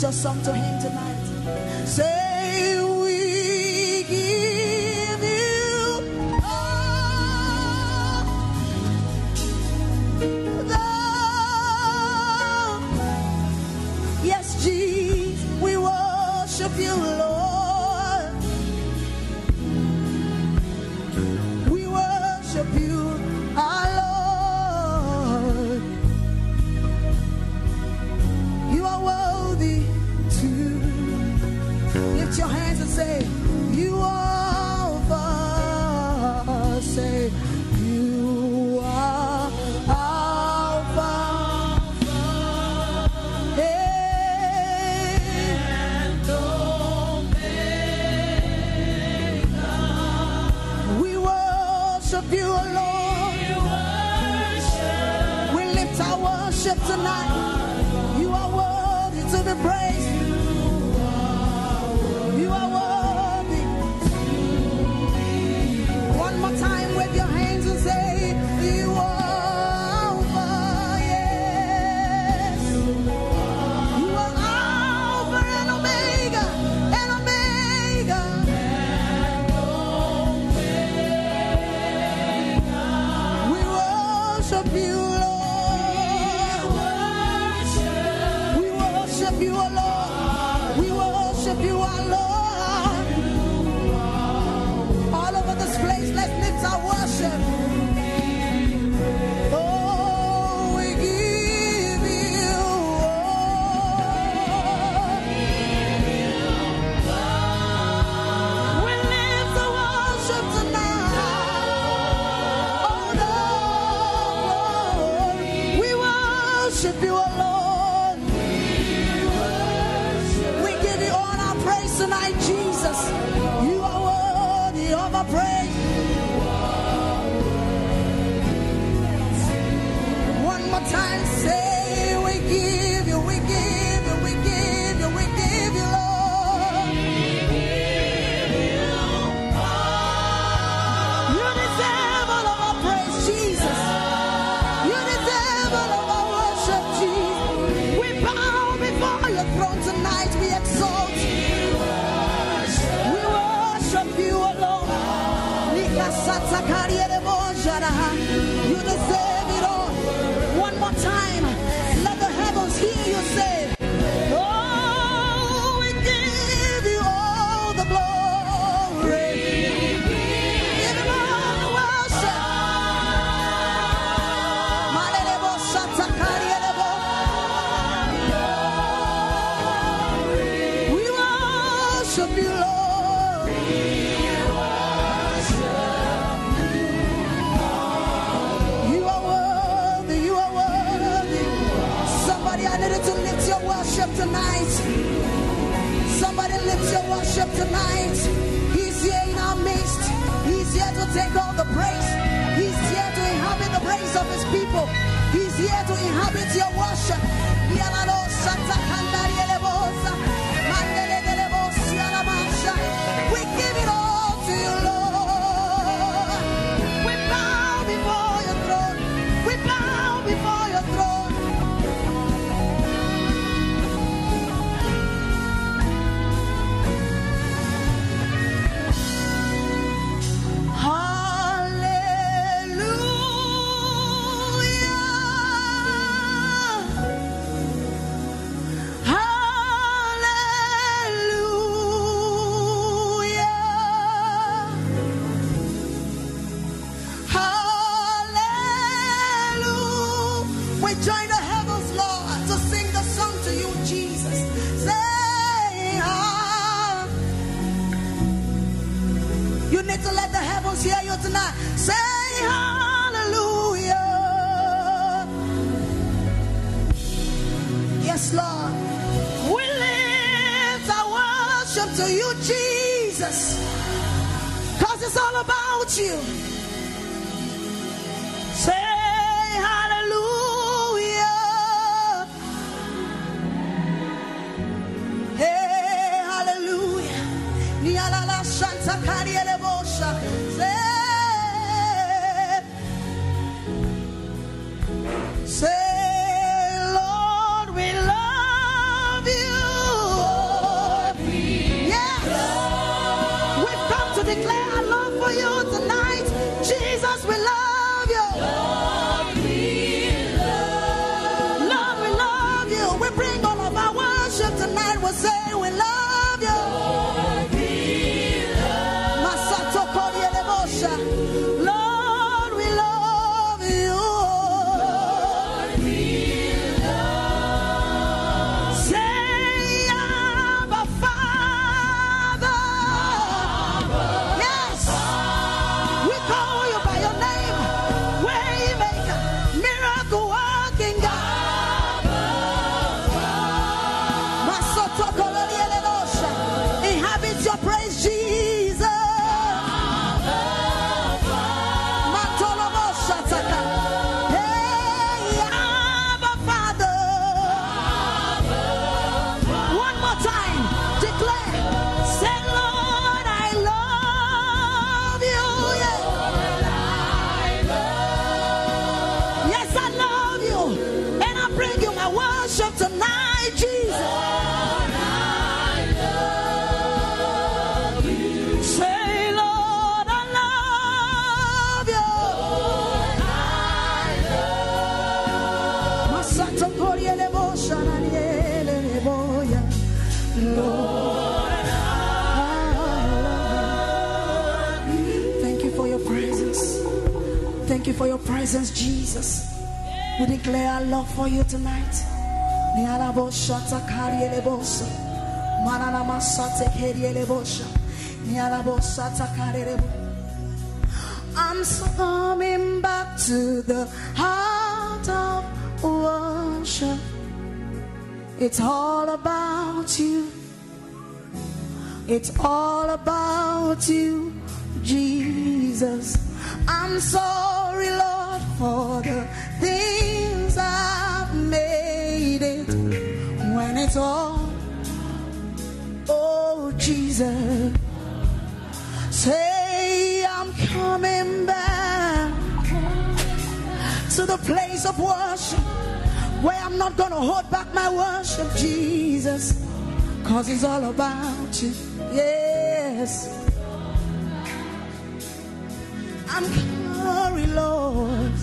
that your song to him tonight? Say love for you tonight. Niarabo shata karielebosa. Manana masate kerielebosha. Niarabo shata karielebo. I'm coming back to the heart of worship. It's all about you. It's all about you, Jesus. I'm so place of worship where I'm not going to hold back my worship, Jesus. Because it's all about you. Yes. I'm sorry, Lord,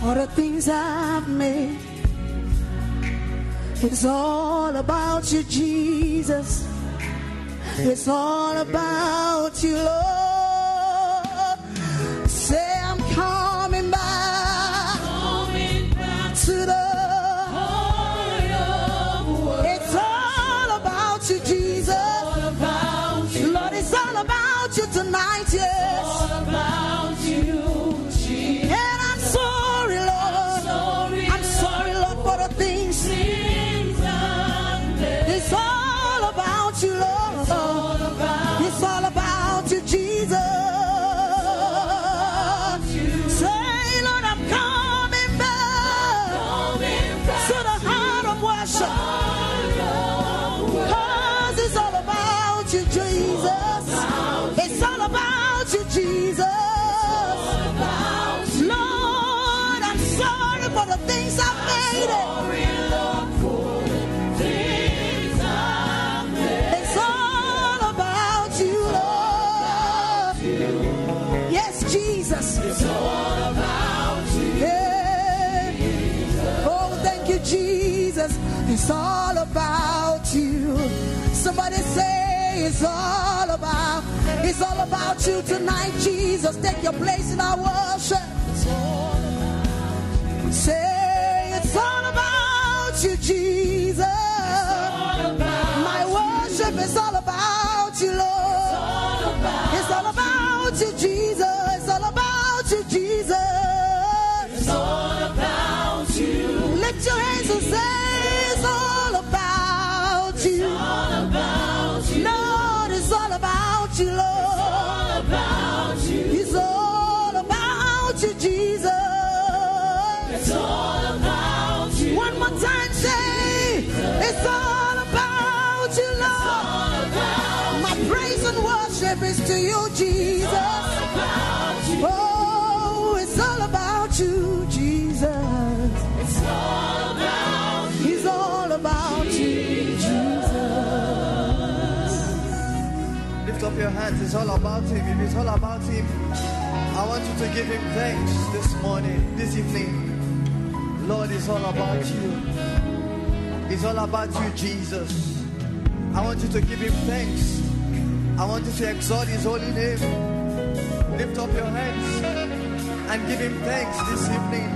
for the things I've made. It's all about you, Jesus. It's all about you, Lord. it's all about. It's all about you tonight, Jesus. Take your place in our worship. Say it's all about you, Jesus. My worship is all about It's all about Him. If it's all about Him, I want you to give Him thanks this morning, this evening. Lord, it's all about you. It's all about you, Jesus. I want you to give Him thanks. I want you to exalt His holy name. Lift up your hands and give Him thanks this evening.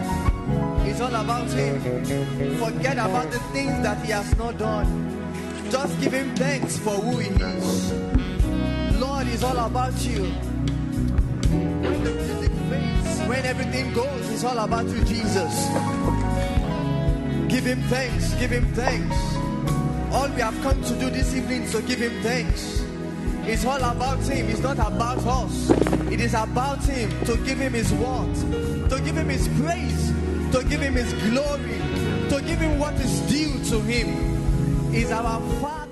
It's all about Him. Forget about the things that He has not done. Just give Him thanks for who He is. All about you. When everything goes, it's all about you, Jesus. Give him thanks, give him thanks. All we have come to do this evening so give him thanks. It's all about him, it's not about us. It is about him to give him his word, to give him his praise, to give him his glory, to give him what is due to him. Is our Father,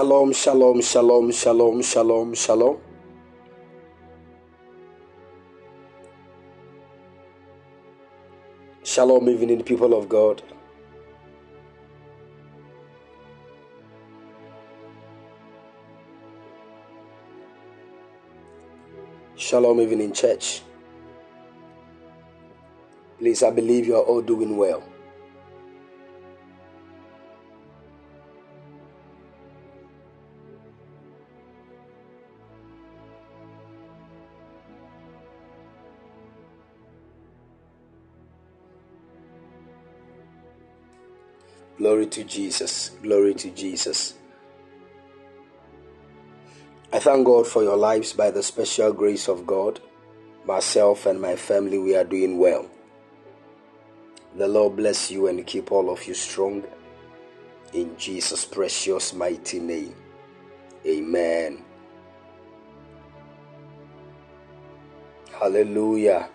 Shalom, shalom, shalom, shalom, shalom, shalom. Shalom, evening, people of God. Shalom, evening, church. Please, I believe you are all doing well. Glory to Jesus. Glory to Jesus. I thank God for your lives by the special grace of God. Myself and my family, we are doing well. The Lord bless you and keep all of you strong. In Jesus' precious mighty name. Amen. Hallelujah.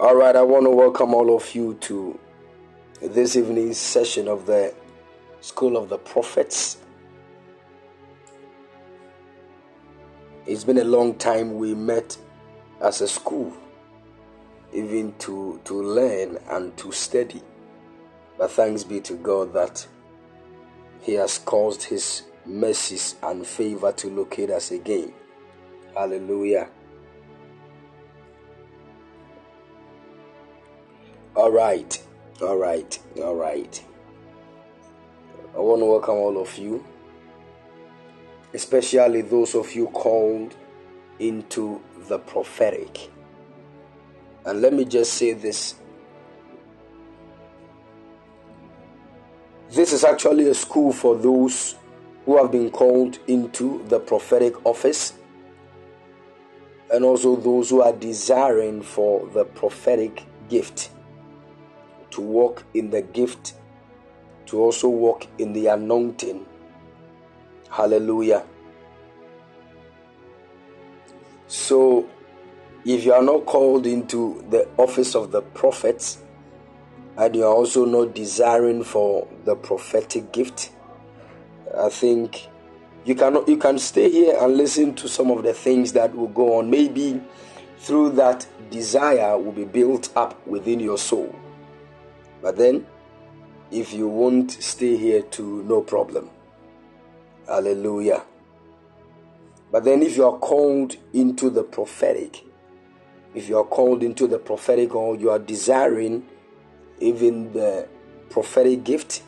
All right, I want to welcome all of you to this evening's session of the School of the Prophets. It's been a long time we met as a school, even to, to learn and to study. But thanks be to God that He has caused His mercies and favor to locate us again. Hallelujah. All right, all right, all right. I want to welcome all of you, especially those of you called into the prophetic. And let me just say this this is actually a school for those who have been called into the prophetic office and also those who are desiring for the prophetic gift to walk in the gift, to also walk in the anointing. Hallelujah. So, if you are not called into the office of the prophets, and you are also not desiring for the prophetic gift, I think you cannot you can stay here and listen to some of the things that will go on. Maybe through that desire will be built up within your soul. But then, if you won't stay here too, no problem. Hallelujah. But then, if you are called into the prophetic, if you are called into the prophetic or you are desiring even the prophetic gift,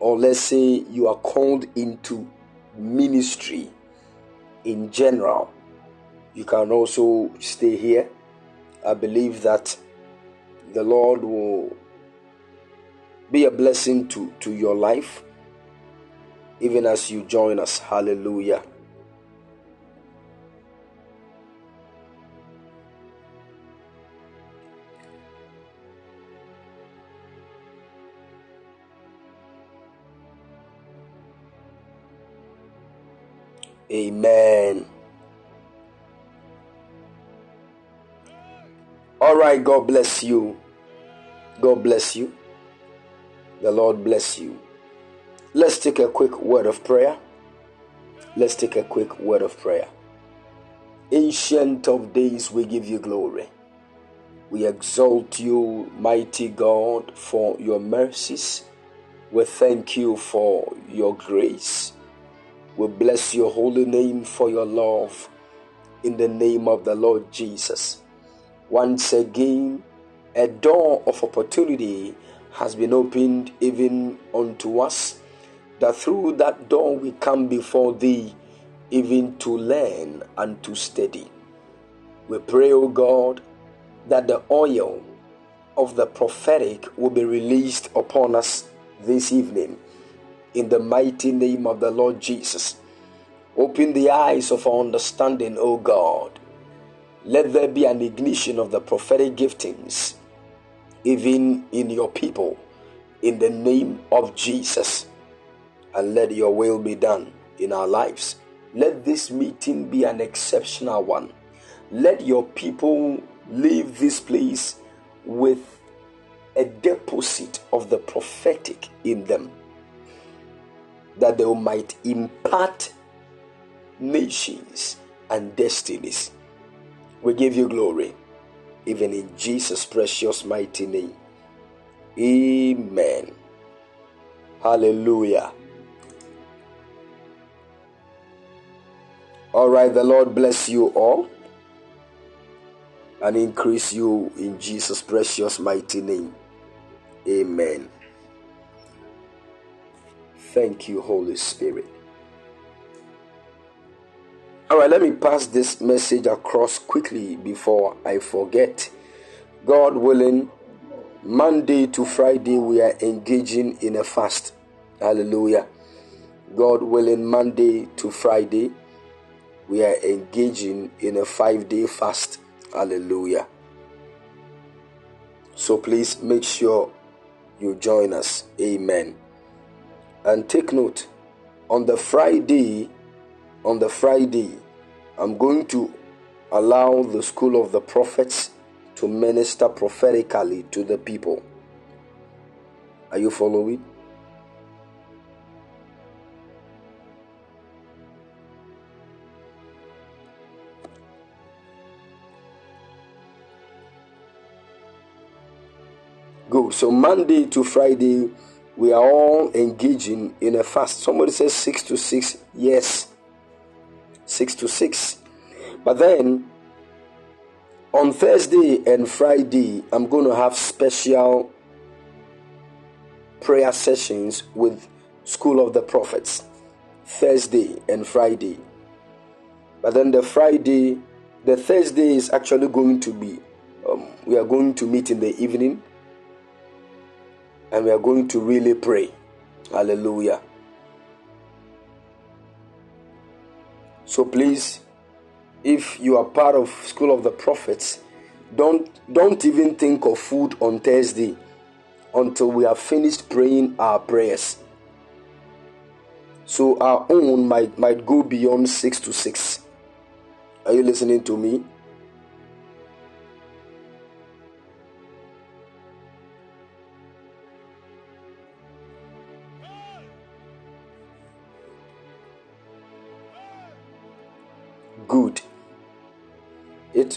or let's say you are called into ministry in general, you can also stay here. I believe that the Lord will be a blessing to, to your life, even as you join us. Hallelujah. Amen. All right, God bless you. God bless you. The Lord bless you. Let's take a quick word of prayer. Let's take a quick word of prayer. Ancient of days, we give you glory. We exalt you, mighty God, for your mercies We thank you for your grace. We bless your holy name for your love in the name of the Lord Jesus. Once again, a door of opportunity has been opened even unto us, that through that door we come before thee, even to learn and to study. We pray, O God, that the oil of the prophetic will be released upon us this evening in the mighty name of the Lord Jesus. Open the eyes of our understanding, O God. Let there be an ignition of the prophetic giftings, even in your people, in the name of Jesus. And let your will be done in our lives. Let this meeting be an exceptional one. Let your people leave this place with a deposit of the prophetic in them that they might impart nations and destinies. We give you glory, even in Jesus' precious mighty name. Amen. Hallelujah. All right, the Lord bless you all and increase you in Jesus' precious mighty name. Amen. Thank you, Holy Spirit. All right, let me pass this message across quickly before I forget. God willing, Monday to Friday, we are engaging in a fast. Hallelujah. God willing, Monday to Friday, we are engaging in a five day fast. Hallelujah. So please make sure you join us. Amen. And take note on the Friday, on the Friday, I'm going to allow the school of the prophets to minister prophetically to the people. Are you following? Go. So Monday to Friday, we are all engaging in a fast. Somebody says six to six. Yes, six to six. But then on Thursday and Friday, I'm going to have special prayer sessions with School of the Prophets. Thursday and Friday. But then the Friday, the Thursday is actually going to be, um, we are going to meet in the evening and we are going to really pray. Hallelujah. So please, if you are part of School of the Prophets, don't don't even think of food on Thursday until we have finished praying our prayers. So our own might might go beyond six to six. Are you listening to me?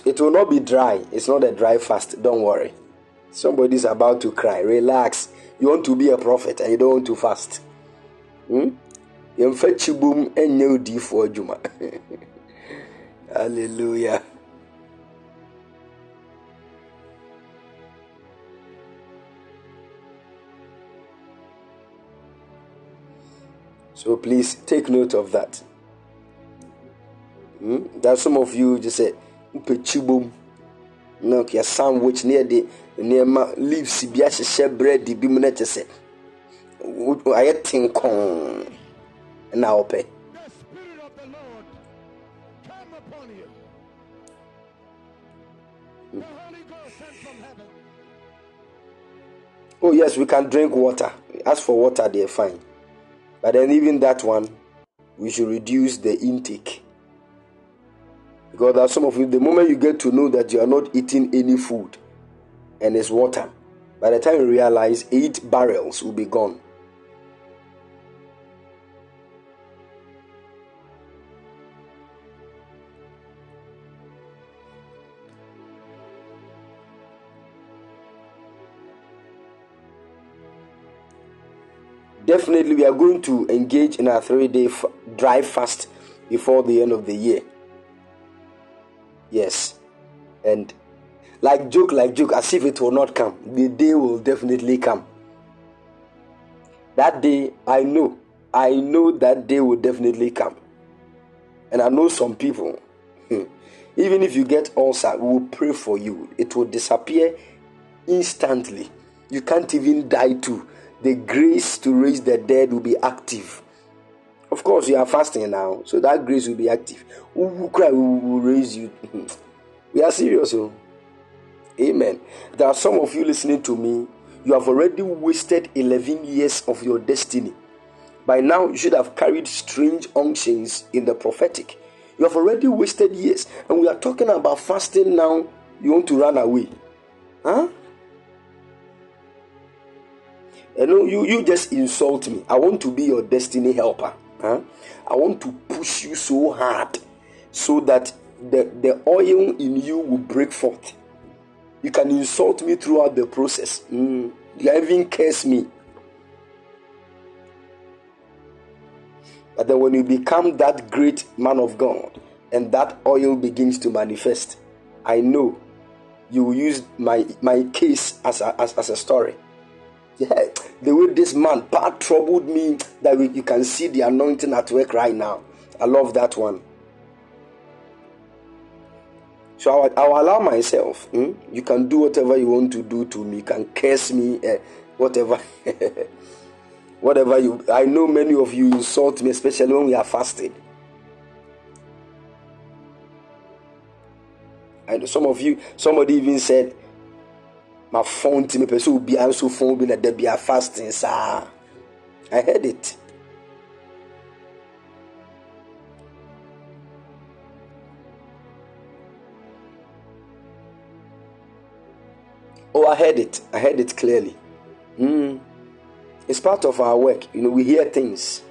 It will not be dry. It's not a dry fast. Don't worry. Somebody's about to cry. Relax. You want to be a prophet and you don't want to fast. Hmm? hallelujah so please take note of that hmm? that some of you just say mpɛ kyibom na yɛ sandwich ne yɛde nneɛma leaves bi ahyehyɛ bread bi mu na kyɛ sɛ ayɛ tenkɔn na from mm. heaven. Oh, yes, we can drink water. As for water, they're fine. But then, even that one, we should reduce the intake. Because there some of you, the moment you get to know that you are not eating any food and it's water, by the time you realize eight barrels will be gone. definitely we are going to engage in a three day f- dry fast before the end of the year. Yes. And like joke, like joke, as if it will not come. The day will definitely come. That day, I know, I know that day will definitely come. And I know some people, hmm, even if you get ulcer, we will pray for you. It will disappear instantly. You can't even die too. The grace to raise the dead will be active. Of course, you are fasting now, so that grace will be active. Who will cry? We will raise you. we are serious, oh. Amen. There are some of you listening to me. You have already wasted 11 years of your destiny. By now, you should have carried strange unctions in the prophetic. You have already wasted years, and we are talking about fasting now. You want to run away, huh? You know, you, you just insult me. I want to be your destiny helper. Huh? I want to push you so hard so that the, the oil in you will break forth. You can insult me throughout the process. Mm. You can even curse me. But then when you become that great man of God and that oil begins to manifest, I know you will use my, my case as a, as, as a story. Yeah, the way this man part troubled me, that we, you can see the anointing at work right now. I love that one. So I'll, I'll allow myself. Hmm? You can do whatever you want to do to me. You can curse me, eh, whatever. whatever you. I know many of you insult me, especially when we are fasting. And some of you, somebody even said, my phone to me person will be also phone be like there be a fasting sir i heard it. Oh i heard it. I heard it clearly. Mm. it's part of our work. You know we hear things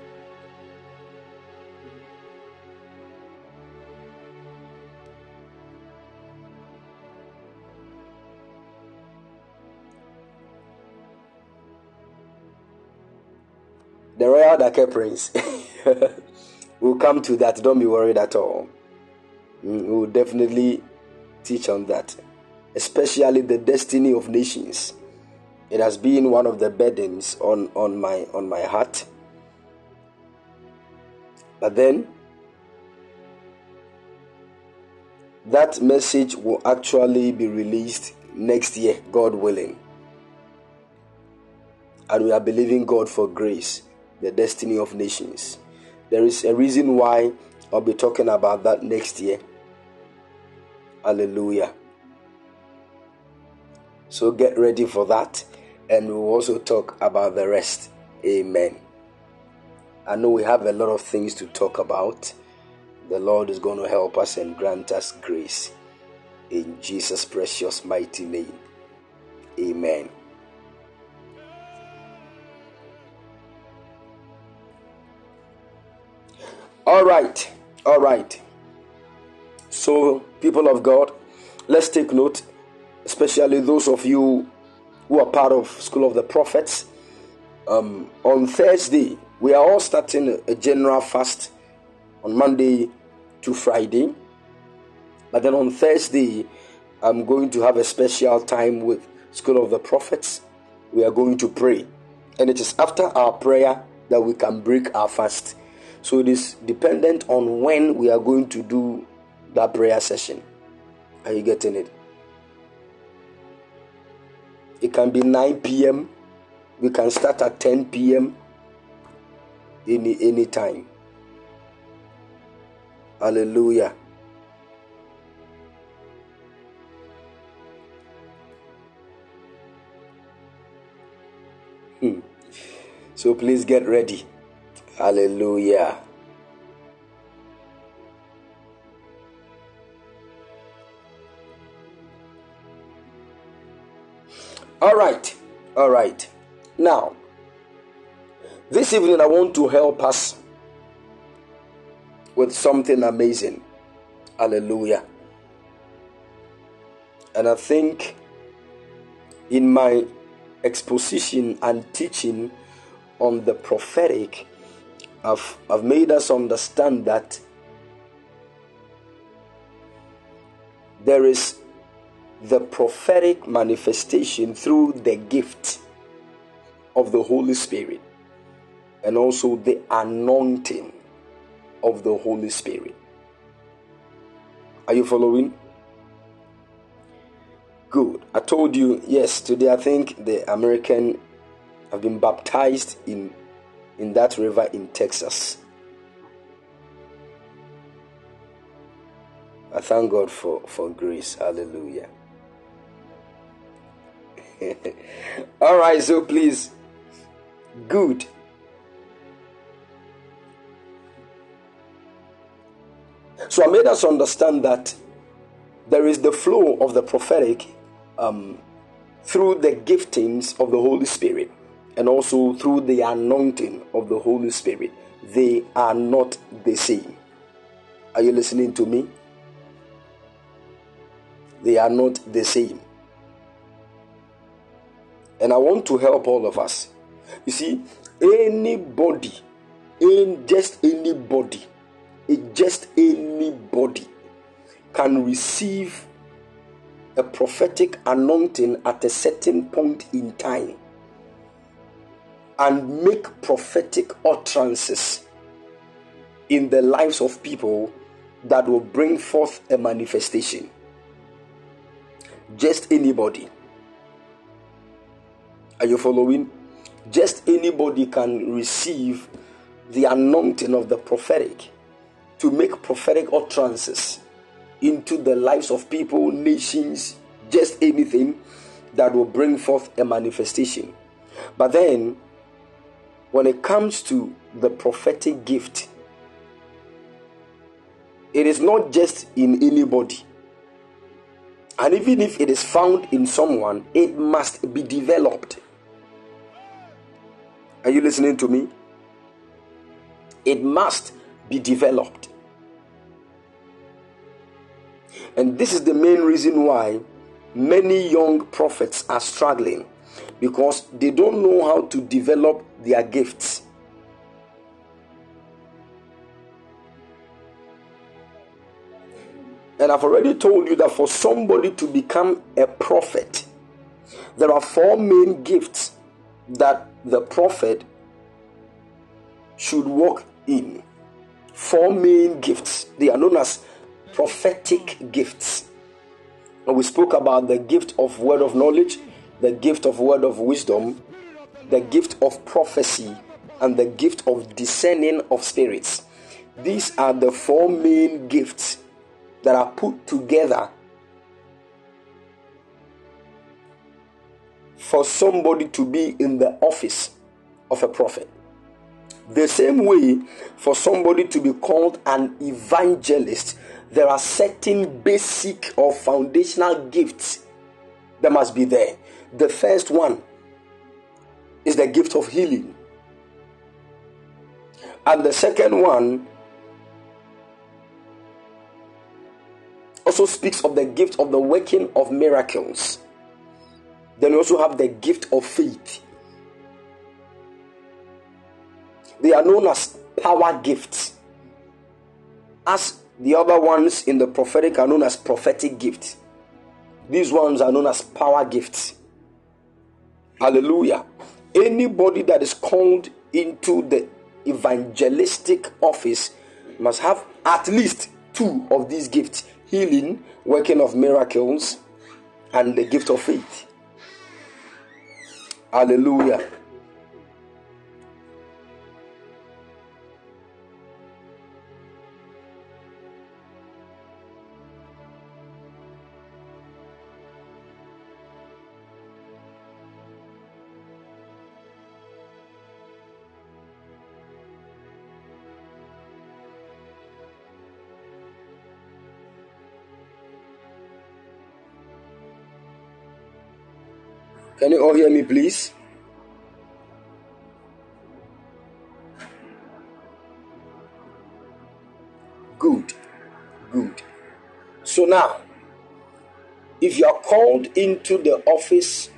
the royal Dake prince. we'll come to that. Don't be worried at all. Mm, we'll definitely teach on that, especially the destiny of nations. It has been one of the burdens on, on my on my heart. But then that message will actually be released next year, God willing. And we are believing God for grace the destiny of nations. There is a reason why I'll be talking about that next year. Hallelujah. So get ready for that, and we'll also talk about the rest. Amen. I know we have a lot of things to talk about. The Lord is going to help us and grant us grace. In Jesus' precious mighty name. Amen. All right, all right. So, people of God, let's take note, especially those of you who are part of School of the Prophets. Um, on Thursday, we are all starting a general fast on Monday to Friday. But then on Thursday, I'm going to have a special time with School of the Prophets. We are going to pray. And it is after our prayer that we can break our fast. So it is dependent on when we are going to do that prayer session. Are you getting it? It can be 9 p.m. We can start at 10 p.m. any any time. Hallelujah. Hmm. So please get ready. Hallelujah. All right. All right. Now, this evening I want to help us with something amazing. Hallelujah. And I think in my exposition and teaching on the prophetic, I've, I've made us understand that there is the prophetic manifestation through the gift of the Holy Spirit and also the anointing of the Holy Spirit. Are you following? Good. I told you, yes, today I think the American have been baptized in in that river in Texas. I thank God for, for grace. Hallelujah. All right, so please, good. So I made us understand that there is the flow of the prophetic um, through the giftings of the Holy Spirit and also through the anointing of the Holy Spirit. They are not the same. Are you listening to me? They are not the same. And I want to help all of us. You see, anybody, in just anybody, just anybody can receive a prophetic anointing at a certain point in time and make prophetic utterances in the lives of people that will bring forth a manifestation. Just anybody. Are you following? Just anybody can receive the anointing of the prophetic to make prophetic utterances into the lives of people, nations, just anything that will bring forth a manifestation. But then, when it comes to the prophetic gift, it is not just in anybody. And even if it is found in someone, it must be developed. Are you listening to me? It must be developed. And this is the main reason why many young prophets are struggling because they don't know how to develop their gifts. And I've already told you that for somebody to become a prophet, there are four main gifts that the prophet should walk in. Four main gifts. They are known as prophetic gifts. And we spoke about the gift of word of knowledge, the gift of word of wisdom, the gift of prophecy, and the gift of discerning of spirits. These are the four main gifts that are put together for somebody to be in the office of a prophet. The same way, for somebody to be called an evangelist, there are certain basic or foundational gifts that must be there. The first one is the gift of healing, and the second one also speaks of the gift of the working of miracles. Then we also have the gift of faith. They are known as power gifts. As the other ones in the prophetic are known as prophetic gifts. These ones are known as power gifts. Hallelujah. Anybody that is called into the evangelistic office must have at least two of these gifts healing, working of miracles, and the gift of faith. Hallelujah. Can you all hear me, please? Good, good. So now, if you are called into the office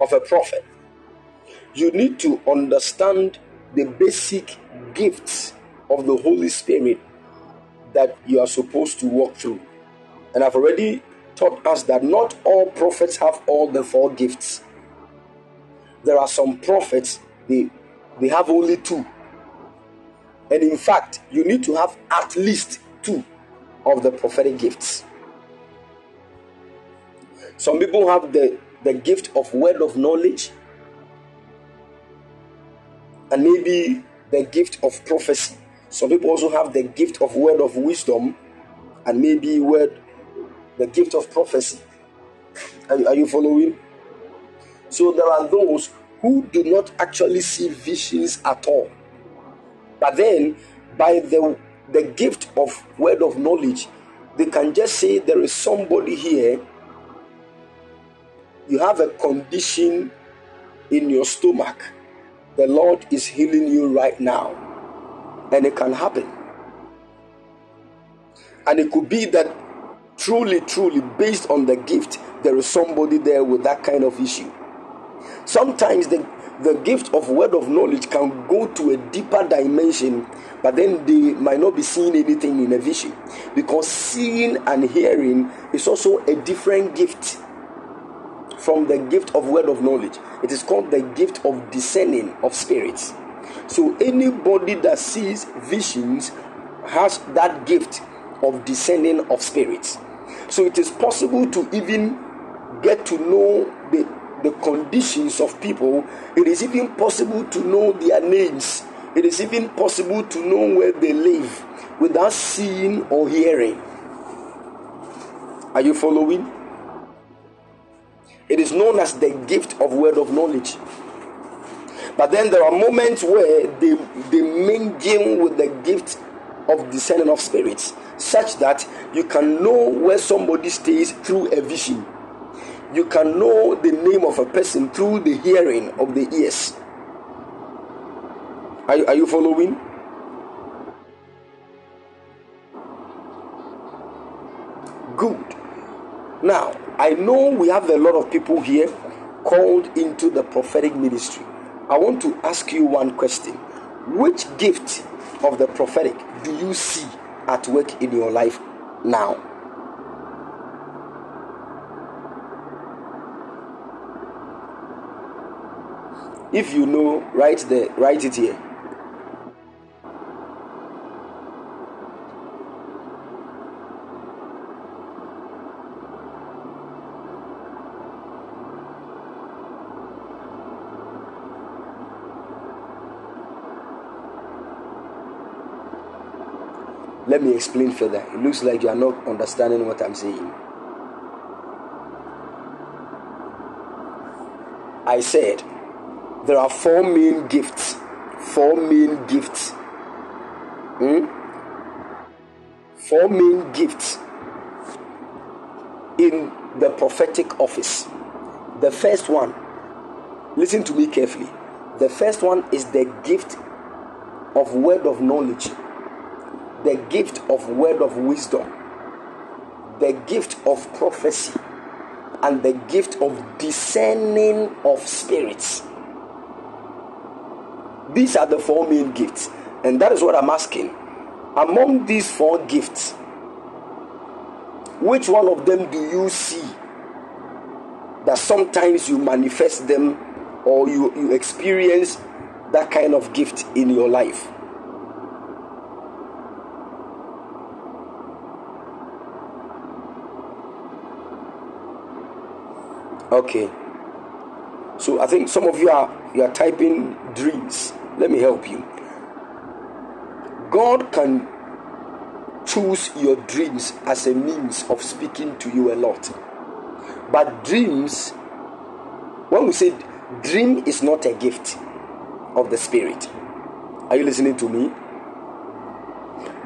of a prophet, you need to understand the basic gifts of the Holy Spirit that you are supposed to walk through. And I've already taught us that not all prophets have all the four gifts. There are some prophets, they, they have only two. And in fact, you need to have at least two of the prophetic gifts. Some people have the, the gift of word of knowledge and maybe the gift of prophecy. Some people also have the gift of word of wisdom and maybe word the gift of prophecy. Are, are you following? So there are those who do not actually see visions at all. But then by the the gift of word of knowledge, they can just say there is somebody here. You have a condition in your stomach. The Lord is healing you right now. And it can happen. And it could be that truly, truly, based on the gift, there is somebody there with that kind of issue. Sometimes the, the gift of word of knowledge can go to a deeper dimension, but then they might not be seeing anything in a vision. Because seeing and hearing is also a different gift from the gift of word of knowledge. It is called the gift of discerning of spirits. So anybody that sees visions has that gift of discerning of spirits. So it is possible to even get to know the, the conditions of people. It is even possible to know their names. It is even possible to know where they live without seeing or hearing. Are you following? It is known as the gift of word of knowledge. But then there are moments where they, they mingle with the gift of discerning of spirits, such that you can know where somebody stays through a vision. You can know the name of a person through the hearing of the ears. Are, you- are you following? Good. Now, I know we have a lot of people here called into the prophetic ministry. I want to ask you one question. Which gift of the prophetic do you see at work in your life now? If you know, write the write it here. Let me explain further. It looks like you are not understanding what I'm saying. I said there are four main gifts. Four main gifts. Hmm? Four main gifts in the prophetic office. The first one, listen to me carefully. The first one is the gift of word of knowledge the gift of word of wisdom, the gift of prophecy, and the gift of discerning of spirits. These are the four main gifts, and that is what I'm asking. Among these four gifts, which one of them do you see that sometimes you manifest them or you, you experience that kind of gift in your life? Okay. So I think some of you are you are typing dreams. Let me help you. God can choose your dreams as a means of speaking to you a lot. But dreams, when we say dream is not a gift of the spirit. Are you listening to me?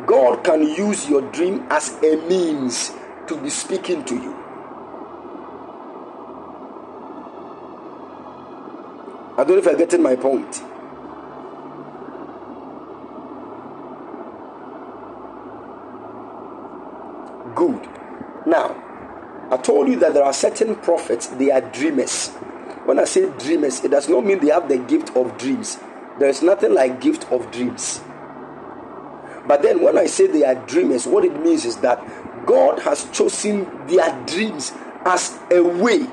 God can use your dream as a means to be speaking to you. I don't know if you're getting my point. Good. Now, I told you that there are certain prophets, they are dreamers. When I say dreamers, it does not mean they have the gift of dreams. There is nothing like gift of dreams. But then when I say they are dreamers, what it means is that God has chosen their dreams as a way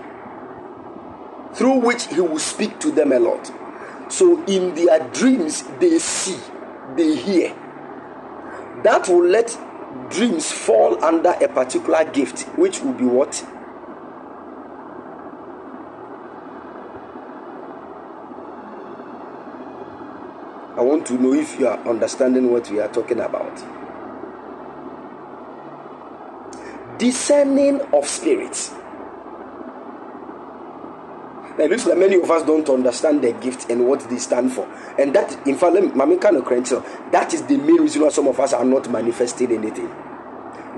through which He will speak to them a lot. So in their dreams, they see, they hear. That will let dreams fall under a particular gift, which will be what? I want to know if you are understanding what we are talking about. Discerning of spirits. It looks like many of us don't understand their gift and what they stand for. And that, in fact, let me kind of that is the main reason why some of us are not manifesting anything.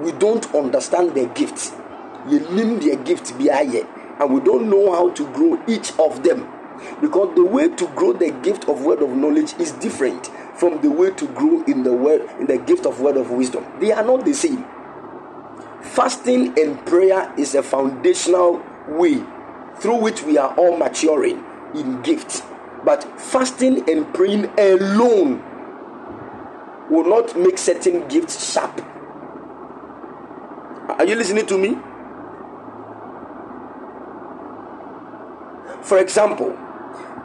We don't understand their gifts. You name their gift be and we don't know how to grow each of them because the way to grow the gift of word of knowledge is different from the way to grow in the word in the gift of word of wisdom they are not the same fasting and prayer is a foundational way through which we are all maturing in gifts. But fasting and praying alone will not make certain gifts sharp. Are you listening to me? For example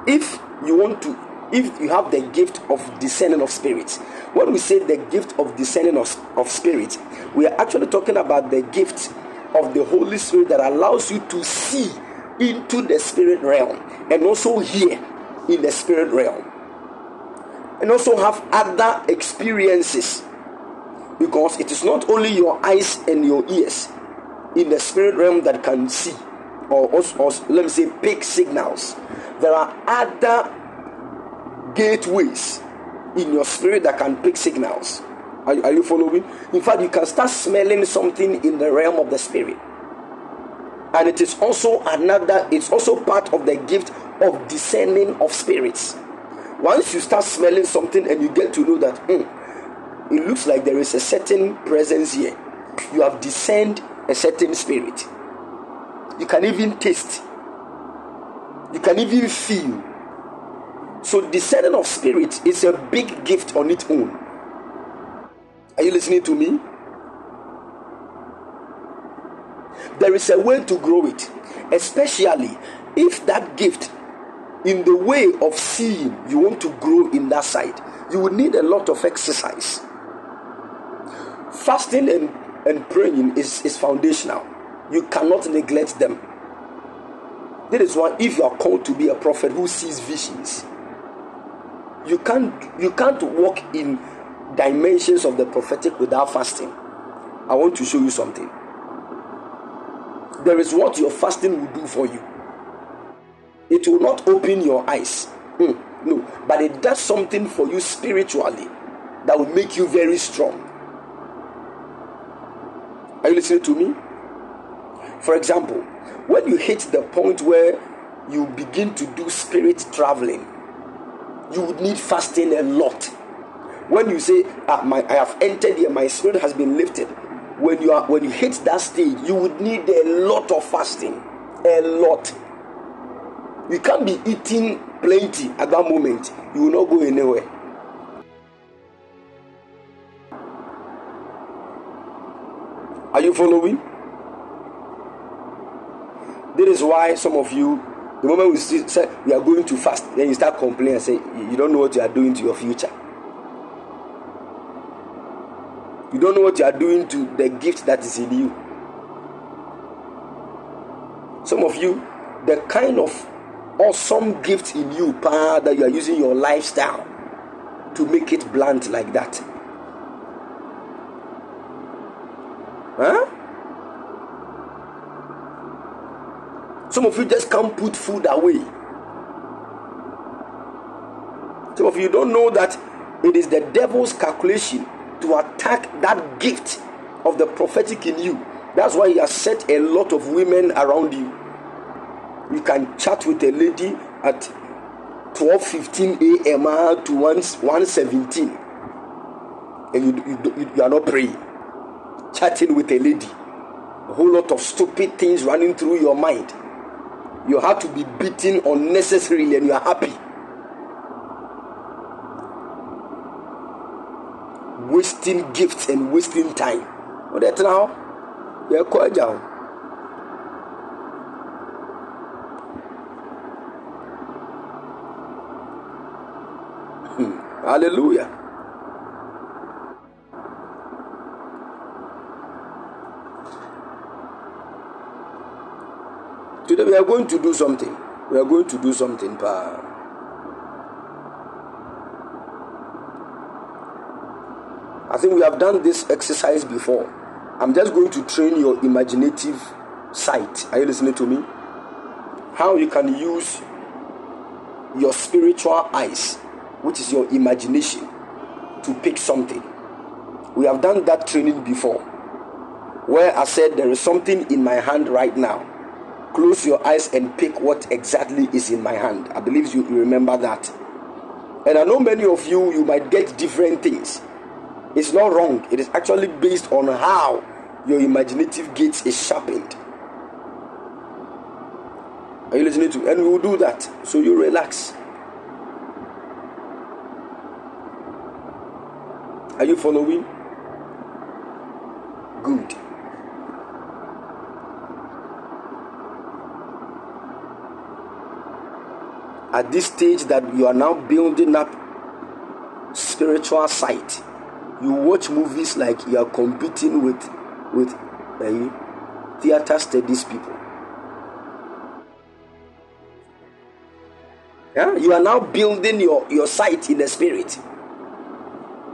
if you want to if you have the gift of discerning of spirits when we say the gift of discerning of, of spirit we are actually talking about the gift of the holy spirit that allows you to see into the spirit realm and also hear in the spirit realm and also have other experiences because it is not only your eyes and your ears in the spirit realm that can see or, or, or let me say pick signals there are other gateways in your spirit that can pick signals. Are, are you following? In fact, you can start smelling something in the realm of the spirit. And it is also another, it's also part of the gift of discerning of spirits. Once you start smelling something and you get to know that mm, it looks like there is a certain presence here, you have discerned a certain spirit. You can even taste you can even feel. So, discerning of spirit is a big gift on its own. Are you listening to me? There is a way to grow it, especially if that gift, in the way of seeing, you want to grow in that side. You will need a lot of exercise. Fasting and, and praying is, is foundational. You cannot neglect them that is why if you are called to be a prophet who sees visions, you can't you can't walk in dimensions of the prophetic without fasting. I want to show you something. There is what your fasting will do for you. It will not open your eyes. Mm, no, but it does something for you spiritually that will make you very strong. Are you listening to me? For example, when you hit the point where you begin to do spirit traveling, you would need fasting a lot. When you say, ah, my, I have entered here, my spirit has been lifted. When you are when you hit that stage, you would need a lot of fasting. A lot. You can't be eating plenty at that moment. You will not go anywhere. Are you following? This is why some of you, the moment we say we are going to fast, then you start complaining and say you don't know what you are doing to your future. You don't know what you are doing to the gift that is in you. Some of you, the kind of awesome gift in you, pa, that you are using your lifestyle to make it blunt like that. Huh? Some of you just can't put food away. Some of you don't know that it is the devil's calculation to attack that gift of the prophetic in you. That's why he has set a lot of women around you. You can chat with a lady at 12:15 a.m. Uh, to 1 1:17, and you, you, you are not praying. Chatting with a lady, a whole lot of stupid things running through your mind You have to be beating unnecessarily and you are happy. Wasting gifts and wasting time. What that now? You're quite down. Hmm. Hallelujah. Today we are going to do something. We are going to do something. Pa. I think we have done this exercise before. I'm just going to train your imaginative sight. Are you listening to me? How you can use your spiritual eyes, which is your imagination, to pick something. We have done that training before, where I said there is something in my hand right now close your eyes and pick what exactly is in my hand. I believe you remember that. And I know many of you, you might get different things. It's not wrong, it is actually based on how your imaginative gates is sharpened. Are you listening to? And we will do that. So you relax. Are you following? Good. at this stage that you are now building up spiritual sight you watch movies like you are competing with with uh, theater studies people yeah you are now building your your sight in the spirit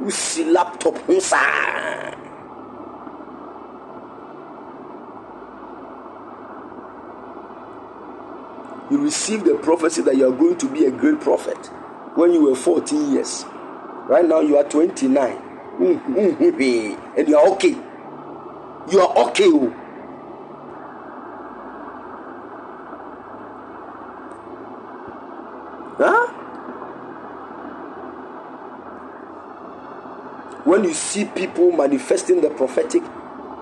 you see laptop you received the prophecy that you are going to be a great prophet when you were 14 years. Right now you are 29. And you are okay. You are okay. oh. Huh? When you see people manifesting the prophetic,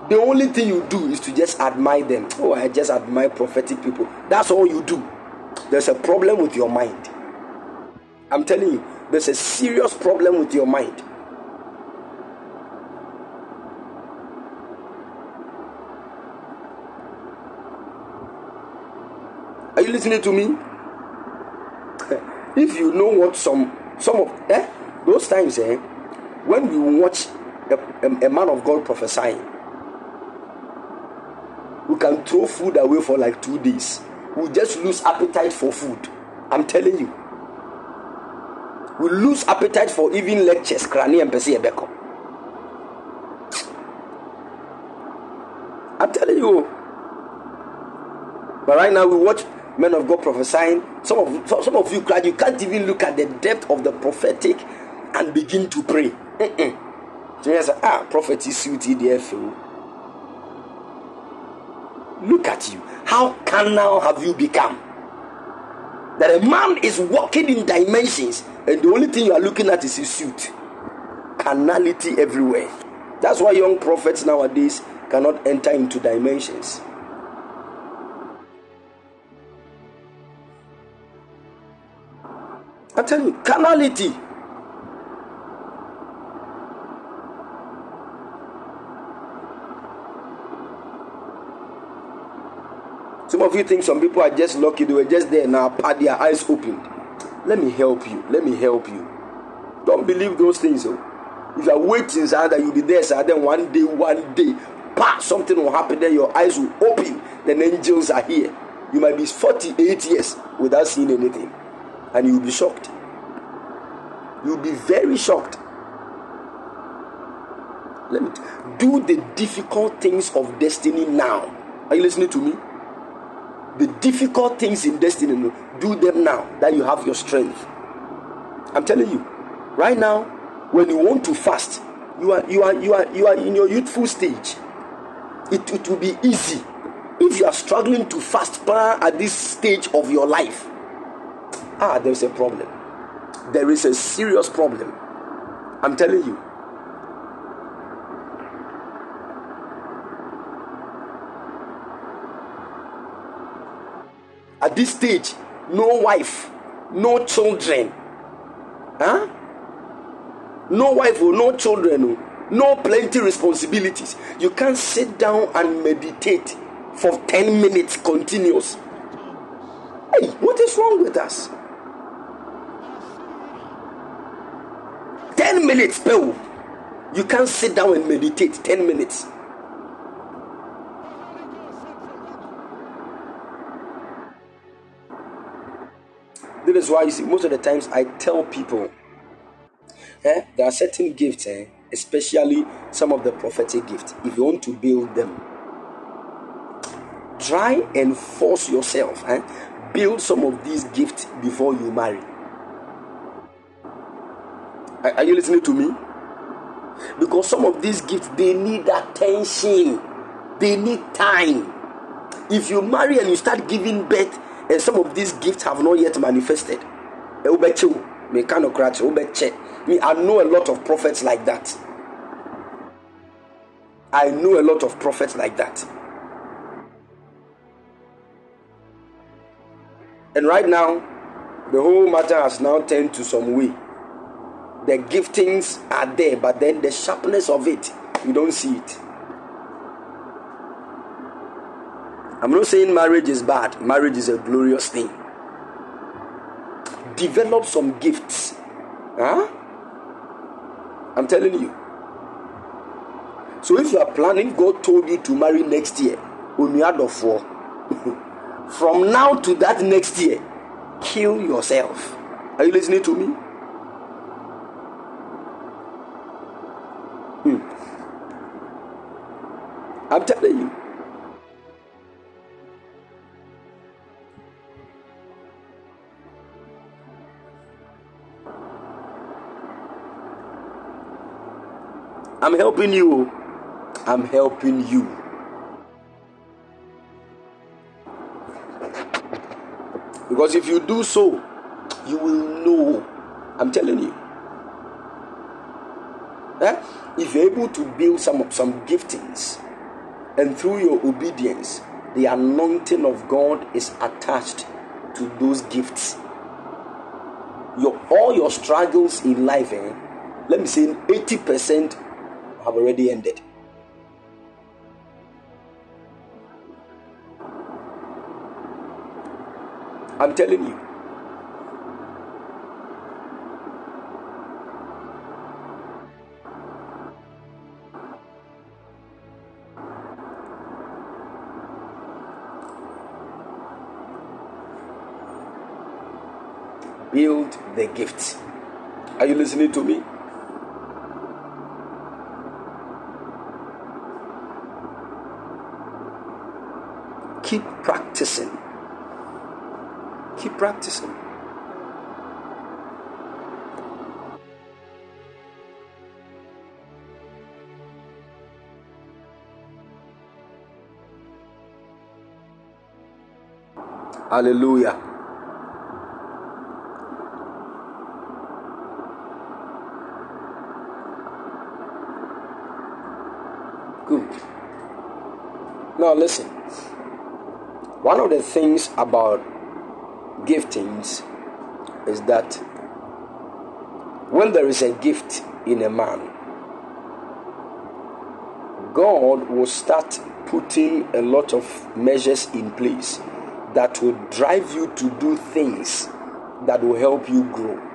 the only thing you do is to just admire them. Oh, I just admire prophetic people. That's all you do. There's a problem with your mind. I'm telling you, there's a serious problem with your mind. Listening to me? if you know what some some of eh, those times eh, when we watch a, a, a man of God prophesying, we can throw food away for like two days. We just lose appetite for food. I'm telling you. We lose appetite for even lectures. Krani and Pesi Ebeko. I'm telling you. But right now we watch men of God prophesying. Some of some of you cried. You can't even look at the depth of the prophetic and begin to pray. Mm-mm. So you say, ah, prophet is there Look at you. How carnal have you become? That a man is walking in dimensions, and the only thing you are looking at is his suit. Carnality everywhere. That's why young prophets nowadays cannot enter into dimensions. I tell you, carnality. Some of you think some people are just lucky, they were just there now, had their eyes opened. Let me help you. Let me help you. Don't believe those things. Oh. If you are waiting, sir, that you'll be there, sir, then one day, one day, pa, something will happen, then your eyes will open, then angels are here. You might be 48 years without seeing anything, and you'll be shocked. You'll be very shocked. Let me t- do the difficult things of destiny now. Are you listening to me? the difficult things in destiny do them now that you have your strength i'm telling you right now when you want to fast you are you are you are you are in your youthful stage it, it will be easy if you are struggling to fast at this stage of your life ah there's a problem there is a serious problem i'm telling you at this stage, no wife, no children, huh? No wife or no children, oh. no plenty responsibilities. You can't sit down and meditate for 10 minutes continuous. Hey, what is wrong with us? 10 minutes, Pew. You can't sit down and meditate 10 minutes. This is why you see, most of the times I tell people eh, there are certain gifts, eh, especially some of the prophetic gifts. If you want to build them, try and force yourself. Eh, build some of these gifts before you marry. Are, you listening to me? Because some of these gifts they need attention, they need time. If you marry and you start giving birth, and some of these gifts have not yet manifested, eh, me, I know a lot of prophets like that. I know a lot of prophets like that. And right now, the whole matter has now turned to some way. The giftings are there, but then the sharpness of it, you don't see it. I'm not saying marriage is bad, marriage is a glorious thing. Develop some gifts. Huh? I'm telling you. So if you are planning, God told you to marry next year, four. From now to that next year, kill yourself. Are you listening to me? I'm telling you. I'm helping you. I'm helping you. Because if you do so, you will know. I'm telling you. Eh? If you're able to build some some giftings, and through your obedience, the anointing of God is attached to those gifts. Your all your struggles in life, eh? Let me say 80% have already ended. I'm telling you. The gift. Are you listening to me? Keep practicing. Keep practicing. Hallelujah. Good. Now listen. One of the things about giftings is that when there is a gift in a man, God will start putting a lot of measures in place that will drive you to do things that will help you grow.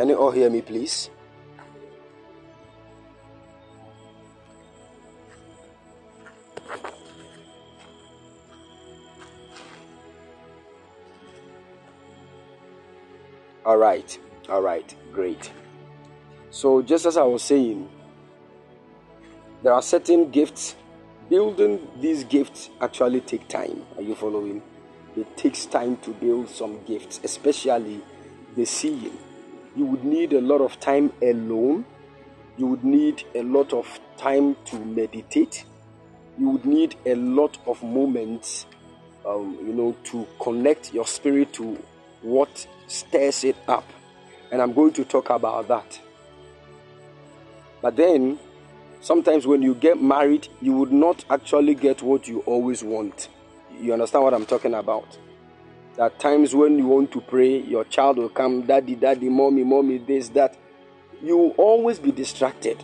Can you all hear me, please? All right, all right, great. So, just as I was saying, there are certain gifts. Building these gifts actually take time. Are you following? It takes time to build some gifts, especially the seeing. You would need a lot of time alone. You would need a lot of time to meditate. You would need a lot of moments, um, you know, to connect your spirit to what stirs it up. And I'm going to talk about that. But then, sometimes when you get married, you would not actually get what you always want. You understand what I'm talking about? Are times when you want to pray, your child will come, daddy, daddy, mommy, mommy, this, that. You will always be distracted.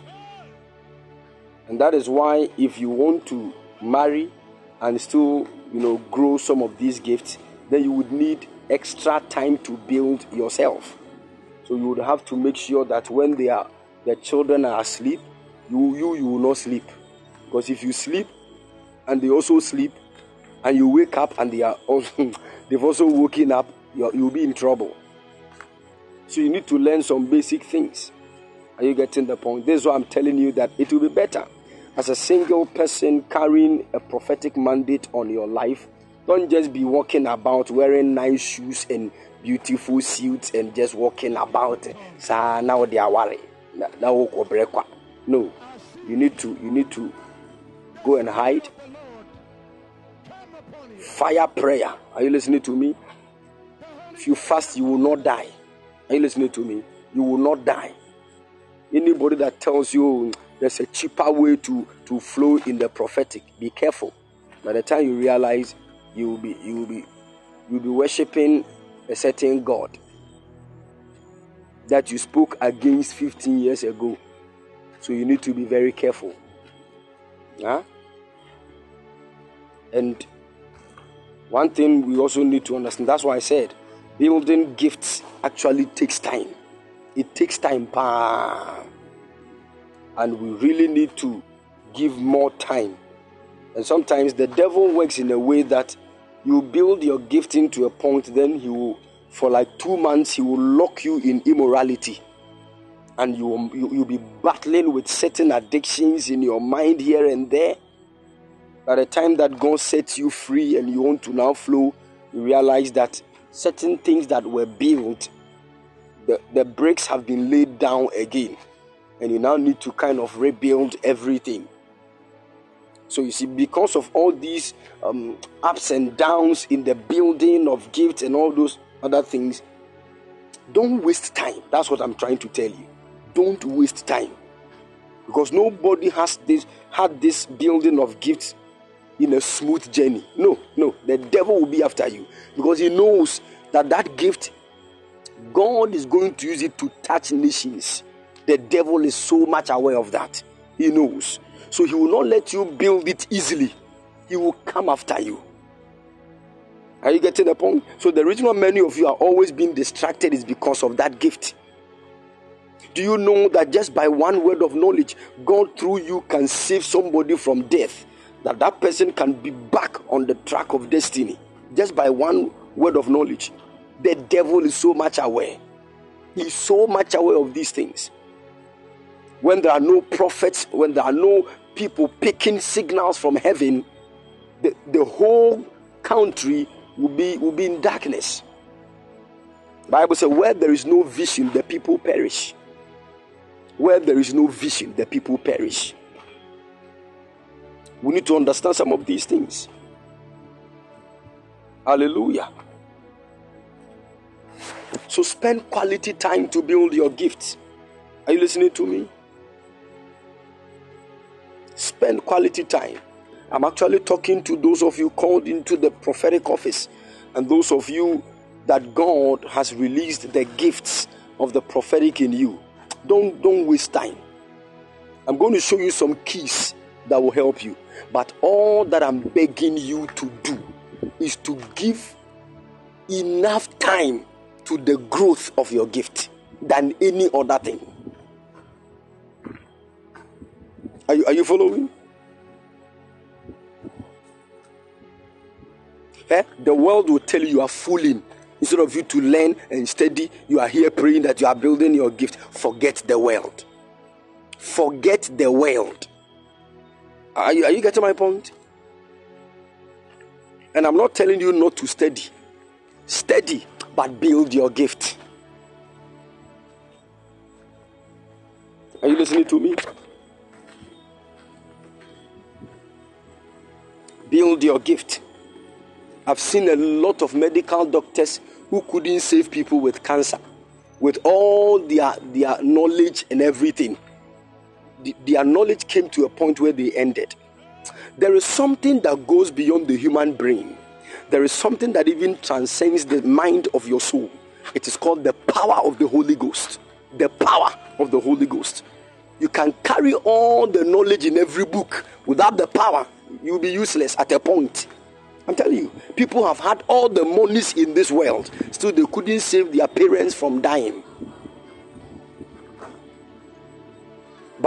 And that is why if you want to marry and still, you know, grow some of these gifts, then you would need extra time to build yourself. So you would have to make sure that when they are the children are asleep, you you you will not sleep. Because if you sleep and they also sleep, and you wake up and they are also they've also woken up, you you'll be in trouble. So you need to learn some basic things. Are you getting the point? This is why I'm telling you that it will be better as a single person carrying a prophetic mandate on your life. Don't just be walking about wearing nice shoes and beautiful suits and just walking about. Sa now they are worried. Now No, you need to you need to go and hide. Fire prayer. Are you listening to me? If you fast, you will not die. Are you listening to me? You will not die. Anybody that tells you mm, there's a cheaper way to, to flow in the prophetic, be careful. By the time you realize you will be you will be you'll be worshiping a certain God that you spoke against 15 years ago. So you need to be very careful. Huh? And one thing we also need to understand that's why I said building gifts actually takes time. It takes time, and we really need to give more time. And sometimes the devil works in a way that you build your gift into a point, then he will, for like two months, he will lock you in immorality. And you you, you'll be battling with certain addictions in your mind here and there. By the time that God sets you free and you want to now flow, you realize that certain things that were built, the, the bricks have been laid down again. And you now need to kind of rebuild everything. So you see, because of all these um, ups and downs in the building of gifts and all those other things, don't waste time. That's what I'm trying to tell you. Don't waste time. Because nobody has this had this building of gifts in a smooth journey. No, no, the devil will be after you because he knows that that gift, God is going to use it to touch nations. The devil is so much aware of that. He knows. So he will not let you build it easily. He will come after you. Are you getting the point? So the reason why many of you are always being distracted is because of that gift. Do you know that just by one word of knowledge, God through you can save somebody from death? That that person can be back on the track of destiny just by one word of knowledge. The devil is so much aware. He's so much aware of these things. When there are no prophets, when there are no people picking signals from heaven, the, the whole country will be will be in darkness. Bible says, where there is no vision, the people perish. Where there is no vision, the people perish. We need to understand some of these things. Hallelujah. So spend quality time to build your gifts. Are you listening to me? Spend quality time. I'm actually talking to those of you called into the prophetic office and those of you that God has released the gifts of the prophetic in you. Don't don't waste time. I'm going to show you some keys that will help you. But all that I'm begging you to do is to give enough time to the growth of your gift. than any other thing. Are you, are you following? Eh? The world will tell you you are fooling. Instead of you to learn and study, you are here praying that you are building your gift. Forget the world. Forget the world. Are you, are you getting my point? And I'm not telling you not to study. Study, but build your gift. Are you listening to me? Build your gift. I've seen a lot of medical doctors who couldn't save people with cancer with all their, their knowledge and everything. The, their knowledge came to a point where they ended. There is something that goes beyond the human brain. There is something that even transcends the mind of your soul. It is called the power of the Holy Ghost. The power of the Holy Ghost. You can carry all the knowledge in every book without the power, you'll be useless at a point. I'm telling you, people have had all the monies in this world, still they couldn't save their parents from dying.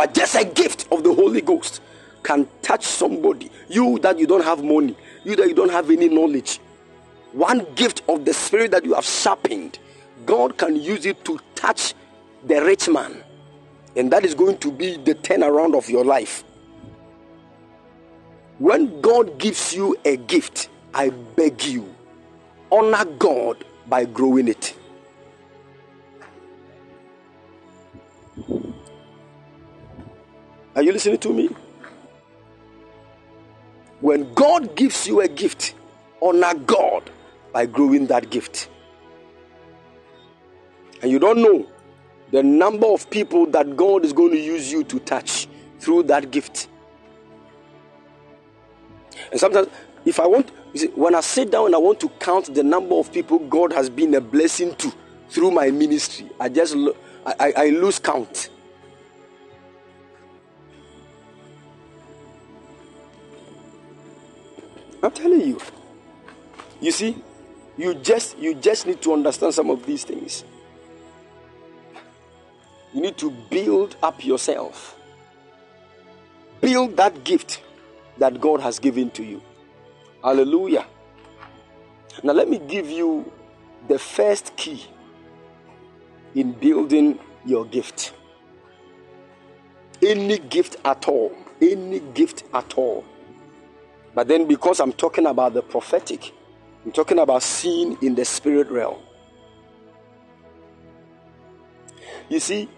But just a gift of the Holy Ghost can touch somebody. You that you don't have money, you that you don't have any knowledge. One gift of the Spirit that you have sharpened, God can use it to touch the rich man. And that is going to be the turnaround of your life. When God gives you a gift, I beg you, honor God by growing it. Are you listening to me? When God gives you a gift, honor God by growing that gift. And you don't know the number of people that God is going to use you to touch through that gift. And sometimes, if I want, see, when I sit down and I want to count the number of people God has been a blessing to through my ministry, I just I, I, I lose count. I'm telling you. You see, you just you just need to understand some of these things. You need to build up yourself. Build that gift that God has given to you. Hallelujah. Now, let me give you the first key in building your gift. Any gift at all, any gift at all. But then, because I'm talking about the prophetic, I'm talking about seeing in the spirit realm. You see,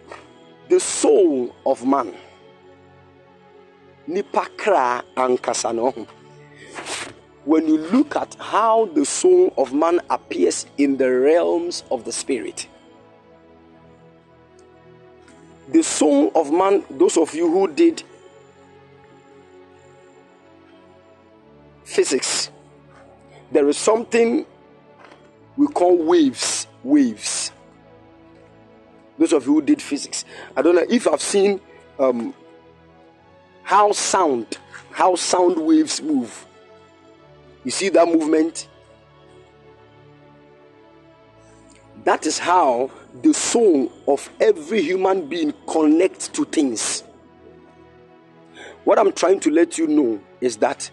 the soul of man, nipakra ankasano. When you look at how the soul of man appears in the realms of the spirit, the soul of man, those of you who did physics, there is something we call waves. Waves. Those of you who did physics, I don't know if I've seen um, how sound, how sound waves move. You see that movement? That is how the soul of every human being connects to things. What I'm trying to let you know is that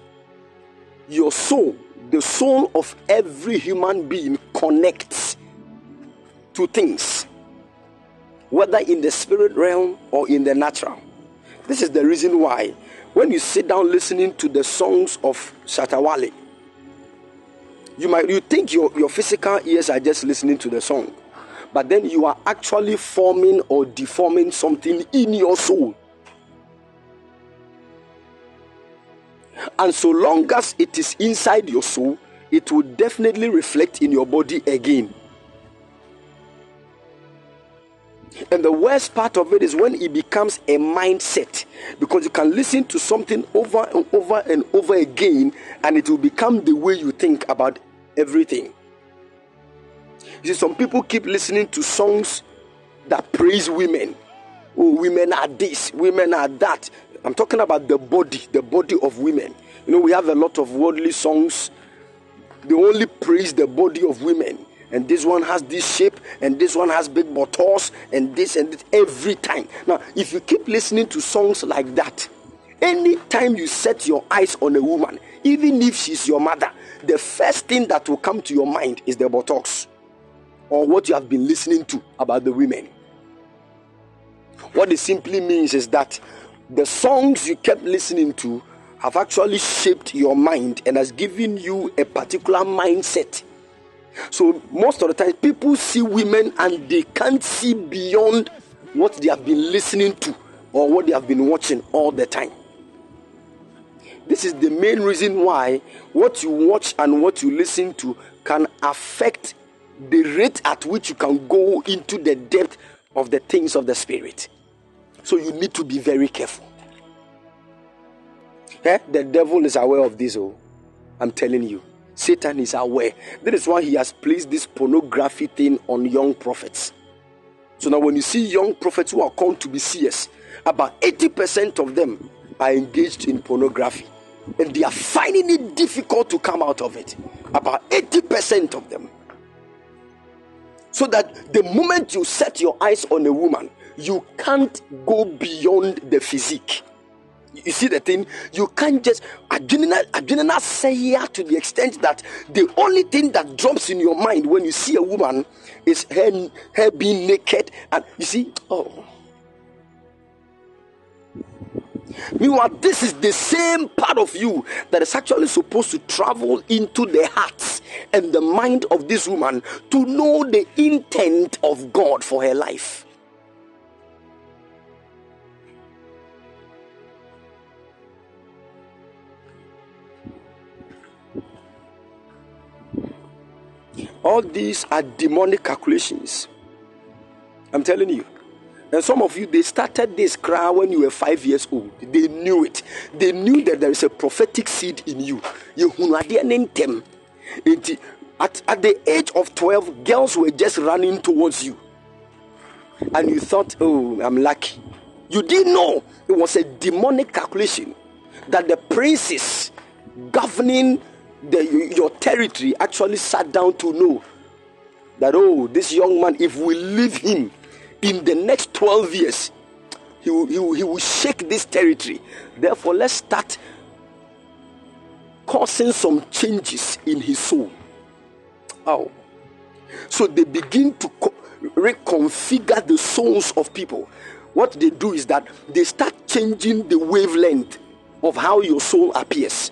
your soul, the soul of every human being, connects to things, whether in the spirit realm or in the natural. This is the reason why when you sit down listening to the songs of Shatta Wale, you might you think your, your physical ears are just listening to the song, but then you are actually forming or deforming something in your soul. And so long as it is inside your soul, it will definitely reflect in your body again. And the worst part of it is when it becomes a mindset because you can listen to something over and over and over again, and it will become the way you think about everything. You see, some people keep listening to songs that praise women. Oh, women are this, women are that. I'm talking about the body, the body of women. You know, we have a lot of worldly songs. They only praise the body of women. and this one has this shape, and this one has big buttocks, and this and this every time. Now, if you keep listening to songs like that, anytime you set your eyes on a woman, even if she's your mother, the first thing that will come to your mind is the buttocks or what you have been listening to about the women. What it simply means is that the songs you kept listening to have actually shaped your mind and has given you a particular mindset. So, most of the time, people see women and they can't see beyond what they have been listening to or what they have been watching all the time. This is the main reason why what you watch and what you listen to can affect the rate at which you can go into the depth of the things of the spirit. So you need to be very careful. Eh? The devil is aware of this. Oh, I'm telling you, Satan is aware. That is why he has placed this pornography thing on young prophets. So now, when you see young prophets who are called to be seers, about 80% of them are engaged in pornography and they are finding it difficult to come out of it. About 80% of them. So that the moment you set your eyes on a woman, you can't go beyond the physique. You see the thing? You can't just adrenal adrenal say here to the extent that the only thing that drops in your mind when you see a woman is her, her being naked. And you see, oh. Meanwhile, this is the same part of you that is actually supposed to travel into the hearts and the mind of this woman to know the intent of God for her life. All these are demonic calculations. I'm telling you. And some of you, they started this cry when you were five years old. They knew it. They knew that there is a prophetic seed in you. At, at the age of 12, girls were just running towards you. And you thought, oh, I'm lucky. You didn't know it was a demonic calculation that the princes governing the, your territory actually sat down to know that, oh, this young man, if we leave him in the next 12 years, he will, he will, he will shake this territory. Therefore, let's start causing some changes in his soul. Oh. So they begin to co- reconfigure the souls of people. What they do is that they start changing the wavelength of how your soul appears.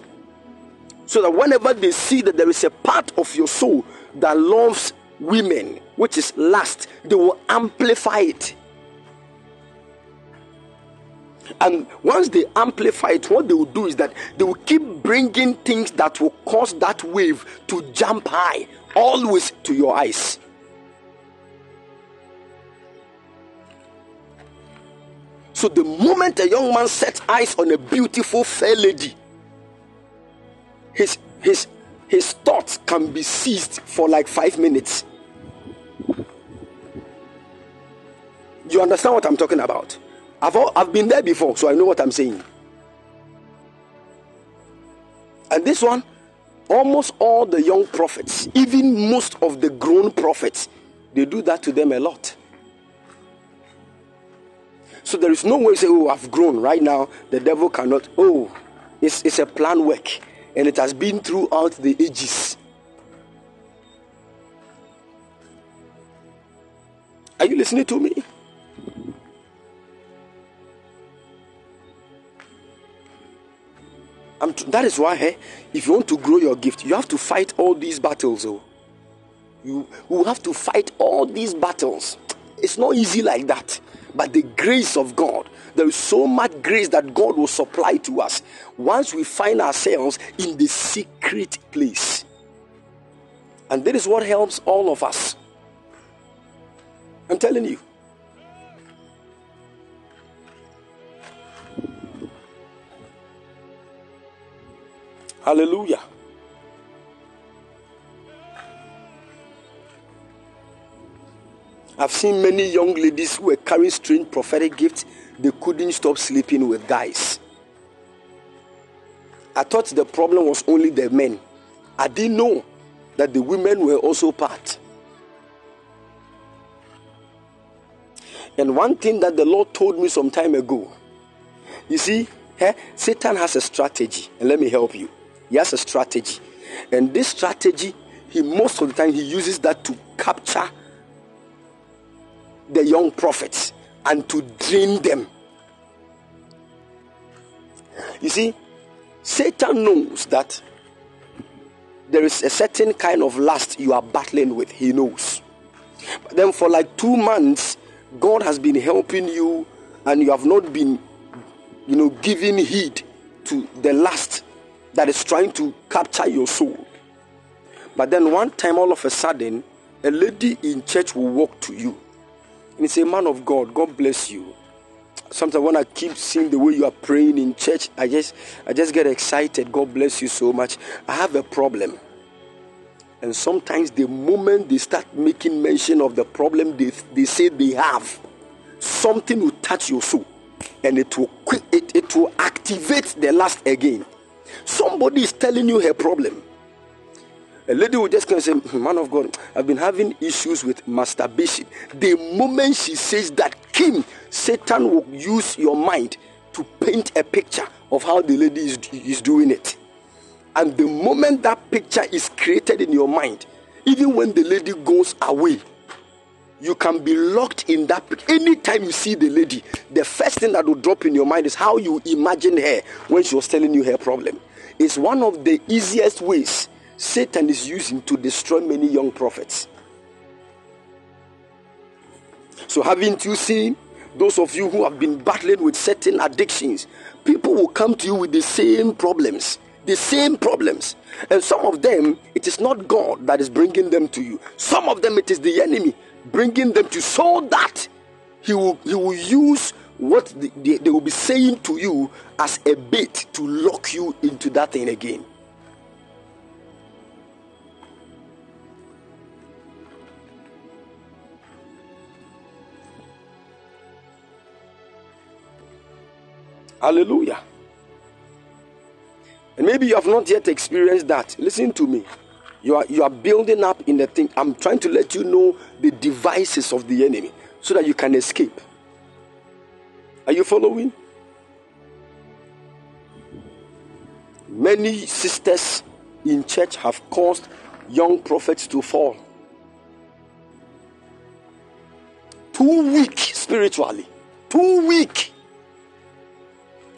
So that whenever they see that there is a part of your soul that loves women, which is lust, they will amplify it. And once they amplify it, what they will do is that they will keep bringing things that will cause that wave to jump high, always to your eyes. So the moment a young man sets eyes on a beautiful fair lady, his his his thoughts can be seized for like five minutes. You understand what I'm talking about? I've, all, I've been there before, so I know what I'm saying. And this one, almost all the young prophets, even most of the grown prophets, they do that to them a lot. So there is no way say, Oh, I've grown right now. The devil cannot. Oh, it's, it's a plan work, and it has been throughout the ages. Are you listening to me? T- that is why, eh, if you want to grow your gift, you have to fight all these battles. Oh, you you have to fight all these battles. It's not easy like that, but the grace of God, there is so much grace that God will supply to us once we find ourselves in the secret place, and that is what helps all of us. I'm telling you. Hallelujah. I've seen many young ladies who were carrying strange prophetic gifts, they couldn't stop sleeping with guys. I thought the problem was only the men. I didn't know that the women were also part. And one thing that the Lord told me some time ago, you see, eh, Satan has a strategy, and let me help you. He has a strategy, and this strategy, he most of the time he uses that to capture the young prophets and to drain them. You see, Satan knows that there is a certain kind of lust you are battling with. He knows. But then, for like two months, God has been helping you, and you have not been, you know, giving heed to the lust that is trying to capture your soul. But then, one time, all of a sudden, a lady in church will walk to you and say, Man of God, God bless you. Sometimes when I keep seeing the way you are praying in church, I just I just get excited. God bless you so much. I have a problem. And sometimes the moment they start making mention of the problem they, they say they have, something will touch your soul and it will it, it will activate the last again. Somebody is telling you her problem. A lady will just come and say, "Hmm, Man of God, I've been having issues with masturbation. The moment she says that, Kim, Satan will use your mind to paint a picture of how the lady is, is doing it. And the moment that picture is created in your mind, even when the lady goes away, you can be locked in that. Anytime you see the lady, the first thing that will drop in your mind is how you imagine her when she was telling you her problem. It's one of the easiest ways Satan is using to destroy many young prophets. So, haven't you seen those of you who have been battling with certain addictions? People will come to you with the same problems, the same problems. And some of them, it is not God that is bringing them to you. Some of them, it is the enemy bringing them to so that he will, he will use what the- they, they will be saying to you as a bait to lock you into that thing again. Hallelujah. And maybe you have not yet experienced that. Listen to me. You are you are building up in the thing. I'm trying to let you know the devices of the enemy so that you can escape. Are you following? Many sisters in church have caused young prophets to fall. Too weak spiritually. Too weak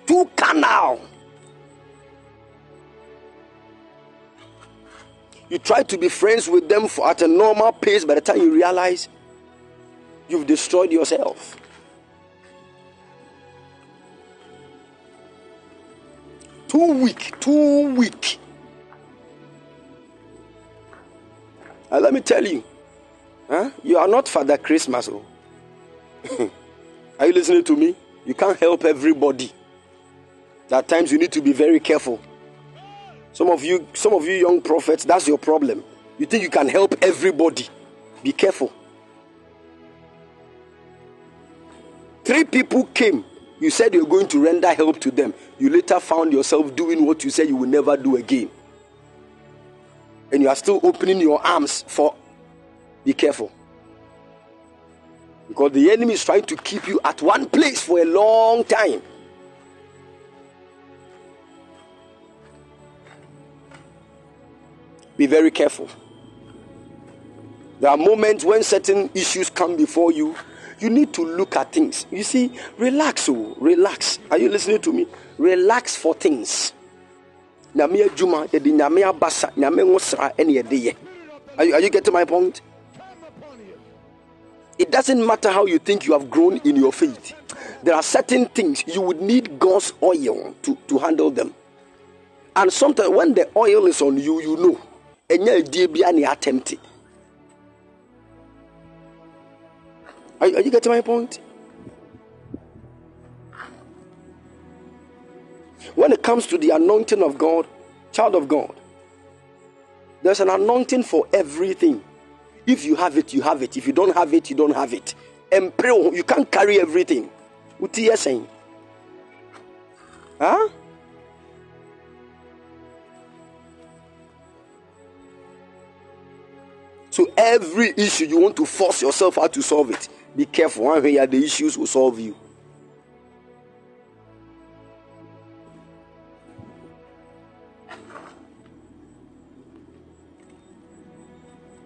too carnal. You try to be friends with them for, at a normal pace, by the time you realize you've destroyed yourself. Too weak, too weak. And let me tell you, huh? you are not Father Christmas. Oh. are you listening to me? You can't help everybody. At times you need to be very careful. Some of you, some of you young prophets, that's your problem. You think you can help everybody. Be careful. Three people came. You said you're going to render help to them. You later found yourself doing what you said you will never do again. And you are still opening your arms for. Be careful. Because the enemy is trying to keep you at one place for a long time. Be very careful. There are moments when certain issues come before you. You need to look at things. You see, relax, oh, relax. Are you listening to me? Relax for things. Are you, are you getting my point? It doesn't matter how you think you have grown in your faith. There are certain things you would need God's oil to, to handle them. And sometimes when the oil is on you, you know. Ɛnyɛ adie bia ne attempt. Are, are you getting my point? When it comes to the anointing of God, child of God, there's an anointing for everything. If you have it, you have it. If you don't have it, you don't have it. And pray, you can't carry everything. What are you saying? Huh? So every issue you want to force yourself out to solve it. Be careful. One way the issues will solve you.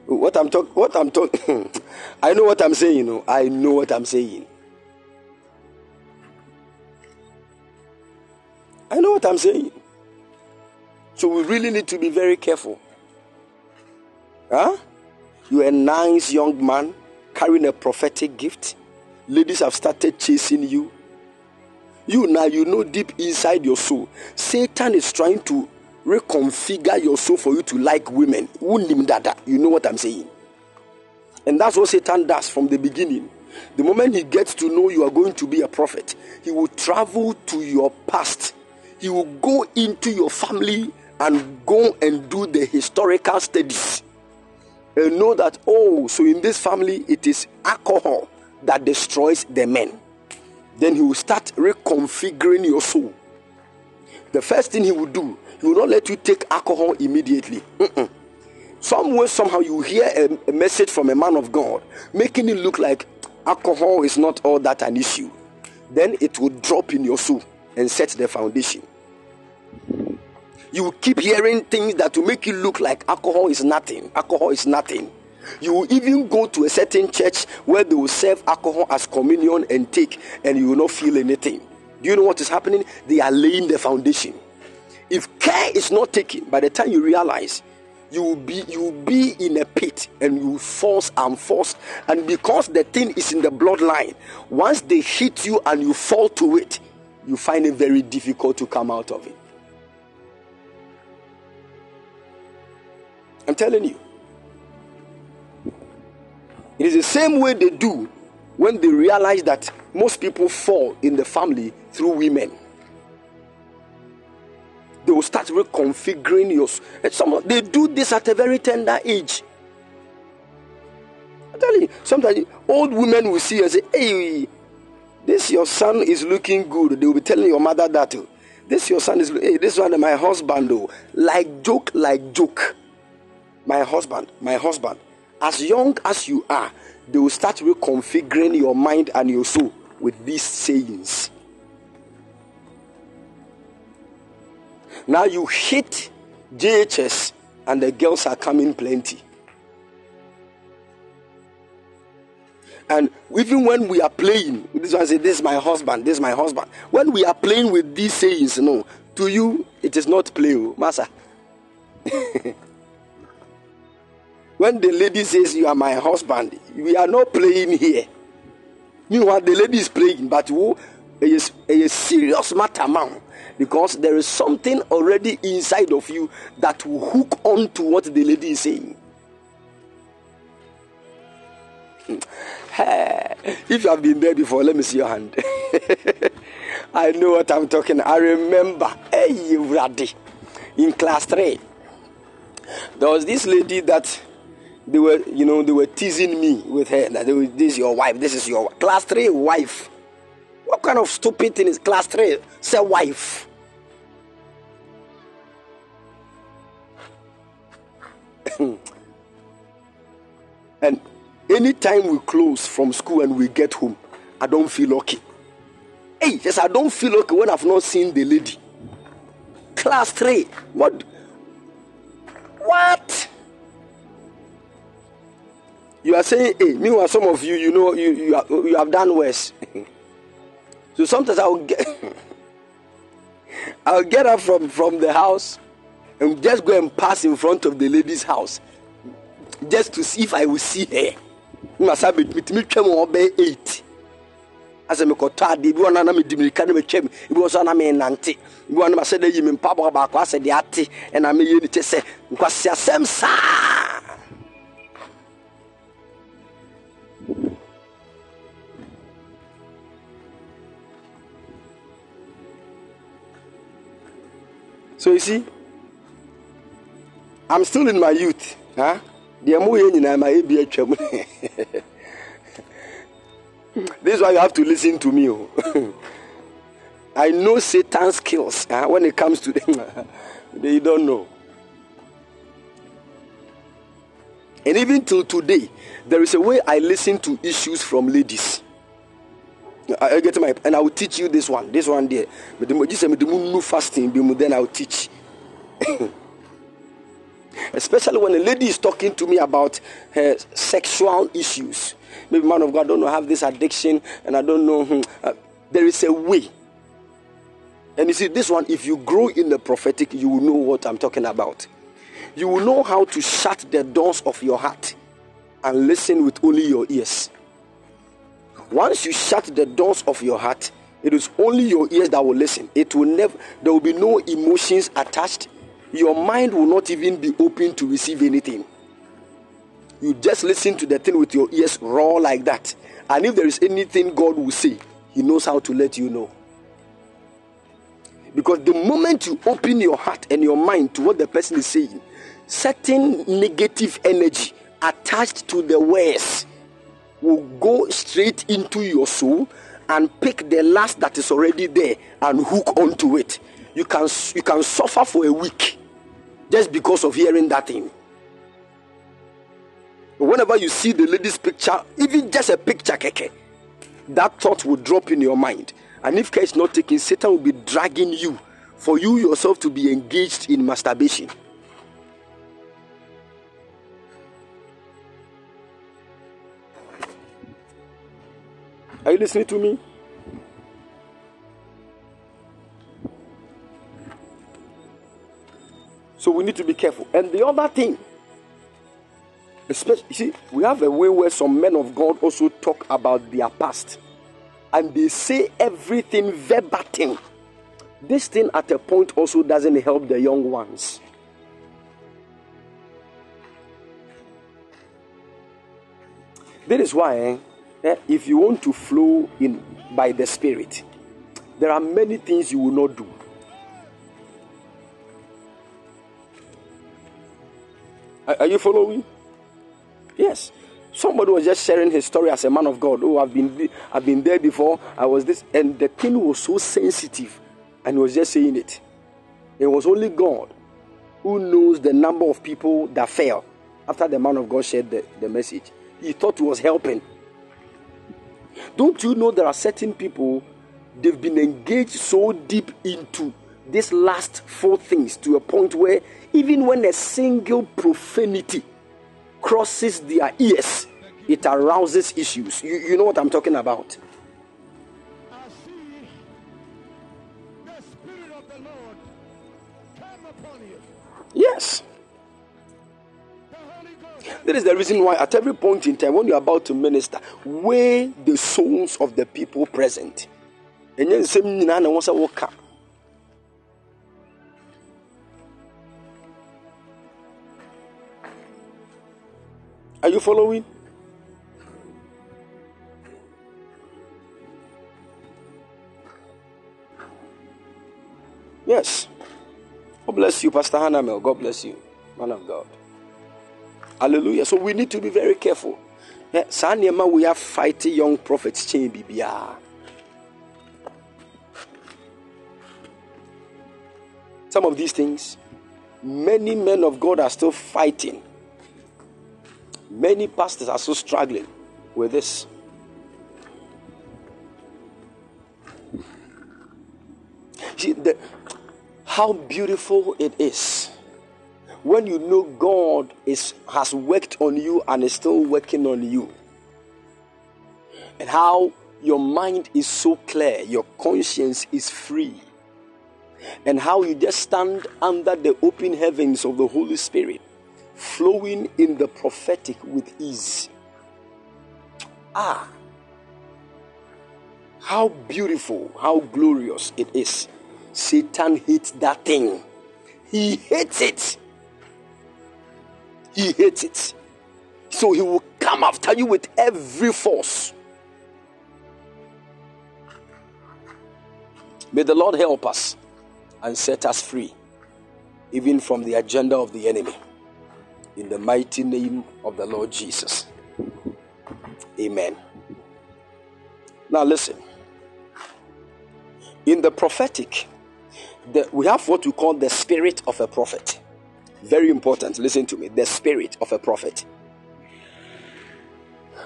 What I'm talking, what I'm talking, I know what I'm saying. You know, I know what I'm saying. I know what I'm saying. So we really need to be very careful. Huh? You're a nice young man carrying a prophetic gift. Ladies have started chasing you. You now, you know deep inside your soul, Satan is trying to reconfigure your soul for you to like women. You know what I'm saying? And that's what Satan does from the beginning. The moment he gets to know you are going to be a prophet, he will travel to your past. He will go into your family and go and do the historical studies and know that, oh, so in this family it is alcohol that destroys the men. Then he will start reconfiguring your soul. The first thing he will do, he will not let you take alcohol immediately. Mm-mm. Somewhere, somehow, you hear a, a message from a man of God making it look like alcohol is not all that an issue. Then it will drop in your soul and set the foundation you will keep hearing things that will make you look like alcohol is nothing. Alcohol is nothing. You will even go to a certain church where they will serve alcohol as communion and take, and you will not feel anything. Do you know what is happening? They are laying the foundation. If care is not taken, by the time you realize, you will be you will be in a pit and you will force and force, and because the thing is in the bloodline, once they hit you and you fall to it, you find it very difficult to come out of it. I'm telling you. It is the same way they do when they realize that most people fall in the family through women. They will start reconfiguring your. Eh, some they do this at a very tender age. I'm telling you, sometimes old women will see you and say, "Hey, this your son is looking good." They will be telling your mother that. oh, This your son is. Hey, this one my husband. Oh, like joke, like joke my husband, my husband, as young as you are, they will start reconfiguring your mind and your soul with these sayings. Now you hit JHS and the girls are coming plenty. And even when we are playing, this one say, This is my husband, this is my husband. When we are playing with these sayings, no, to you it is not play, oh, Master. When the lady says, You are my husband, we are not playing here. Meanwhile, the lady is playing, but who is a serious matter, man. Because there is something already inside of you that will hook on to what the lady is saying. Hmm. if you have been there before, let me see your hand. I know what I'm talking. I remember, hey, you ready? in class three, there was this lady that they were, you know, they were teasing me with her that were, this is your wife, this is your class three wife. What kind of stupid thing is class three? Say wife. and anytime we close from school and we get home, I don't feel okay. Hey, yes, I don't feel okay when I've not seen the lady. Class three. What? What? You are saying, hey, meanwhile, some of you, you know, you, you, are, you have done worse. so sometimes I'll get, I'll get up from, from the house and just go and pass in front of the lady's house just to see if I will see her. Masa metumi twam wɔ bɛyɛ eight asɛ mekɔtɔ adeɛ bi wɔ na na medi mirika na matwam bi wɔ so na menante bi wɔ na masɛ da yi me mpaboa baako asɛ deɛ ate ɛna meyɛ ne kyɛ sɛ nkwasiasɛm saa So you see, I'm still in my youth. Huh? My This is why you have to listen to me. oh. I know Satan's skills huh? when it comes to them. they don't know. And even till today, there is a way I listen to issues from ladies. I get my and I will teach you this one. This one there. But the just the moon fasting, then I will teach. Especially when a lady is talking to me about her sexual issues. Maybe man of God, don't know, have this addiction, and I don't know. hmm, uh, there is a way. And you see, this one, if you grow in the prophetic, you will know what I'm talking about. You will know how to shut the doors of your heart and listen with only your ears. Once you shut the doors of your heart, it is only your ears that will listen. It will never, there will be no emotions attached. Your mind will not even be open to receive anything. You just listen to the thing with your ears raw like that. And if there is anything God will say, He knows how to let you know. Because the moment you open your heart and your mind to what the person is saying, certain negative energy attached to the words will go straight into your soul and pick the last that is already there and hook onto it. You can you can suffer for a week just because of hearing that thing. But whenever you see the lady's picture, even just a picture, keke, that thought will drop in your mind. And if care is not taken, Satan will be dragging you for you yourself to be engaged in masturbation. Are you listening to me? So we need to be careful. And the other thing, especially, see, we have a way where some men of God also talk about their past and they say everything verbatim. This thing at a point also doesn't help the young ones. That is why, eh, Eh, if you want to flow in by the Spirit, there are many things you will not do. Are, are you following? Yes. Somebody was just sharing his story as a man of God. Oh, I've been I've been there before. I was this, and the thing was so sensitive, and was just saying it. It was only God who knows the number of people that fell after the man of God shared the, the message. He thought he was helping. Don't you know there are certain people they've been engaged so deep into these last four things to a point where even when a single profanity crosses their ears, it arouses issues. You, you know what I'm talking about. I That is the reason why, at every point in time, when you're about to minister, weigh the souls of the people present. And Ɛnyɛ nsɛm nyinaa na wɔn sɛ wɔka. Are you following? Yes. God bless you, Pastor Hanamel. God bless you, man of God. Hallelujah. So we need to be very careful. Eh, we are fighting young prophets. Some of these things, many men of God are still fighting. Many pastors are still struggling with this. See, the, how beautiful it is when you know God is has worked on you and is still working on you. And how your mind is so clear, your conscience is free. And how you just stand under the open heavens of the Holy Spirit, flowing in the prophetic with ease. Ah, how beautiful, how glorious it is. Satan hates that thing. He hates it. He hates it. So he will come after you with every force. May the Lord help us and set us free, even from the agenda of the enemy. In the mighty name of the Lord Jesus. Amen. Now, listen. In the prophetic, the, we have what we call the spirit of a prophet. Very important. Listen to me. The spirit of a prophet.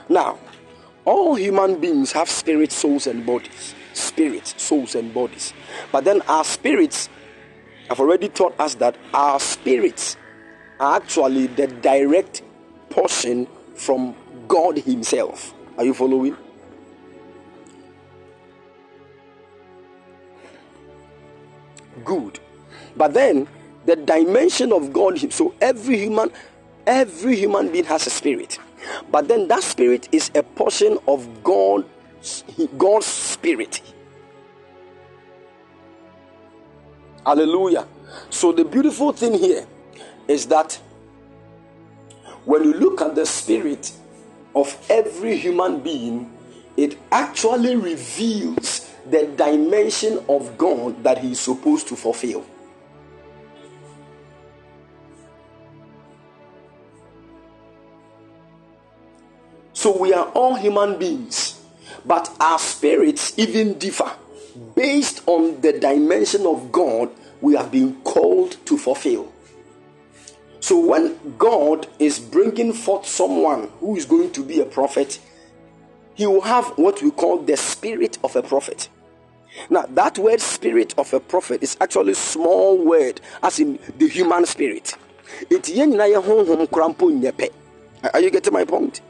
Now, all human beings have spirit, souls, and bodies. Spirit, souls, and bodies. But then our spirits, I've already taught us that our spirits are actually the direct portion from God Himself. Are you following? Good. But then the dimension of God, so every human, every human being has a spirit. But then that spirit is a portion of God, God's spirit. Hallelujah. So the beautiful thing here is that when you look at the spirit of every human being, it actually reveals the dimension of God that he is supposed to fulfill. So we are all human beings, but our spirits even differ based on the dimension of God we have been called to fulfill. So when God is bringing forth someone who is going to be a prophet, he will have what we call the spirit of a prophet. Now, that word spirit of a prophet is actually a small word, as in the human spirit. Are you getting my point?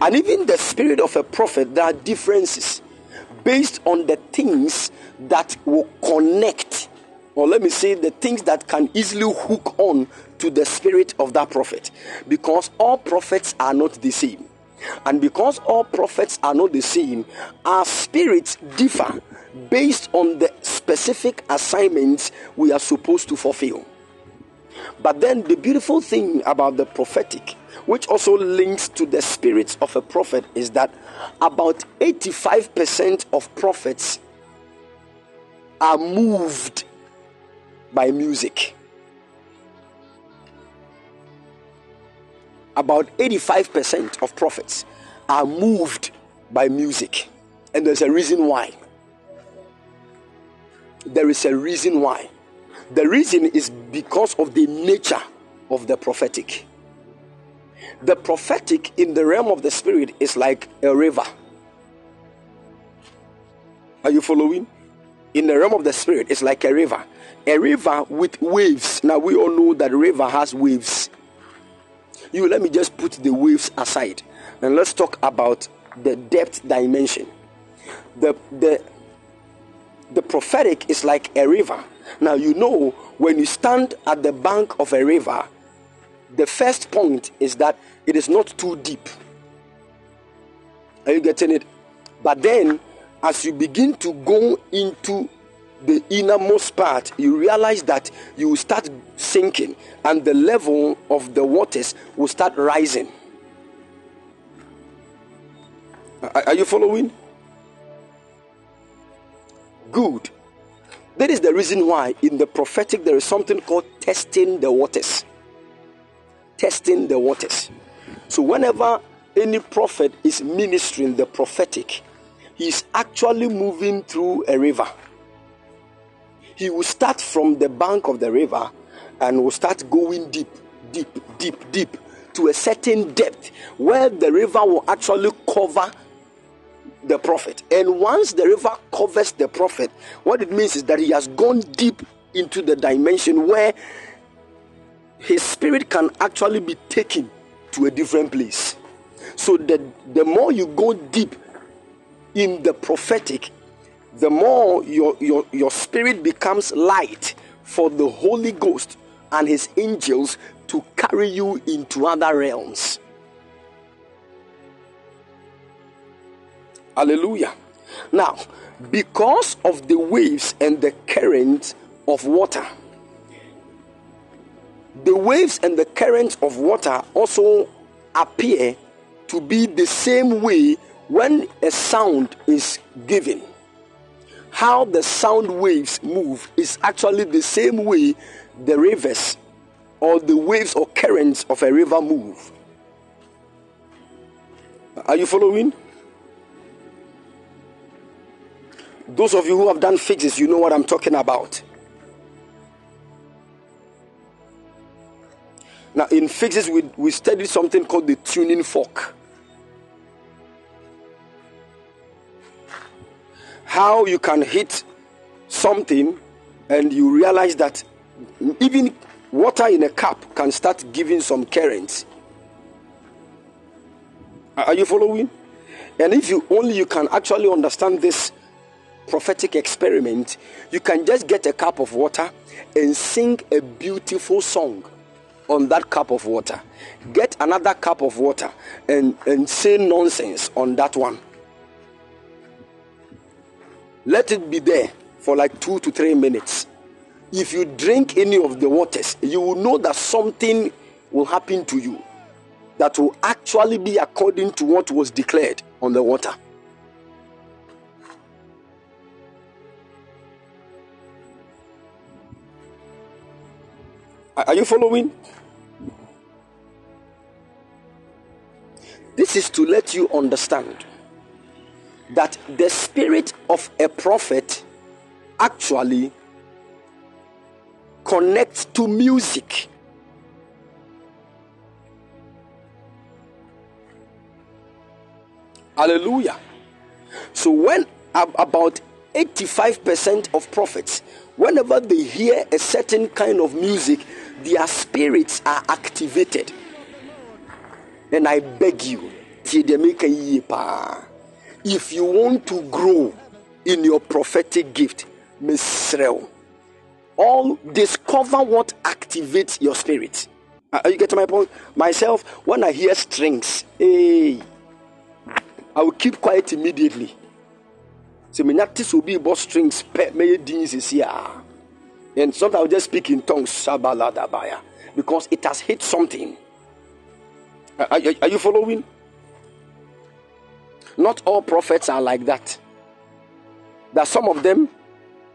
And even the spirit of a prophet, there are differences based on the things that will connect, or let me say, the things that can easily hook on to the spirit of that prophet. Because all prophets are not the same. And because all prophets are not the same, our spirits differ based on the specific assignments we are supposed to fulfill. But then the beautiful thing about the prophetic, which also links to the spirits of a prophet, is that about 85% of prophets are moved by music. About 85% of prophets are moved by music. And there's a reason why. There is a reason why. The reason is because of the nature of the prophetic. The prophetic in the realm of the spirit is like a river. Are you following? In the realm of the spirit, it's like a river. A river with waves. Now we all know that river has waves. You let me just put the waves aside and let's talk about the depth dimension. The the the prophetic is like a river now, you know, when you stand at the bank of a river, the first point is that it is not too deep. Are you getting it? But then, as you begin to go into the innermost part, you realize that you will start sinking and the level of the waters will start rising. Are, you following? Good. That is the reason why in the prophetic there is something called testing the waters. Testing the waters. So, whenever any prophet is ministering the prophetic, he is actually moving through a river. He will start from the bank of the river and will start going deep, deep, deep, deep to a certain depth where the river will actually cover the prophet. And once the river covers the prophet, what it means is that he has gone deep into the dimension where his spirit can actually be taken to a different place. So the, the more you go deep in the prophetic, the more your, your, your spirit becomes light for the Holy Ghost and his angels to carry you into other realms. Hallelujah. Now, because of the waves and the current of water, the waves and the currents of water also appear to be the same way when a sound is given. How the sound waves move is actually the same way the rivers or the waves or currents of a river move. Are you following? Those of you who have done physics, you know what I'm talking about. Now, in physics, we, we studied something called the tuning fork. How you can hit something and you realize that even water in a cup can start giving some current. Are you following? And if you only you can actually understand this prophetic experiment, you can just get a cup of water and sing a beautiful song on that cup of water. Get another cup of water and, and say nonsense on that one. Let it be there for like two to three minutes. If you drink any of the waters, you will know that something will happen to you that will actually be according to what was declared on the water. Are you following? This is to let you understand that the spirit of a prophet actually connects to music. Hallelujah. So when about 85% of prophets, whenever they hear a certain kind of music, their spirits are activated. And I beg you, if you want to grow in your prophetic gift, Misrel, all discover what activates your spirit. Are you getting my point? Myself, when I hear strings, hey, I will keep quiet immediately. So me not will be about strings, me dins is here. And sometimes I'll just speak in tongues, because it has hit something. Are, are, you following? Not all prophets are like that. That some of them,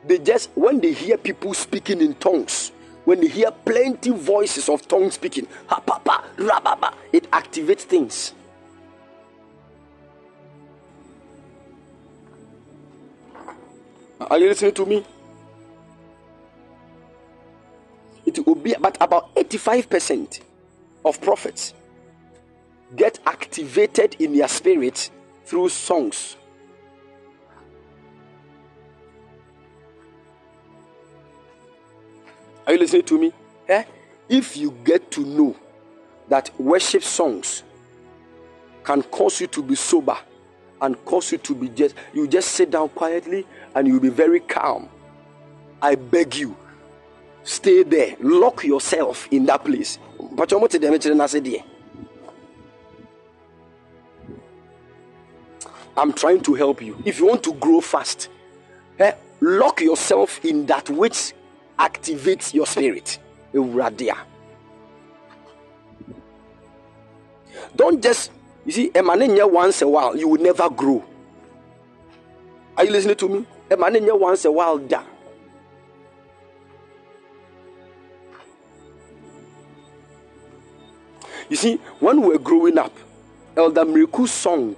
they just when they hear people speaking in tongues, when they hear plenty voices of tongue speaking, it activates things. Are you listening to me? It will be but about 85% of prophets get activated in their spirit through songs. Are you listening to me? Eh? If you get to know that worship songs can cause you to be sober and cause you to be just, you just sit down quietly and you'll be very calm. I beg you, stay there, lock yourself in that place. But you're I'm trying to help you. If you want to grow fast, eh, lock yourself in that which activates your spirit. Don't just, you see, emanenya once a while, you will never grow. Are you listening to me? Emanenya once a while, da. You see, when we were growing up, Elder Mireku's song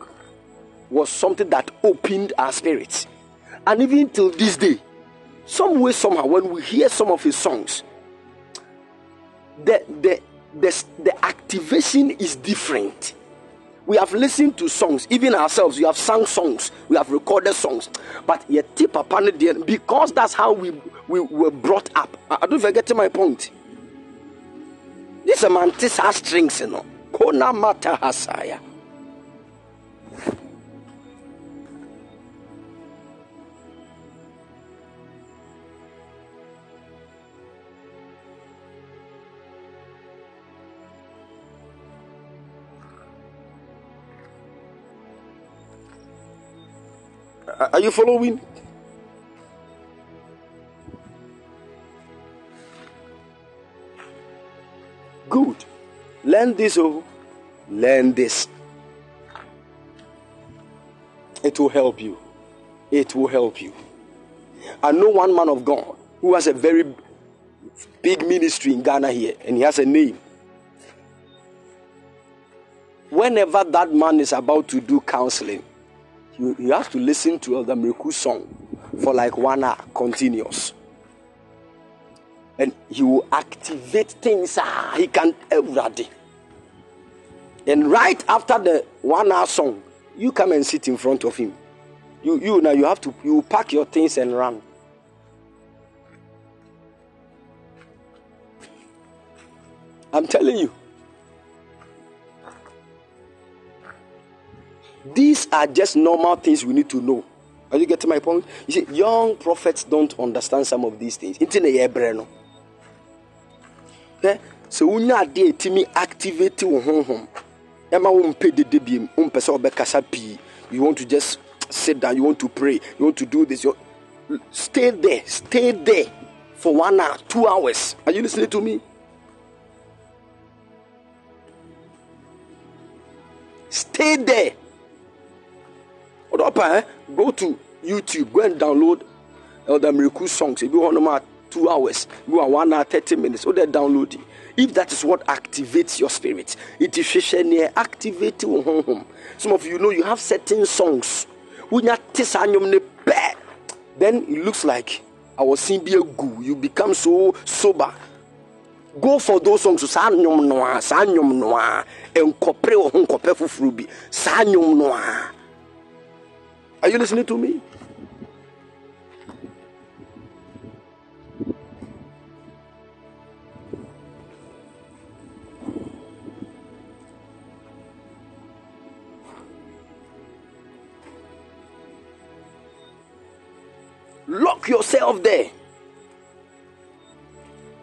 was something that opened our spirits. And even till this day, some way, somehow, when we hear some of his songs, the, the, the, the activation is different. We have listened to songs, even ourselves, we have sung songs, we have recorded songs, but yet, because that's how we, we were brought up. I don't forget my point. This is a man, this has strings, you know. Kona mata hasaya. Are you following? Good. Learn this, oh. Learn this. It will help you. It will help you. I know one man of God who has a very big ministry in Ghana here, and he has a name. Whenever that man is about to do counseling, you, you have to listen to Elder Mireku's song for like one hour continuous. and he will activate things. Ah, he can everybody. And right after the one hour song, you come and sit in front of him. You you now you have to you pack your things and run. I'm telling you. These are just normal things we need to know. Are you getting my point? You see, young prophets don't understand some of these things. Nti na yɛ brɛ no. Eh? Hwɛ, sɛ wonya adeɛ a ɛtumi activate wo honhom. Ɛma wompɛ dede biem wompɛ sɛ wobɛkasa pii. You want to just sit down. You want to pray. You want to do this. You stay there. Stay there for one hour two hours. Are you listening to me? Stay there Hold up, eh? Go to YouTube, go and download Elder Mireku songs. If you want them at two hours, you are one hour, 30 minutes. They download it. If that is what activates your spirit, it is shishene activate. Some of you know you have certain songs. You then it looks like I seeing be a goo. You become so sober. Go for those songs. Saa nnwom no a, saa nnwom no a, nkɔpere wo ho nkɔpɛ. Are you listening to me? Lock yourself there.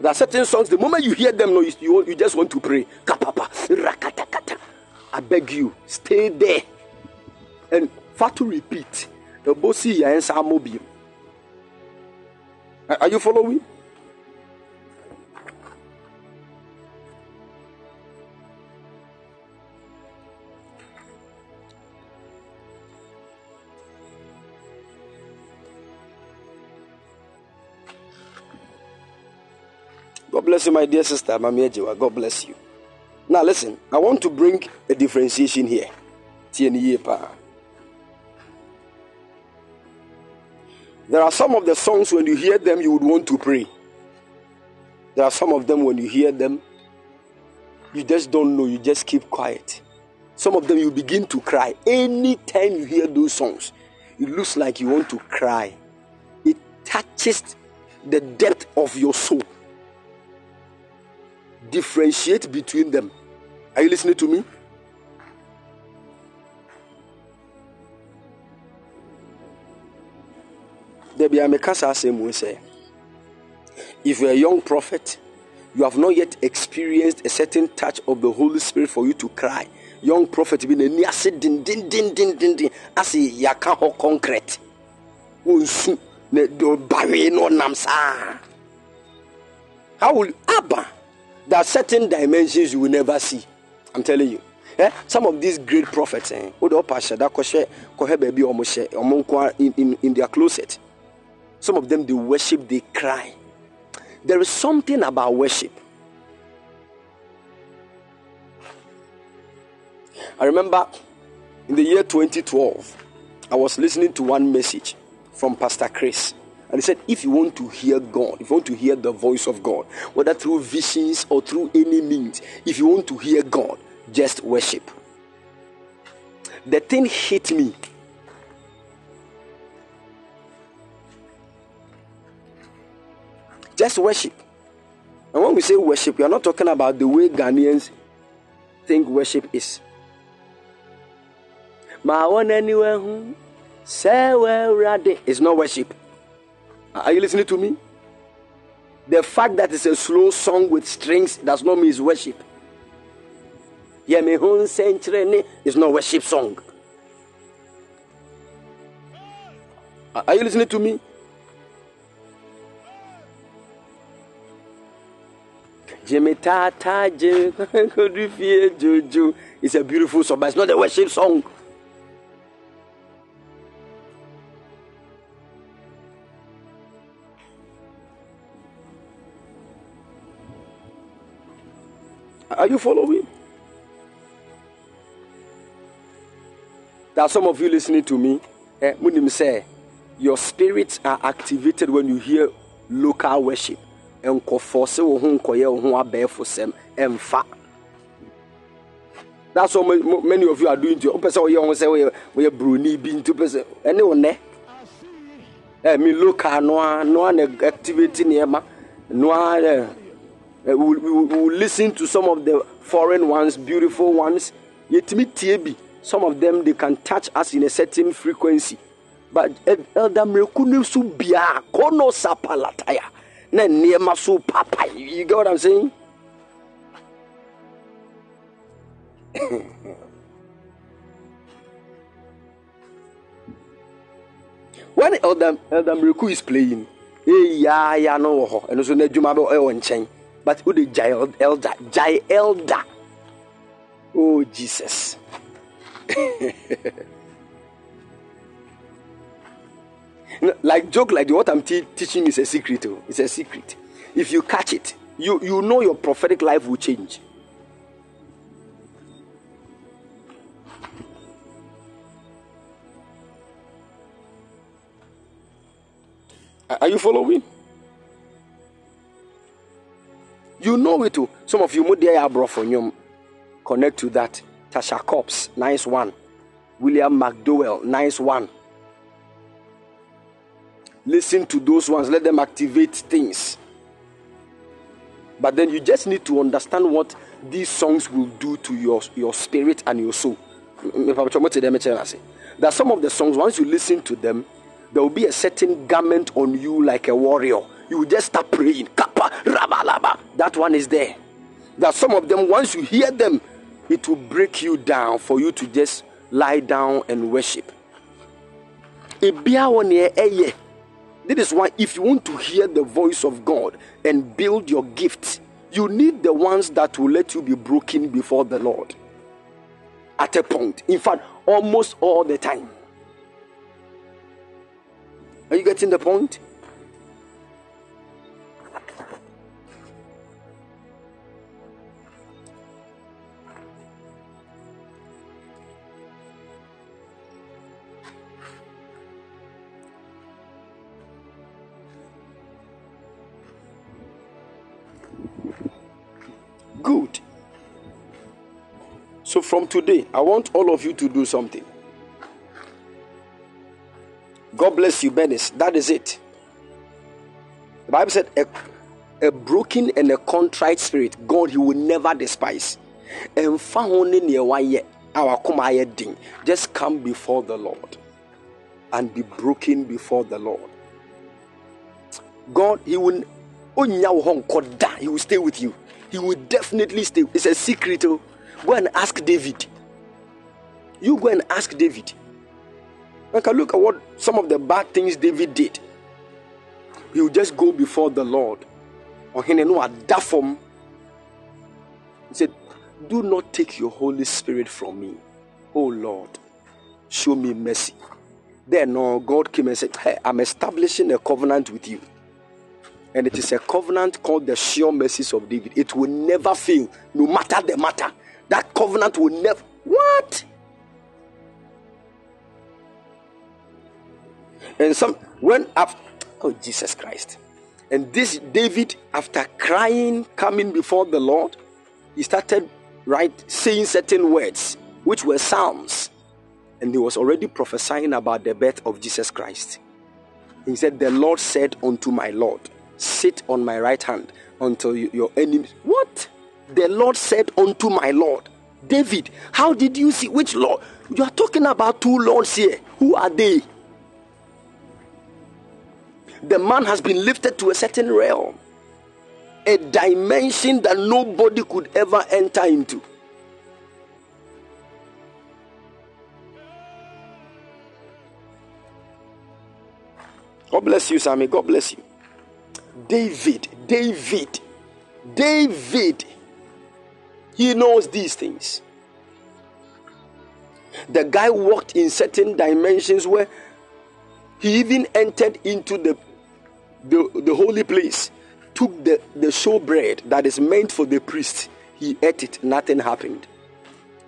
There are certain songs, the moment you hear them, no, you, you, you just want to pray. Kapapa, rakatakata. I beg you, stay there. And fa to repeat. The bossy yansa mobile. Are you following? God bless you, my dear sister, Mami Ejiwa. God bless you. Now, listen, I want to bring a differentiation here. TNE pa. There are some of the songs when you hear them, you would want to pray. There are some of them when you hear them, you just don't know, you just keep quiet. Some of them you begin to cry. Anytime you hear those songs, it looks like you want to cry. It touches the depth of your soul. Differentiate between them. Are you listening to me? Be a mekasa asɛm mu sɛ if you're a young prophet you have not yet experienced a certain touch of the holy spirit for you to cry. Young prophet bi n'ani ase dendendendenden ase yaka hɔ concrete. Wonsu na bawee na ɔnam saa how will aba there are certain dimensions you will never see? I'm telling you. Eh? Some of these great prophets, eh? Wode ɔpa hyɛ da kɔhyɛ kɔhɛ baabi a ɔmo hyɛ ɔmo nko in, in, in their closet. Some of them they worship, they cry. There is something about worship. I remember in the year 2012, I was listening to one message from Pastor Chris. And he said, if you want to hear God, if you want to hear the voice of God, whether through visions or through any means, if you want to hear God, just worship. The thing hit me. Just worship. And when we say worship, we are not talking about the way Ghanaians think worship is. Ma won anywhere who say ready is not worship. Are you listening to me? The fact that it's a slow song with strings does not mean it's worship. Yeah, me hun century is not worship song. Are you listening to me? Jimmy Tata Jim Jojo. It's a beautiful song, but it's not a worship song. Are you following? There are some of you listening to me. Eh, Munim say your spirits are activated when you hear local worship. Nkɔfɔ sɛ wo ho nkɔyɛ wo ho abɛɛfo sɛm ɛmfa that's what ma- ma- many of you are doing to you. Wopɛ sɛ woyɛ ho sɛ woyɛ woyɛ broni bi nti wopɛ sɛ ɛne wo nnɛ Eh, mi local noa noa na activate nneɛma noa eh, eh, we, we, we will listen to some of the foreign ones beautiful ones. Yɛtumi tie bi some of them they can touch us in a certain frequency. But eh, elder mmereku no so biara kono sapalataya na nneɛma so papa you get what i'm saying? When elder elder Mireku is playing eh, eya ya no wɔ hɔ ɛno nso n'adwuma bɛ ɛwɔ eh, but o de gyae elder gyae elder oh jesus like joke like what i'm te- teaching is a secret oh it's a secret if you catch it you you know your prophetic life will change Are you following? You know it too. Some of you from you connect to that. Tasha Cobbs, nice one. William McDowell, nice one. Listen to those ones, let them activate things. But then you just need to understand what these songs will do to your, your spirit and your soul. Are some of the songs, once you listen to them, there will be a certain garment on you like a warrior. You will just start praying. That one is there. Are some of them, once you hear them, it will break you down for you to just lie down and worship. Eh, eh, This is why, if you want to hear the voice of God and build your gift, you need the ones that will let you be broken before the Lord. At a point, in fact, almost all the time. Are you getting the point? Today, I want all of you to do something. God bless you, Benis. That is it. The Bible said, a, a broken and a contrite spirit, God, He will never despise. And. Just come before the Lord and be broken before the Lord. God, He will. He will stay with you. He will definitely stay. It's a secret. Oh. Go and ask David. You go and ask David. Like, look at what some of the bad things David did. He will just go before the Lord. Ada fam. He said, Do not take your Holy Spirit from me. Oh Lord, show me mercy. Then no, God came and said, Hey, I'm establishing a covenant with you. And it is a covenant called the sure mercies of David. It will never fail, no matter the matter. That covenant will never. What? And some when after oh Jesus Christ. And this David, after crying, coming before the Lord, he started right saying certain words, which were psalms. And he was already prophesying about the birth of Jesus Christ. He said, The Lord said unto my Lord, Sit on my right hand until you- your enemies. What? The Lord said unto my Lord. David, how did you see which Lord? You are talking about two lords here. Who are they? The man has been lifted to a certain realm, a dimension that nobody could ever enter into. God bless you, Sammy. God bless you. David, David, David, he knows these things. The guy walked in certain dimensions where he even entered into the the, the holy place, took the, the showbread that is meant for the priest, he ate it, nothing happened.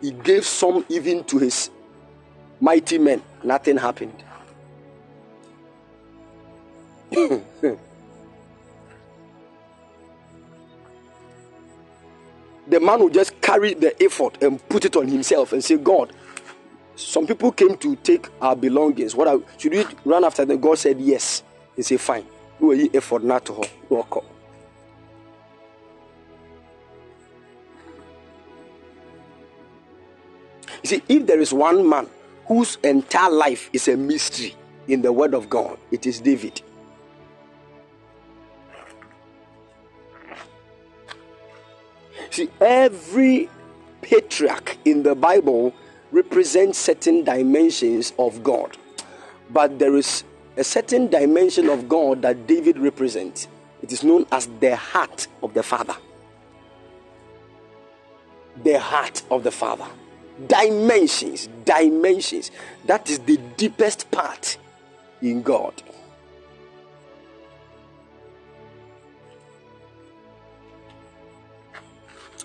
He gave some even to his mighty men, nothing happened. Hmm. The man will just carry the effort and put it on himself and say, God, some people came to take our belongings. What I, should we run after them? God said yes. He said, Fine. Do a effort not to walk up. You see, if there is one man whose entire life is a mystery in the Word of God, it is David. See, every patriarch in the Bible represents certain dimensions of God, but there is a certain dimension of God that David represents. It is known as the heart of the Father. The heart of the Father. Dimensions, dimensions. That is the deepest part in God.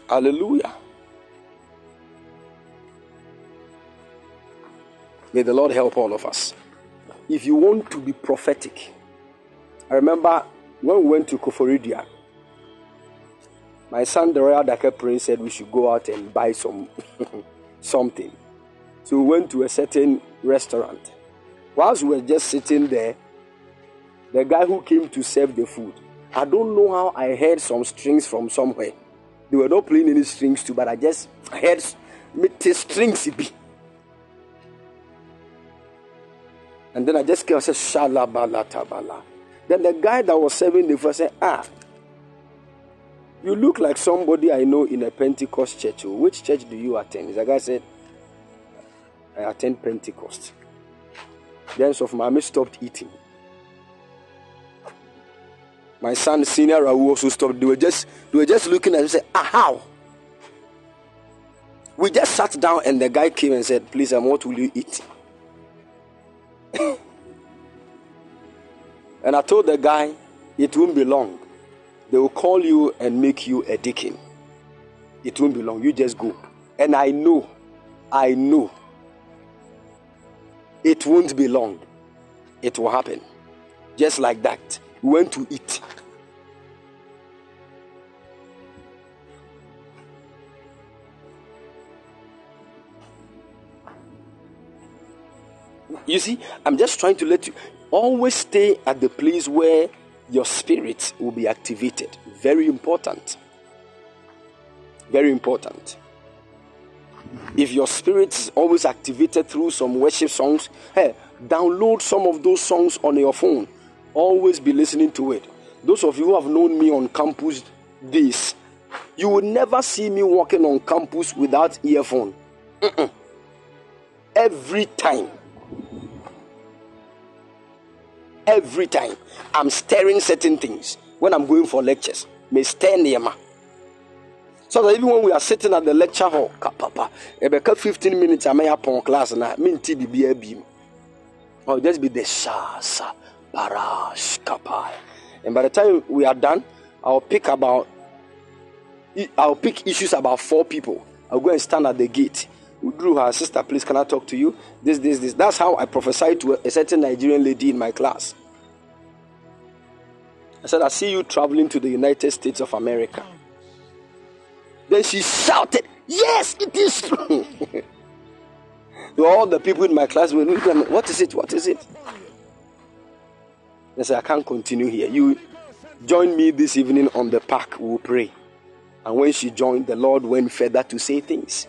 Hallelujah. May the Lord help all of us. If you want to be prophetic, I remember when we went to Koforidua, my son, the Royal Dakar Prince, said we should go out and buy some something. So we went to a certain restaurant. Whilst we were just sitting there, the guy who came to serve the food, I don't know how I heard some strings from somewhere. They were not playing any strings too, but I just heard me strings be. And then I just came and said, Shalabala tabala. Then the guy that was serving the first said, Ah, you look like somebody I know in a Pentecost church. Which church do you attend? The guy said, I attend Pentecost. Then so mommy stopped eating. My son, senior Raul, also stopped. They were just they were just looking at him and said, Ah, how? We just sat down and the guy came and said, Please, um, what will you eat? and I told the guy, It won't be long. They will call you and make you a deacon. It won't be long. You just go. And I know, I know, it won't be long. It will happen. Just like that. We went to eat. You see, I'm just trying to let you always stay at the place where your spirit will be activated. Very important. Very important. If your spirit is always activated through some worship songs, hey, download some of those songs on your phone. Always be listening to it. Those of you who have known me on campus days, you will never see me walking on campus without earphone. Mm-mm. Every time every time I'm staring certain things when I'm going for lectures. May stir near So that even when we are sitting at the lecture hall, papa, about 15 minutes I may upon class I mean TBB beam. Or just be the barash, kapai. And by the time we are done, I'll pick about I'll pick issues about four people. I'll go and stand at the gate. Drew, her sister, please, can I talk to you? This, this, this. That's how I prophesied to a, a certain Nigerian lady in my class. I said, I see you traveling to the United States of America. Then she shouted, Yes, it is true. To all the people in my class were looking at me, What is it? What is it? I said, I can't continue here. You join me this evening on the park. We'll pray. And when she joined, the Lord went further to say things.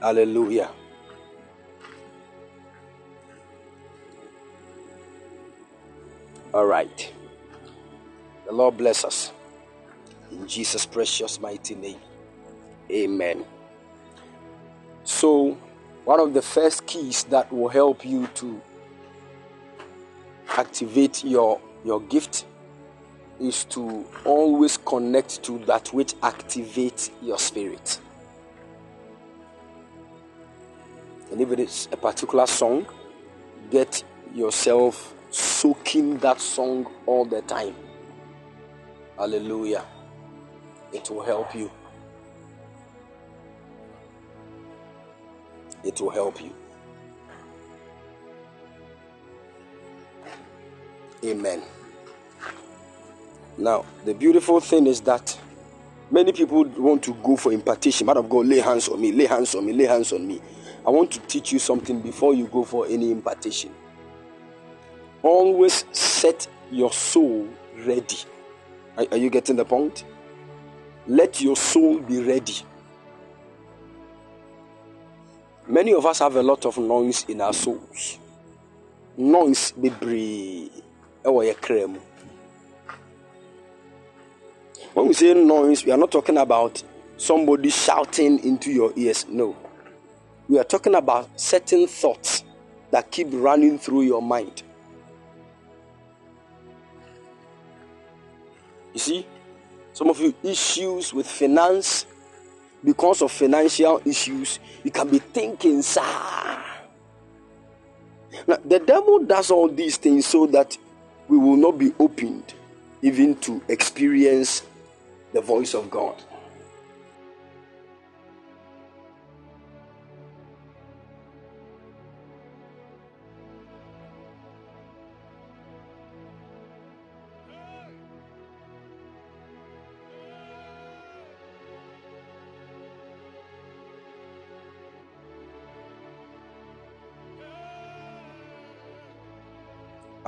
Hallelujah. All right. The Lord bless us. In Jesus' precious mighty name. Amen. So, one of the first keys that will help you to activate your your gift is to always connect to that which activates your spirit. And if it is a particular song, get yourself soaking that song all the time. Hallelujah. It will help you. It will help you. Amen. Now, the beautiful thing is that many people want to go for impartation. Man of God, lay hands on me, lay hands on me, lay hands on me. I want to teach you something before you go for any impartation. Always set your soul ready. Are, are you getting the point? Let your soul be ready. Many of us have a lot of noise in our souls. Noise bebree ɛwɔ. When we say noise, we are not talking about somebody shouting into your ears. No. We are talking about certain thoughts that keep running through your mind. You see, some of you issues with finance, because of financial issues, you can be thinking, sir. Now, the devil does all these things so that we will not be opened even to experience the voice of God.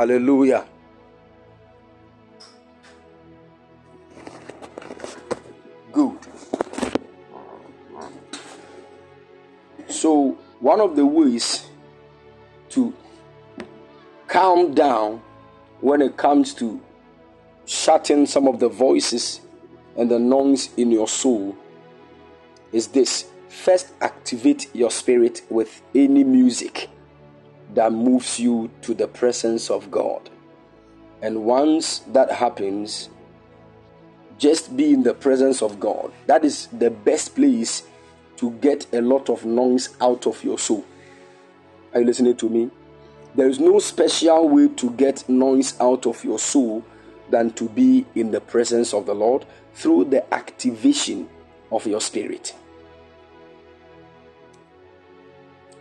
Hallelujah. Good. So, one of the ways to calm down when it comes to shutting some of the voices and the noise in your soul is this first activate your spirit with any music that moves you to the presence of God. And once that happens, just be in the presence of God. That is the best place to get a lot of noise out of your soul. Are you listening to me? There is no special way to get noise out of your soul than to be in the presence of the Lord through the activation of your spirit.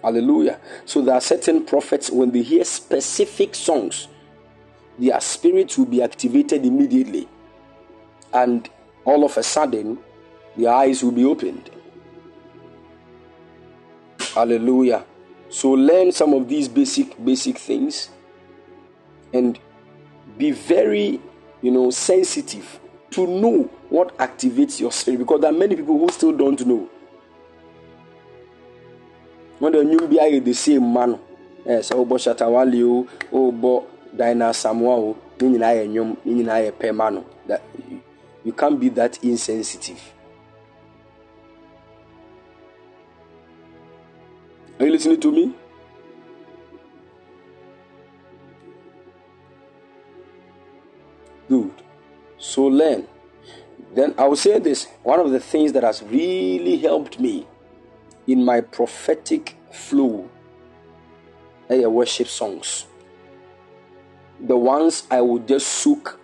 Hallelujah. So there are certain prophets, when they hear specific songs, their spirits will be activated immediately. And all of a sudden, their eyes will be opened. Hallelujah. So learn some of these basic, basic things and be very, you know, sensitive to know what activates your spirit because there are many people who still don't know. When the new be the same man, eh, yes, oh, but Shatta Wale, oh, oh, but Dinah Samuel, ne nyinaa yɛ nnwom ne nyinaa yɛ pɛ ma no that you can't be that insensitive. Are you listening to me? Good so learn. Then i will say this one of the things that has really helped me in my prophetic flow are your worship songs the ones I will just soak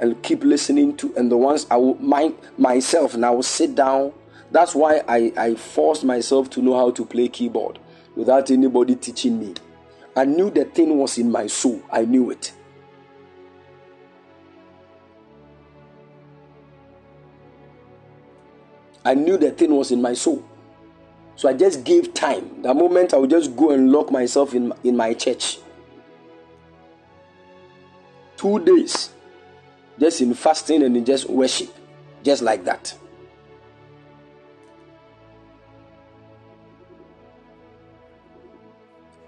and keep listening to, and the ones I will mind myself and I will sit down. That's why I, I forced myself to know how to play keyboard without anybody teaching me. I knew the thing was in my soul, I knew it. I knew the thing was in my soul. So I just gave time. The moment I would just go and lock myself in, in my church two days just in fasting and in just worship, just like that.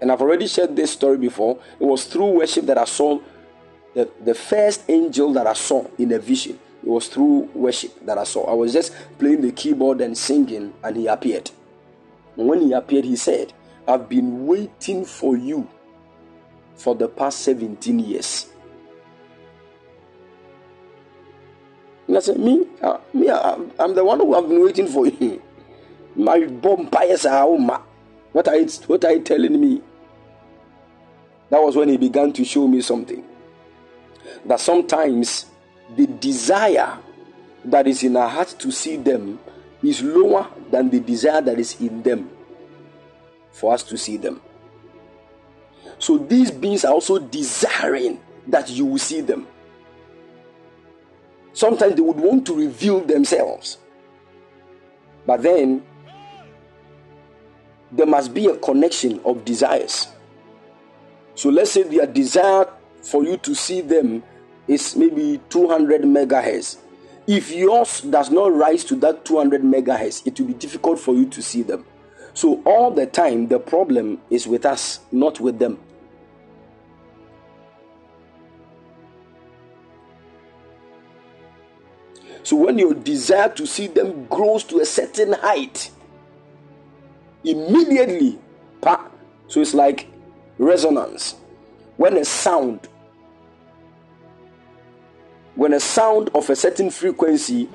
And I've already shared this story before. It was through worship that I saw the, the first angel that I saw in a vision. It was through worship that I saw. I was just playing the keyboard and singing, and he appeared. When he appeared, he said, I've been waiting for you for the past 17 years. And I said, Me? Uh, me I, I'm the one who have been waiting for you. My vampires are What are, you, what are you telling me? That was when he began to show me something. That sometimes the desire that is in our heart to see them is lower than the desire that is in them for us to see them. So these beings are also desiring that you will see them. Sometimes they would want to reveal themselves. But then there must be a connection of desires. So let's say their desire for you to see them is maybe 200 megahertz. If yours does not rise to that 200 megahertz, it will be difficult for you to see them. So, all the time, the problem is with us, not with them. So, when your desire to see them grows to a certain height, immediately, so it's like resonance. When a sound when a sound of a certain frequency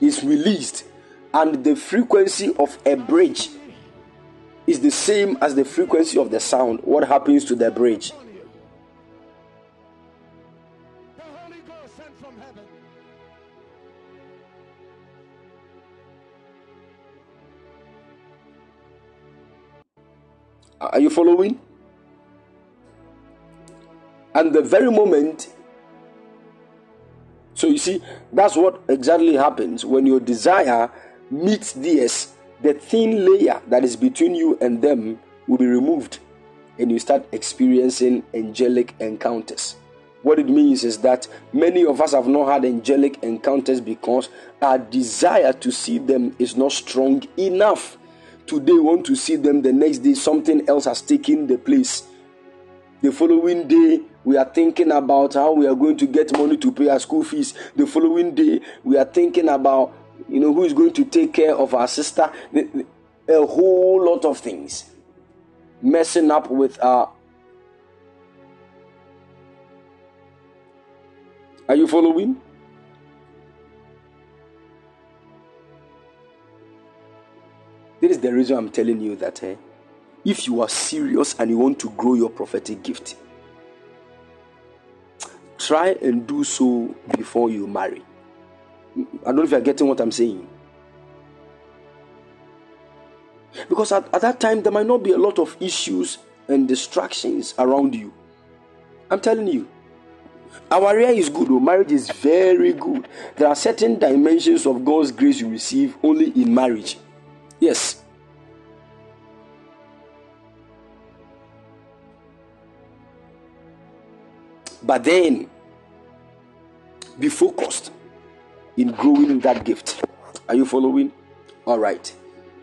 is released and the frequency of a bridge is the same as the frequency of the sound, what happens to the bridge? Are you following? And the very moment so you see, that's what exactly happens when your desire meets theirs. The thin layer that is between you and them will be removed, and you start experiencing angelic encounters. What it means is that many of us have not had angelic encounters because our desire to see them is not strong enough. Today, we want to see them, the next day, something else has taken the place. The following day, we are thinking about how we are going to get money to pay our school fees. The following day, we are thinking about you know who is going to take care of our sister. A whole lot of things messing up with our. Are you following? This is the reason I'm telling you that eh, if you are serious and you want to grow your prophetic gift, try and do so before you marry. I don't know if you're getting what I'm saying. Because at, at that time, there might not be a lot of issues and distractions around you. I'm telling you. Our area is good, though. Marriage is very good. There are certain dimensions of God's grace you receive only in marriage. Yes. But then, be focused in growing that gift. Are you following? All right.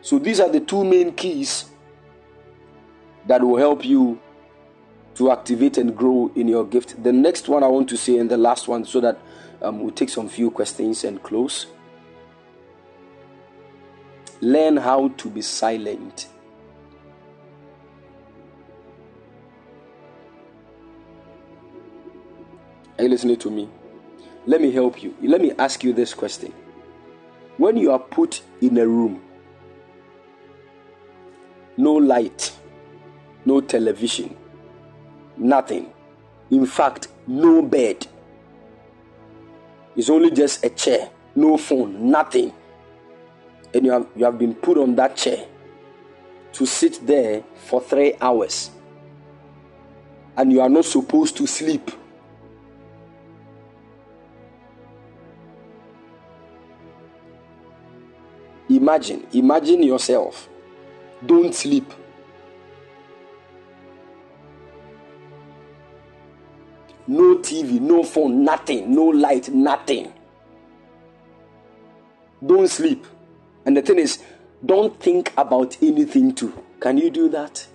So, these are the two main keys that will help you to activate and grow in your gift. The next one I want to say, and the last one, so that um, we'll take some few questions and close. Learn how to be silent. Are you listening to me? Let me help you. Let me ask you this question. When you are put in a room, no light, no television, nothing. In fact, no bed. It's only just a chair, no phone, nothing. And you have, you have been put on that chair to sit there for three hours. And you are not supposed to sleep. Imagine, imagine yourself. Don't sleep. No TV, no phone, nothing, no light, nothing. Don't sleep. And the thing is, don't think about anything too. Can you do that?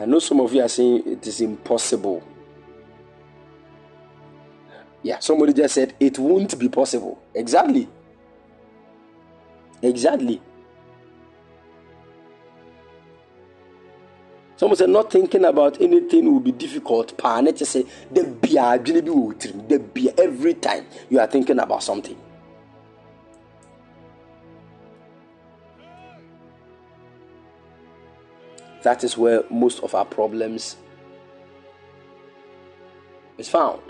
I know some of you are saying it is impossible. Yeah, somebody just said it won't be possible. Exactly. Exactly. Someone said not thinking about anything will be difficult. Pa, just say the beer, the beer every time you are thinking about something. That is where most of our problems is found.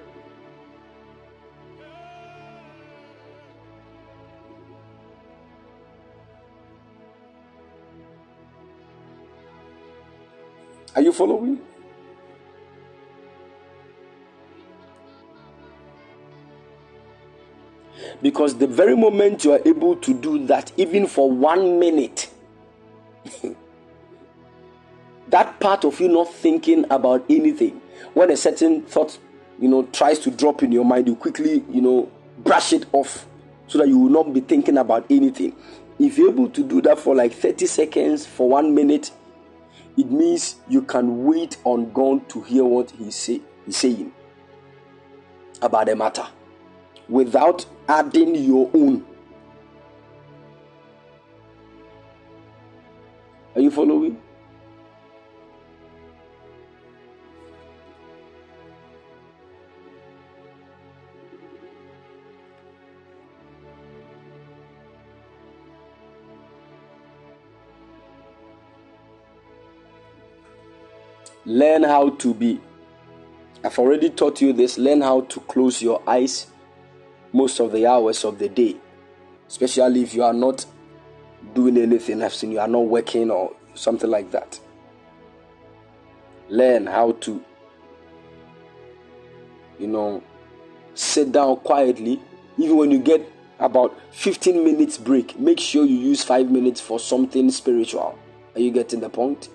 Are you following? Because the very moment you are able to do that, even for one minute, that part of you not thinking about anything, when a certain thought, you know, tries to drop in your mind, you quickly, you know, brush it off so that you will not be thinking about anything. If you're able to do that for like 30 seconds, for one minute, it means you can wait on God to hear what He's, say, he's saying about the matter without adding your own. Are you following? Learn how to be. I've already taught you this. Learn how to close your eyes most of the hours of the day, especially if you are not doing anything. I've seen you are not working or something like that. Learn how to, you know, sit down quietly. Even when you get about 15 minutes break, make sure you use five minutes for something spiritual. Are you getting the point?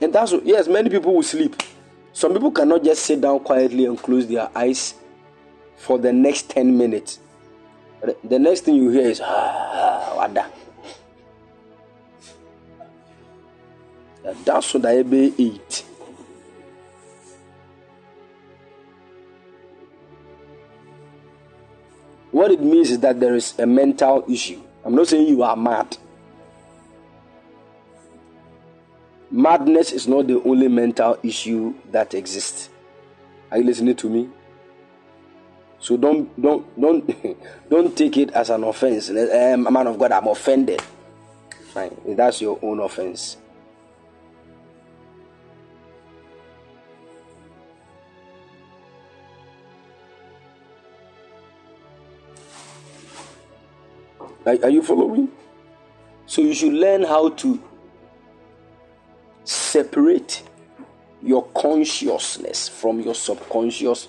And that's what, yes, many people will sleep. Some people cannot just sit down quietly and close their eyes for the next 10 minutes. The next thing you hear is, ah, wada. That's what I be eat. What it means is that there is a mental issue. I'm not saying you are mad. Madness is not the only mental issue that exists. Are you listening to me? So don't don't don't don't take it as an offense. Um, man of God, I'm offended. Fine, that's your own offense. Are, are you following? So you should learn how to separate your consciousness from your subconscious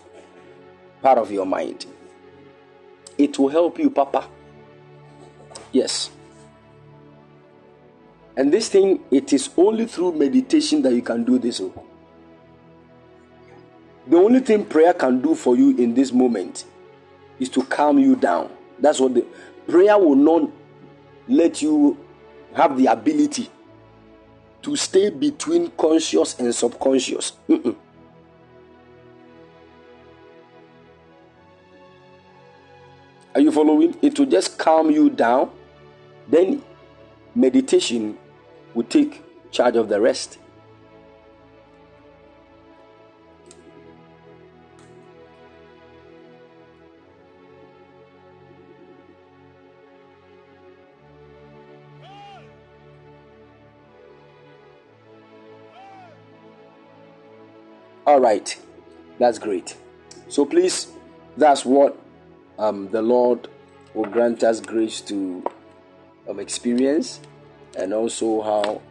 part of your mind. It will help you, Papa. Yes. And this thing, it is only through meditation that you can do this. Oh. The only thing prayer can do for you in this moment is to calm you down. That's what the prayer will not let you have the ability to stay between conscious and subconscious. Mm-mm. Are you following? It will just calm you down. Then meditation will take charge of the rest. All right, that's great. So please, that's what um, the Lord will grant us grace to um, experience, and also how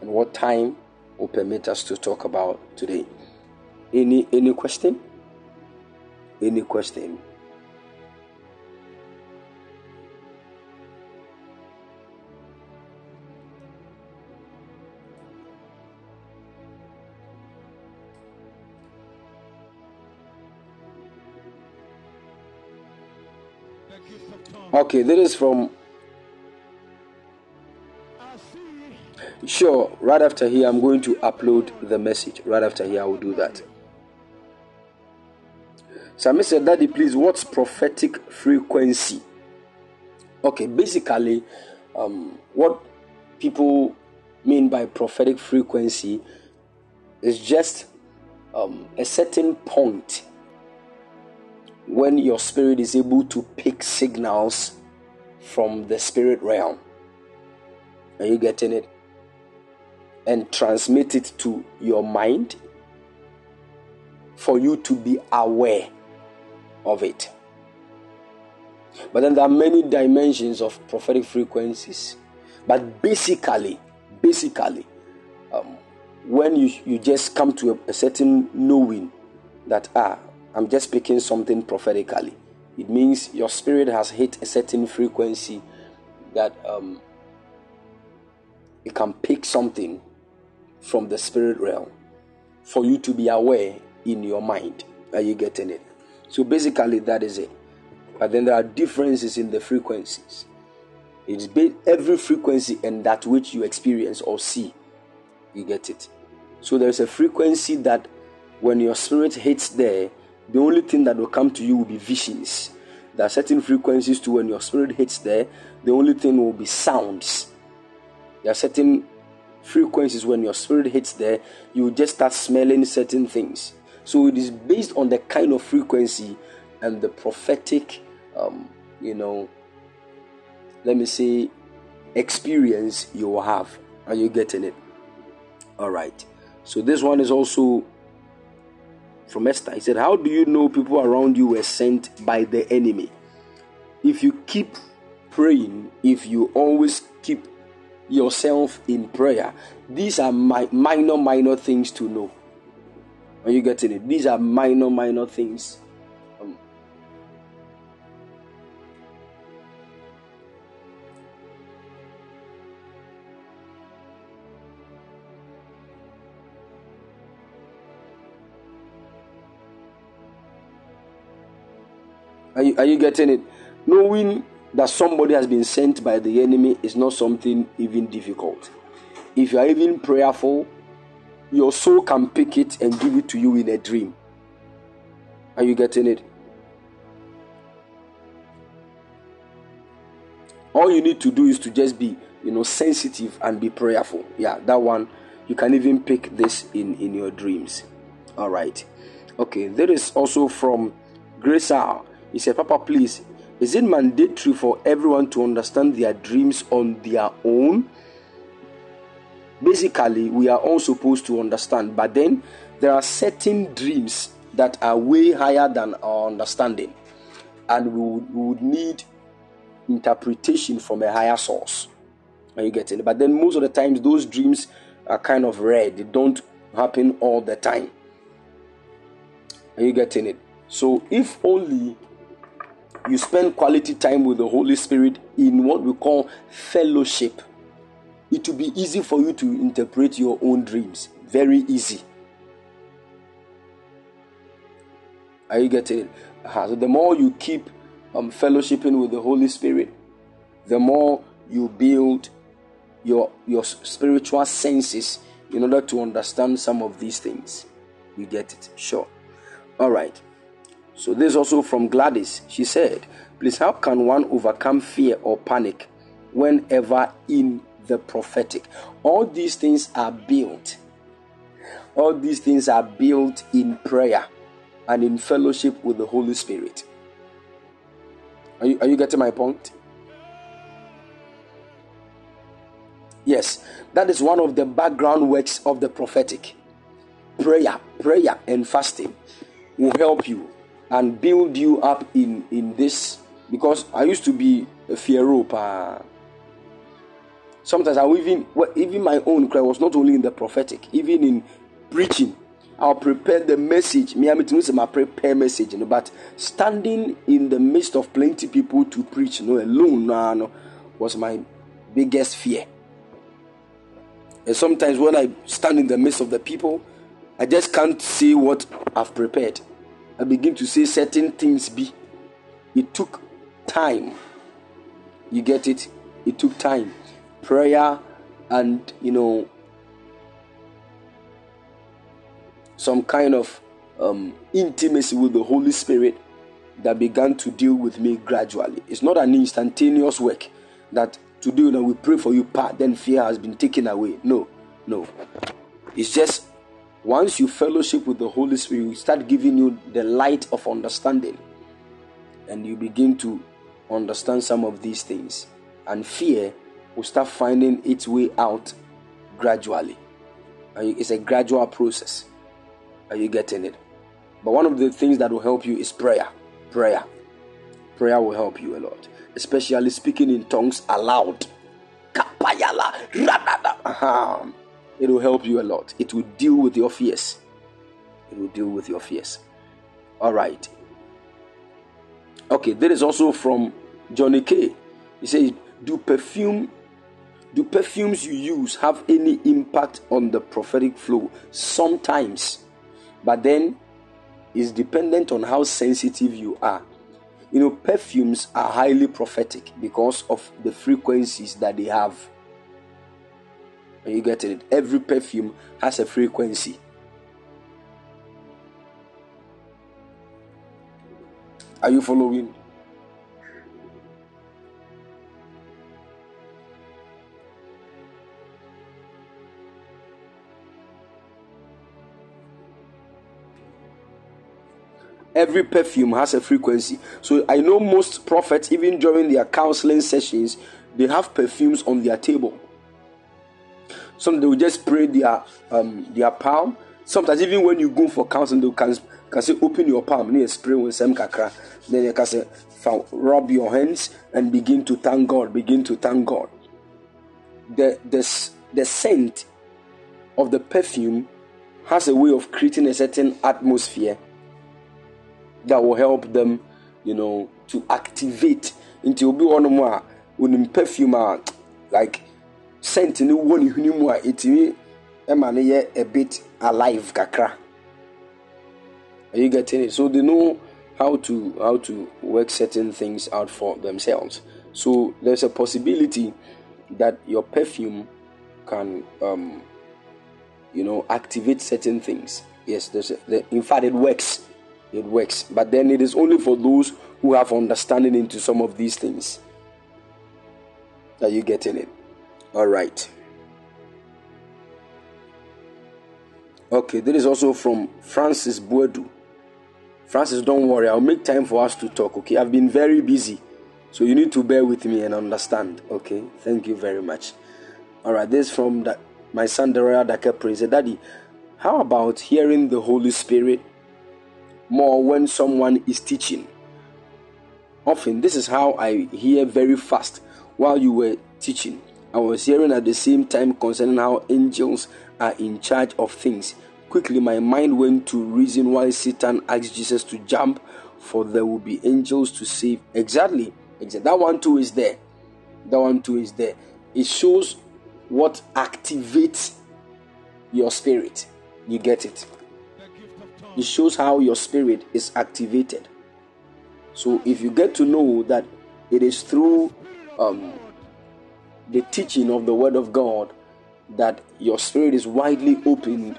and what time will permit us to talk about today. Any any question? Any question? Okay, this is from Sure, right after here, I'm going to upload the message. Right after here, I will do that. Sami said, Daddy, please, what's prophetic frequency? Okay, basically, um, what people mean by prophetic frequency is just um, a certain point when your spirit is able to pick signals from the spirit realm. Are you getting it? and transmit it to your mind for you to be aware of it. But then there are many dimensions of prophetic frequencies. But basically, basically, um, when you, you just come to a, a certain knowing that, ah, I'm just speaking something prophetically, it means your spirit has hit a certain frequency that um, it can pick something from the spirit realm for you to be aware in your mind. Are you getting it? So basically, that is it. But then there are differences in the frequencies. It's ba- every frequency and that which you experience or see. You get it? So there's a frequency that when your spirit hits there, the only thing that will come to you will be visions. There are certain frequencies to when your spirit hits there, the only thing will be sounds. There are certain frequencies when your spirit hits there, you just start smelling certain things. So it is based on the kind of frequency and the prophetic, um, you know, let me say, experience you will have. Are you getting it? All right. So this one is also from Esther. He said, How do you know people around you were sent by the enemy? If you keep praying, if you always keep yourself in prayer, these are my minor, minor things to know. Are you getting it? These are minor, minor things. Are you, are you getting it? Knowing that somebody has been sent by the enemy is not something even difficult. If you are even prayerful, your soul can pick it and give it to you in a dream. Are you getting it? All you need to do is to just be, you know, sensitive and be prayerful. Yeah, that one you can even pick this in in your dreams. All right. Okay, there is also from Grace Hour. He said, Papa, please, is it mandatory for everyone to understand their dreams on their own? Basically, we are all supposed to understand, but then there are certain dreams that are way higher than our understanding, and we would, we would need interpretation from a higher source. Are you getting it? But then most of the times, those dreams are kind of rare, they don't happen all the time. Are you getting it? So, if only you spend quality time with the Holy Spirit in what we call fellowship, it will be easy for you to interpret your own dreams. Very easy. Are you getting it? Uh-huh. So, the more you keep um, fellowshipping with the Holy Spirit, the more you build your, your spiritual senses in order to understand some of these things. You get it? Sure. All right. So this is also from Gladys. She said, Please, how can one overcome fear or panic whenever in the prophetic? All these things are built. All these things are built in prayer and in fellowship with the Holy Spirit. Are you, are you getting my point? Yes, that is one of the background works of the prophetic. Prayer, prayer, and fasting will help you and build you up in in this because I used to be a fear pa. Sometimes I even well, even my own cry was not only in the prophetic, even in preaching. I'll prepare the message. Me, I'm to my prepare message, you know, but standing in the midst of plenty people to preach, you know, alone, no, no, was my biggest fear. And sometimes when I stand in the midst of the people, I just can't see what I've prepared. I begin to say certain things be. It took time. You get it? It took time. Prayer and, you know, some kind of um, intimacy with the Holy Spirit that began to deal with me gradually. It's not an instantaneous work that to do and we pray for you, part then fear has been taken away. No, no. It's just once you fellowship with the Holy Spirit, we start giving you the light of understanding, and you begin to understand some of these things, and fear will start finding its way out gradually. It's a gradual process. Are you getting it? But one of the things that will help you is prayer. Prayer. Prayer will help you a lot, especially speaking in tongues aloud. Kapayala, radada. It will help you a lot. It will deal with your fears. It will deal with your fears. All right. Okay, there is also from Johnny K. He says, "Do perfume, do perfumes you use have any impact on the prophetic flow? Sometimes, but then it's dependent on how sensitive you are. You know, perfumes are highly prophetic because of the frequencies that they have. Are you getting it? Every perfume has a frequency. Are you following? Every perfume has a frequency. So I know most prophets, even during their counseling sessions, they have perfumes on their table. Some they will just spray their um their palm. Sometimes even when you go for counseling, they can, can say open your palm, near spray with some kakra. Then you can say rub your hands and begin to thank God. Begin to thank God. The the the scent of the perfume has a way of creating a certain atmosphere that will help them, you know, to activate into more perfume a like scent no wɔ ne hwene mu a ɛtumi ma no yɛ a bit alive kakra. Are you getting it? So they know how to how to work certain things out for themselves. So there's a possibility that your perfume can um you know activate certain things. Yes there's a, in fact it works. It works. But then it is only for those who have understanding into some of these things. Are you getting it all right. Okay this is also from francis buedu. Francis don't worry. I'll make time for us to talk okay? I've been very busy so you need to bear with me and understand okay? Thank you very much. All right this is from that my son Daria Daka praise daddy how about hearing the holy spirit more when someone is teaching. Often, this is how I hear very fast while you were teaching. I was hearing at the same time concerning how angels are in charge of things. Quickly, my mind went to reason why Satan asked Jesus to jump, for there will be angels to save. Exactly, exactly. That one too is there. That one too is there. It shows what activates your spirit. You get it it shows how your spirit is activated. So if you get to know that it is through um, the teaching of the Word of God that your spirit is widely open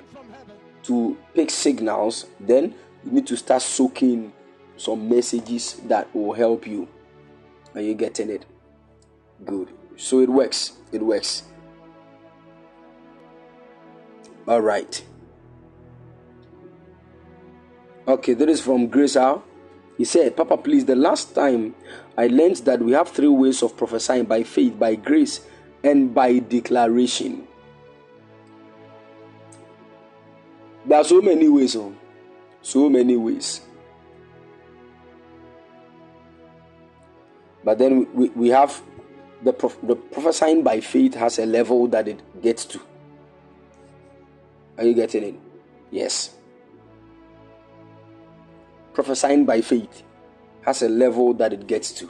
to pick signals, then you need to start soaking some messages that will help you. Are you getting it? Good. So it works. It works. All right. Okay, that is from Grace Howe. He said, Papa, please, the last time I learned that we have three ways of prophesying by faith, by grace, and by declaration. There are so many ways, oh, so many ways. But then we, we have the, the prophesying by faith has a level that it gets to. Are you getting it? Yes prophesying by faith has a level that it gets to.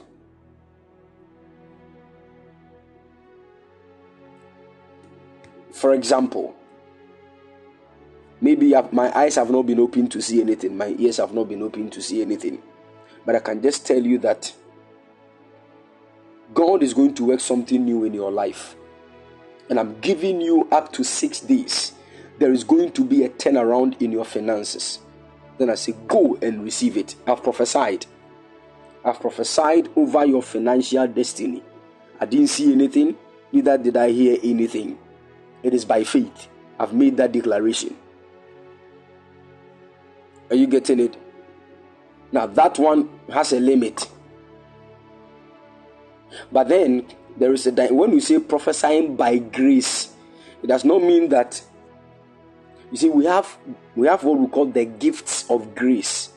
For example, maybe my eyes have not been open to see anything, my ears have not been open to see anything, but I can just tell you that God is going to work something new in your life. And I'm giving you up to six days. There is going to be a turnaround in your finances. Then I say, Go and receive it. I've prophesied. I've prophesied over your financial destiny. I didn't see anything, neither did I hear anything. It is by faith. I've made that declaration. Are you getting it? Now, that one has a limit. But then there is a when we say prophesying by grace, it does not mean that you see we have we have what we call the gifts of grace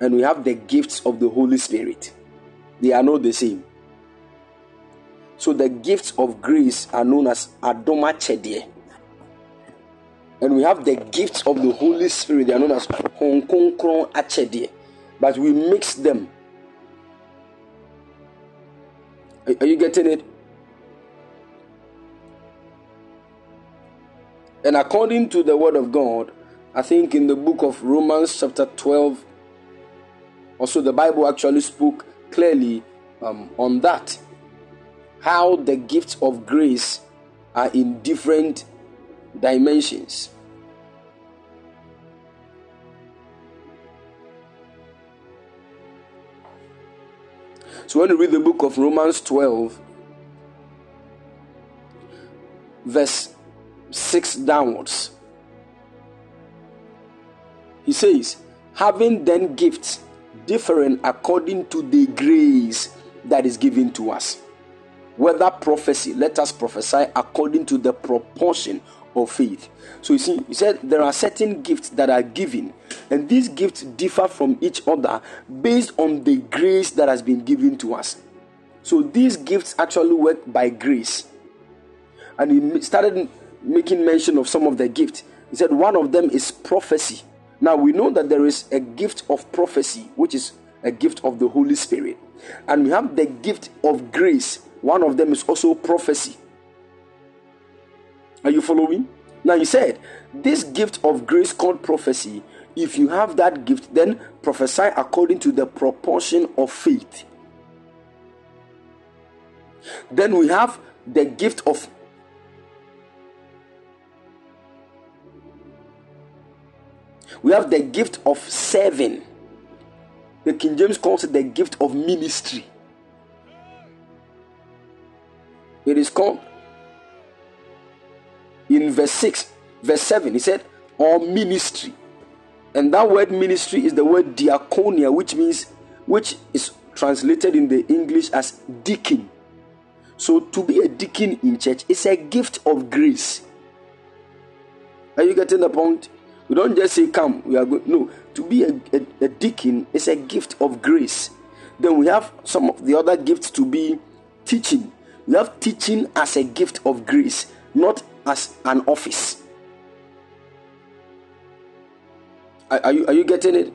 and we have the gifts of the Holy Spirit. They are not the same. So the gifts of grace are known as Adoma Chedie. And we have the gifts of the Holy Spirit, they are known as Hong Kong Kron Achedie. But we mix them Are you getting it? And according to the word of God, I think in the book of Romans, chapter 12, also the Bible actually spoke clearly um, on that. How the gifts of grace are in different dimensions. So when you read the book of Romans 12, verse 6 downwards, he says, Having then gifts different according to the grace that is given to us. Whether prophecy, let us prophesy according to the proportion of faith. So you see, he said there are certain gifts that are given, and these gifts differ from each other based on the grace that has been given to us. So these gifts actually work by grace. And he started making mention of some of the gifts. He said one of them is prophecy. Now we know that there is a gift of prophecy, which is a gift of the Holy Spirit. And we have the gift of grace. One of them is also prophecy. Are you following? Now, he said, This gift of grace called prophecy, if you have that gift, then prophesy according to the proportion of faith. Then we have the gift of we have the gift of serving. The King James calls it the gift of ministry. It is called in verse 6, verse 7, he said, or ministry. And that word ministry is the word diakonia, which means, which is translated in the English as deacon. So to be a deacon in church is a gift of grace. Are you getting the point? We don't just say, Come, we are good. No, to be a, a, a deacon is a gift of grace. Then we have some of the other gifts to be teaching. We have teaching as a gift of grace, not as an office. Are, are, you, are you getting it?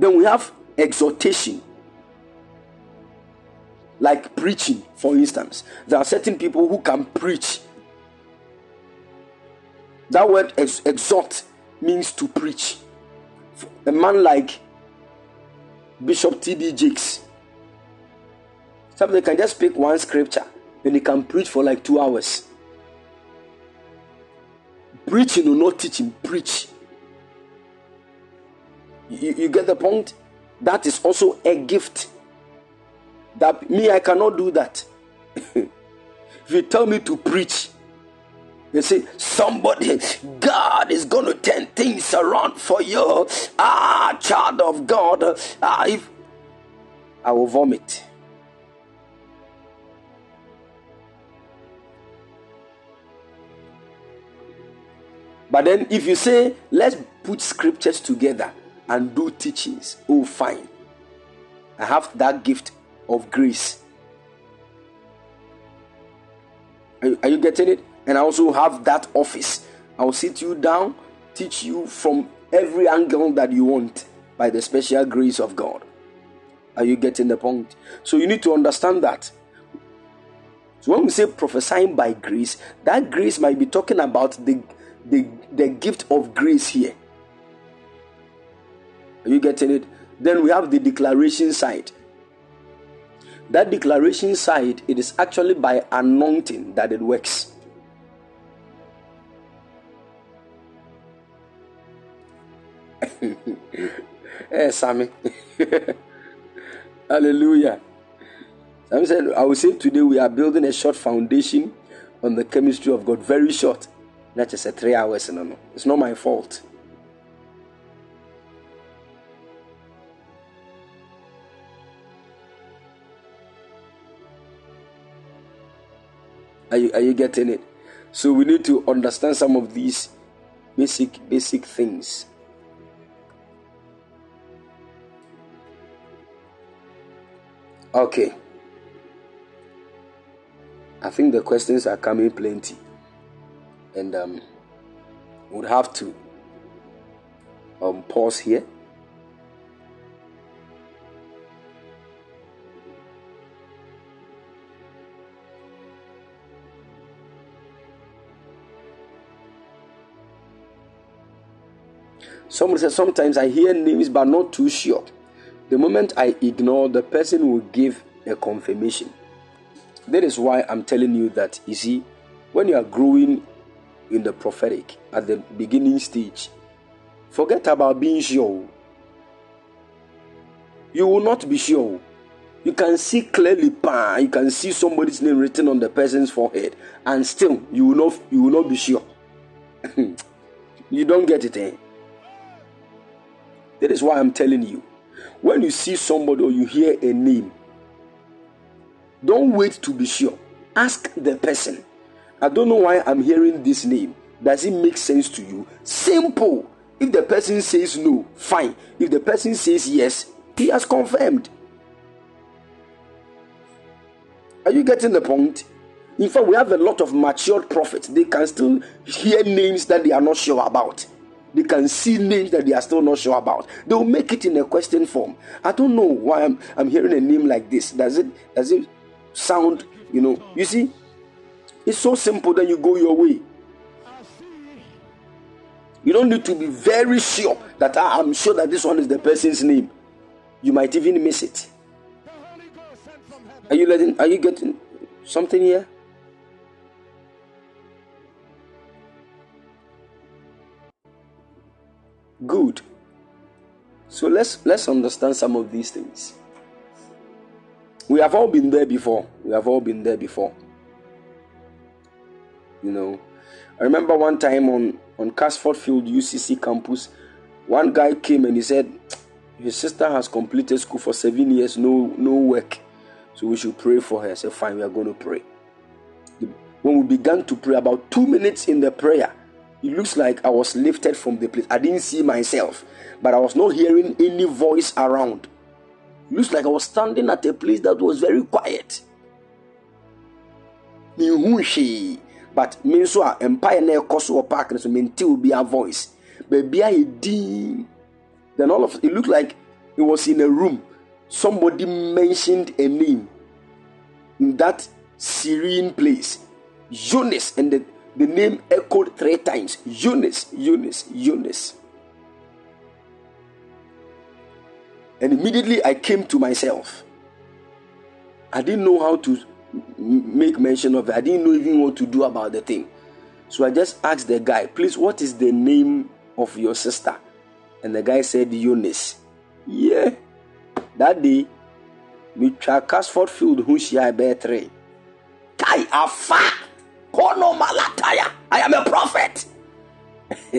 Then we have exhortation, like preaching, for instance. There are certain people who can preach. That word ex- exhort means to preach. A man like Bishop T.D. Jakes, somebody can just pick one scripture and he can preach for like two hours. Preaching or not teaching, preach. You, you get the point? That is also a gift. That me, I cannot do that. if you tell me to preach, you see, somebody, God is going to turn things around for you. Ah, child of God. Ah, if I will vomit. But then if you say, let's put scriptures together and do teachings, oh, fine. I have that gift of grace. Are you, are you getting it? And I also have that office. I'll sit you down, teach you from every angle that you want by the special grace of God. Are you getting the point? So you need to understand that. So when we say prophesying by grace, that grace might be talking about the the, the gift of grace here. Are you getting it? Then we have the declaration side. that declaration side, it is actually by anointing that it works. Eh, hey, Sammy. Hallelujah. Sammy said, I will say today we are building a short foundation on the chemistry of God. Very short. Not just a three hours. No, no. It's not my fault. Are you, are you getting it? So we need to understand some of these basic basic things. Okay. I think the questions are coming plenty. And um would have to um pause here. Somebody said sometimes I hear names but not too sure. The moment I ignore, the person will give a confirmation. That is why I'm telling you that you see, when you are growing in the prophetic at the beginning stage, forget about being sure. You will not be sure. You can see clearly, you can see somebody's name written on the person's forehead, and still you will not you will not be sure. you don't get it, eh? That is why I'm telling you. When you see somebody or you hear a name, don't wait to be sure. Ask the person. I don't know why I'm hearing this name. Does it make sense to you? Simple. If the person says no, fine. If the person says yes, he has confirmed. Are you getting the point? In fact, we have a lot of matured prophets. They can still hear names that they are not sure about. They can see names that they are still not sure about. They will make it in a question form. I don't know why I'm, I'm hearing a name like this. Does it does it sound, you know? You see, it's so simple that you go your way. You don't need to be very sure that ah, I'm sure that this one is the person's name. You might even miss it. Are you letting? Are you getting something here? Good. So let's let's understand some of these things. We have all been there before. We have all been there before. You know, I remember one time on on Casford Field UCC campus, one guy came and he said his sister has completed school for seven years, no no work, so we should pray for her. I said, fine, we are going to pray. When we began to pray, about two minutes in the prayer, it looks like I was lifted from the place. I didn't see myself, but I was not hearing any voice around. It looks like I was standing at a place that was very quiet. But me nso empire na ɛkɔ so wɔ park no so mente obi a voice. Baabi a Then all of it looked like it was in a room. Somebody mentioned a name in that serene place. Jonas and the the name echoed three times Eunice, Eunice, Eunice. And immediately I came to myself. I didn't know how to make mention of it, I didn't know even what to do about the thing. So I just asked the guy, please, what is the name of your sister? And the guy said, Eunice. Yeah. That day, me twa Casford Field, who she I bear three. Kai! Kono malataya. I am a prophet.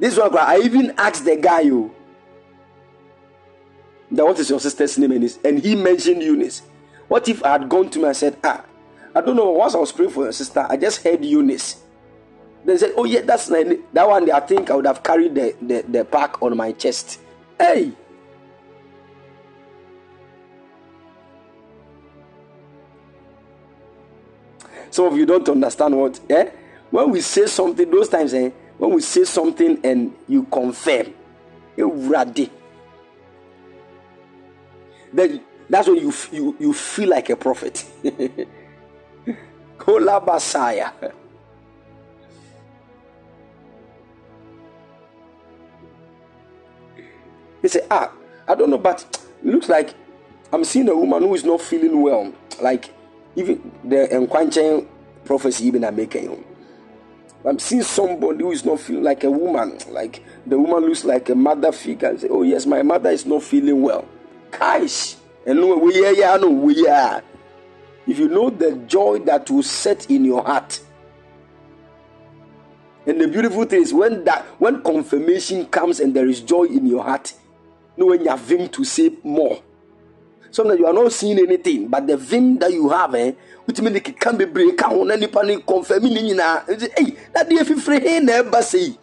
this one, I even asked the guy, you. That what is your sister's name? And, and he mentioned Eunice. What if I had gone to him and said, Ah, I don't know. Once I was praying for your sister, I just heard Eunice. They said, Oh, yeah, that's that one. I think I would have carried the, the, the pack on my chest. Hey, Some of you don't understand what, eh? When we say something, those times, eh? When we say something and you confirm, ready. Then that's when you, you, you feel like a prophet. Kola Basaya. He said, Ah, I don't know, but it looks like I'm seeing a woman who is not feeling well. Like even the Nkwanchen prophecy even are making. I'm seeing somebody who is not feeling like a woman. Like the woman looks like a mother figure. I say, Oh yes, my mother is not feeling well. Kaish. And we yeah, no, we are. If you know the joy that will set in your heart. And the beautiful thing is when that when confirmation comes and there is joy in your heart, no when you have vim to say more. Sometimes you are not seeing anything, but the vim that you have, eh, which means it can be break on any panic confirming in hey, that if you free never say.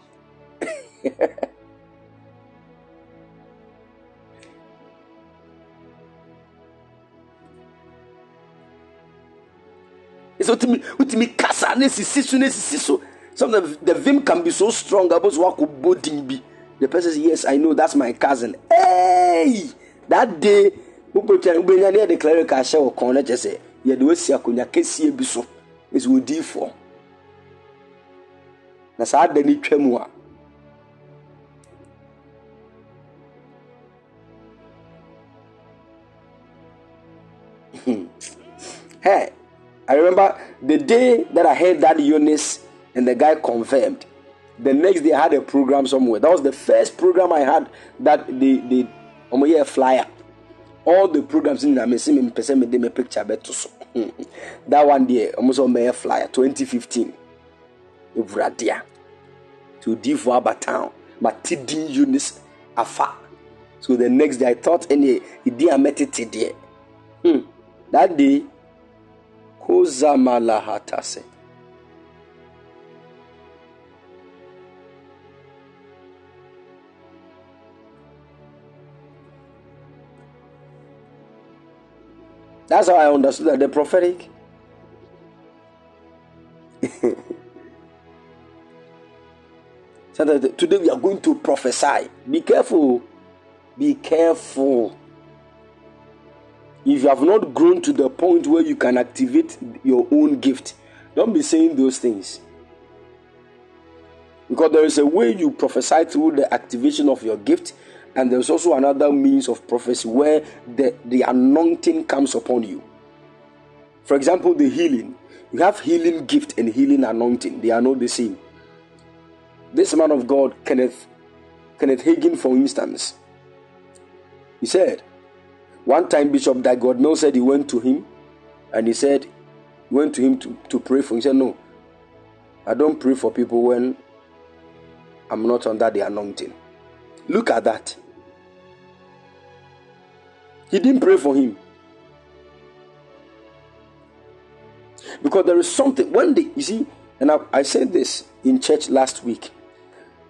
So to me, with me, ne sisi so ne sisi so. Sometimes the vim can be so strong about what could boding be. The person says, Yes, I know that's my cousin. Hey, that day, wobɛnya ne yɛde ahyɛ kɔn no sɛ yɛde akonnwa kɛsie bi so ɛsɛ wɔdiifoɔ na saa da no twa mu a hey I remember the day that I heard that Eunice and the guy confirmed. The next day I had a program somewhere. That was the first program I had that they um, yeah, flyer. All the programs in the see me person me me picture better so. that one day almost on my flyer 2015. Ewuradia. To D for Abatown. But Tidin Eunice afa. So the next day I thought any idea met it there. Hmm. That day Kuzamalahatase. That's how I understood that the prophetic. so today we are going to prophesy. Be careful. Be careful. If you have not grown to the point where you can activate your own gift, don't be saying those things. Because there is a way you prophesy through the activation of your gift, and there's also another means of prophecy where the, the anointing comes upon you. For example, the healing. You have healing gift and healing anointing, they are not the same. This man of God, Kenneth, Kenneth Hagin, for instance, he said, one time, Bishop Dag Heward-Mills said he went to him and he said, went to him to, to pray for him. He said, No, I don't pray for people when I'm not under the anointing. Look at that. He didn't pray for him. Because there is something, when the, you see, and I, I said this in church last week,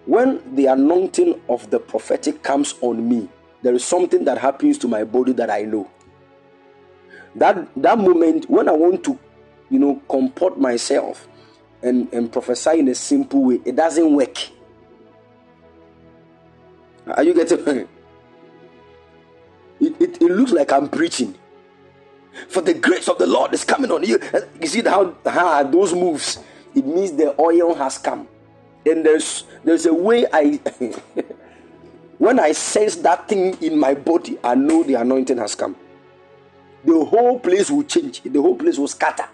when the anointing of the prophetic comes on me, there is something that happens to my body that I know. That that moment when I want to, you know, comport myself and, and prophesy in a simple way, it doesn't work. Are you getting it? It, it, looks like I'm preaching. For the grace of the Lord is coming on you. You see how, how those moves? It means the oil has come. And there's there's a way I When I sense that thing in my body, I know the anointing has come. The whole place will change, the whole place will scatter.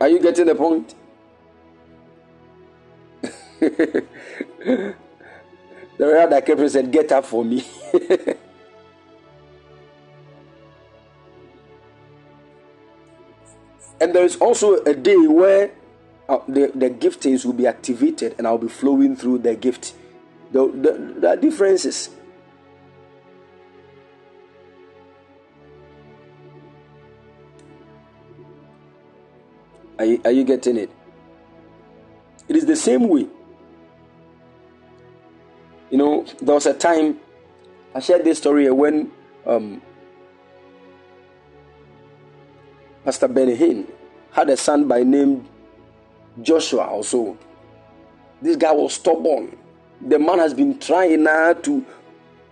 Are you getting the point? the real that said, Get up for me. and there is also a day where uh, the, the giftings will be activated and I'll be flowing through the gift. The, the, the differences. Are you, are you getting it? It is the same way. You know, there was a time I shared this story when um, Pastor Benny Hinn had a son by name Joshua also. This guy was stubborn. The man has been trying now to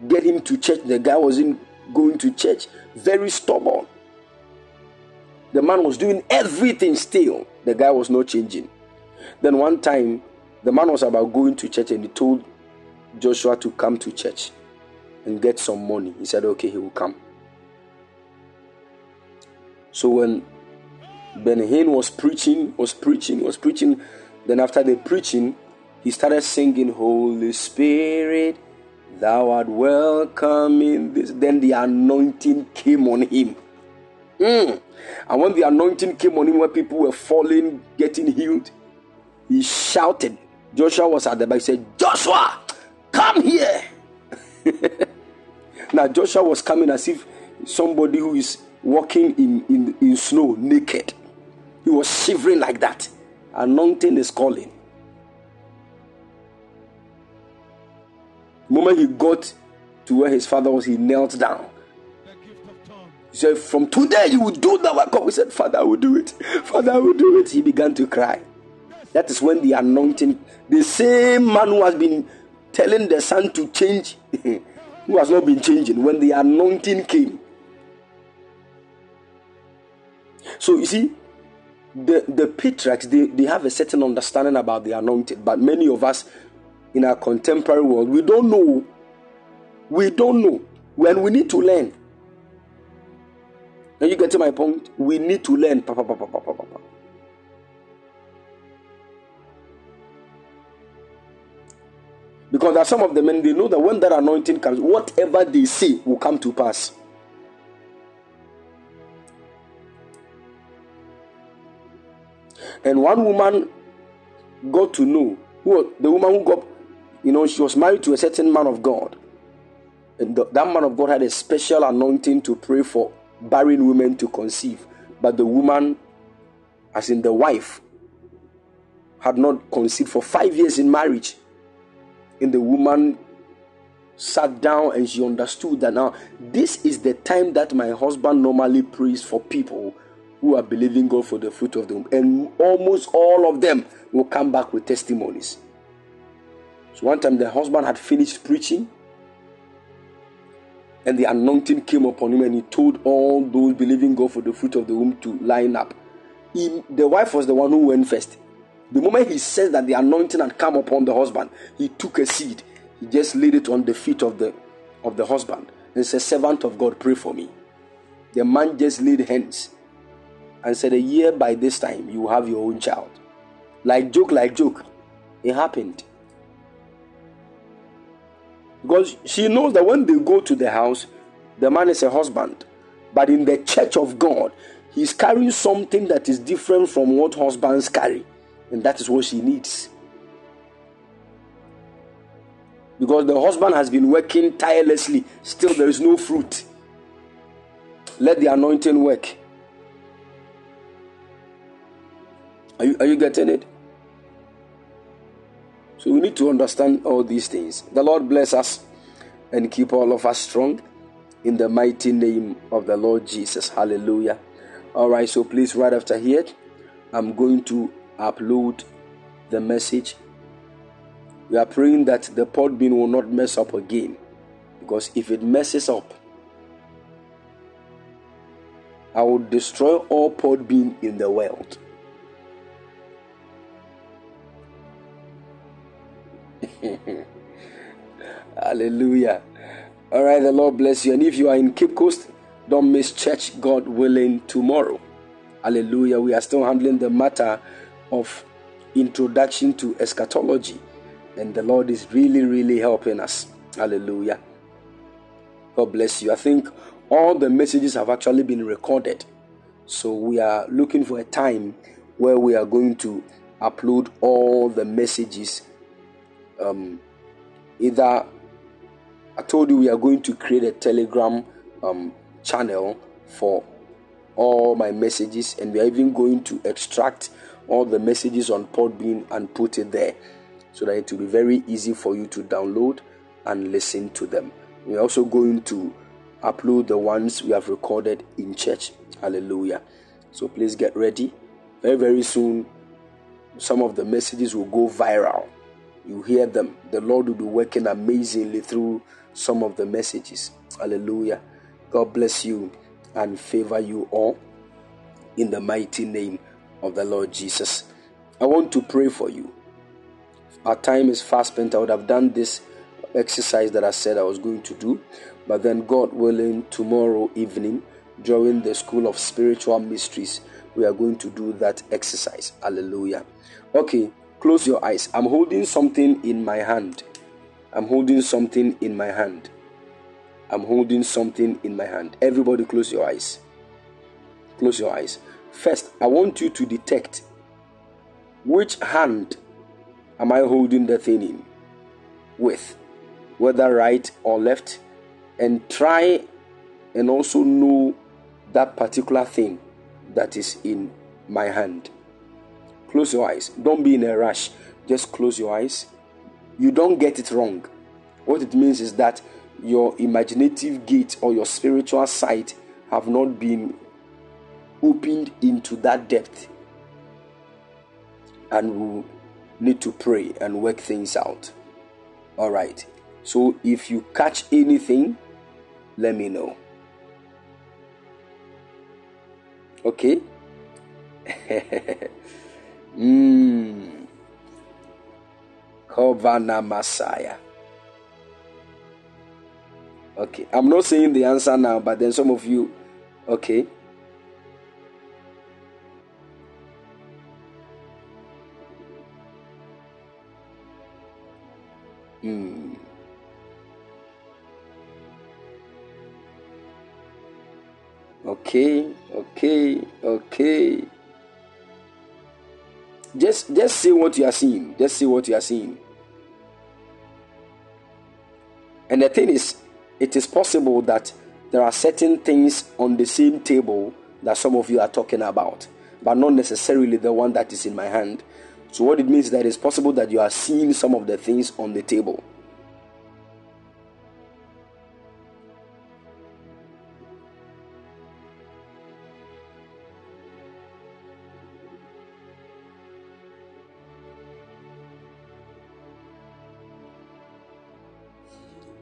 get him to church. The guy wasn't going to church. Very stubborn. The man was doing everything still. The guy was not changing. Then one time, the man was about going to church and he told Joshua to come to church and get some money. He said, okay, he will come. So when Ben Hinn was preaching, was preaching, was preaching, then after the preaching, he started singing, Holy Spirit, thou art welcome in this. Then the anointing came on him. Mm. And when the anointing came on him, when people were falling, getting healed, he shouted. Joshua was at the back. He said, Joshua, come here. now, Joshua was coming as if somebody who is walking in, in, in snow naked. He was shivering like that. Anointing is calling. The moment he got to where his father was, he knelt down. He said, From today you will do the work of. He said, Father, I will do it. Father, I will do it. He began to cry. That is when the anointing, the same man who has been telling the son to change, who has not been changing, when the anointing came. So you see, the, the patriarchs, they, they have a certain understanding about the anointed, but many of us in our contemporary world, we don't know. We don't know. When we need to learn. Are you getting my point? We need to learn. Pa, pa, pa, Because there are some of the men, they know that when that anointing comes, whatever they see will come to pass. And one woman got to know who the woman who got, you know, she was married to a certain man of God. And the- that man of God had a special anointing to pray for barren women to conceive. But the woman, as in the wife, had not conceived for five years in marriage. And the woman sat down and she understood that now this is the time that my husband normally prays for people who are believing God for the fruit of the womb. And almost all of them will come back with testimonies. So one time the husband had finished preaching and the anointing came upon him and he told all those believing God for the fruit of the womb to line up. He, the wife was the one who went first. The moment he says that the anointing had come upon the husband, he took a seed. He just laid it on the feet of the of the husband and said, Servant of God, pray for me. The man just laid hands and said, A year by this time, you will have your own child. Like joke, like joke. It happened. Because she knows that when they go to the house, the man is a husband. But in the church of God, he's carrying something that is different from what husbands carry. And that is what she needs. Because the husband has been working tirelessly, still there is no fruit. Let the anointing work. Are you, are you getting it? So we need to understand all these things. The Lord bless us and keep all of us strong in the mighty name of the Lord Jesus. Hallelujah. All right, so please, right after here, I'm going to upload the message. We are praying that the Podbean will not mess up again because if it messes up, I will destroy all Podbean in the world. Hallelujah. All right, the Lord bless you. And if you are in Cape Coast, don't miss church, God willing, tomorrow. Hallelujah. We are still handling the matter of introduction to eschatology. And the Lord is really, really helping us. Hallelujah. God bless you. I think all the messages have actually been recorded. So we are looking for a time where we are going to upload all the messages. Um, either I told you we are going to create a Telegram um, channel for all my messages, and we are even going to extract all the messages on Podbean and put it there so that it will be very easy for you to download and listen to them. We're also going to upload the ones we have recorded in church. Hallelujah. So please get ready. Very, very soon, some of the messages will go viral. You hear them. The Lord will be working amazingly through some of the messages. Hallelujah. God bless you and favor you all in the mighty name of the Lord Jesus. I want to pray for you. Our time is fast spent. I would have done this exercise that I said I was going to do, but then, God willing, tomorrow evening during the School of Spiritual Mysteries, we are going to do that exercise. Hallelujah. Okay, close your eyes. I'm holding something in my hand. I'm holding something in my hand. I'm holding something in my hand. Everybody, close your eyes. Close your eyes. First, I want you to detect which hand am I holding the thing in with, whether right or left, and try and also know that particular thing that is in my hand. Close your eyes. Don't be in a rush. Just close your eyes. You don't get it wrong. What it means is that your imaginative gate or your spiritual sight have not been opened into that depth. And we need to pray and work things out. All right. So if you catch anything, let me know. Okay? Mmm. Kovana Messiah. Okay. I'm not saying the answer now, but then some of you, okay. Hmm. Okay, okay, okay. Just just say what you are seeing. Just say what you are seeing. And the thing is, it is possible that there are certain things on the same table that some of you are talking about, but not necessarily the one that is in my hand. So, what it means is that it's possible that you are seeing some of the things on the table.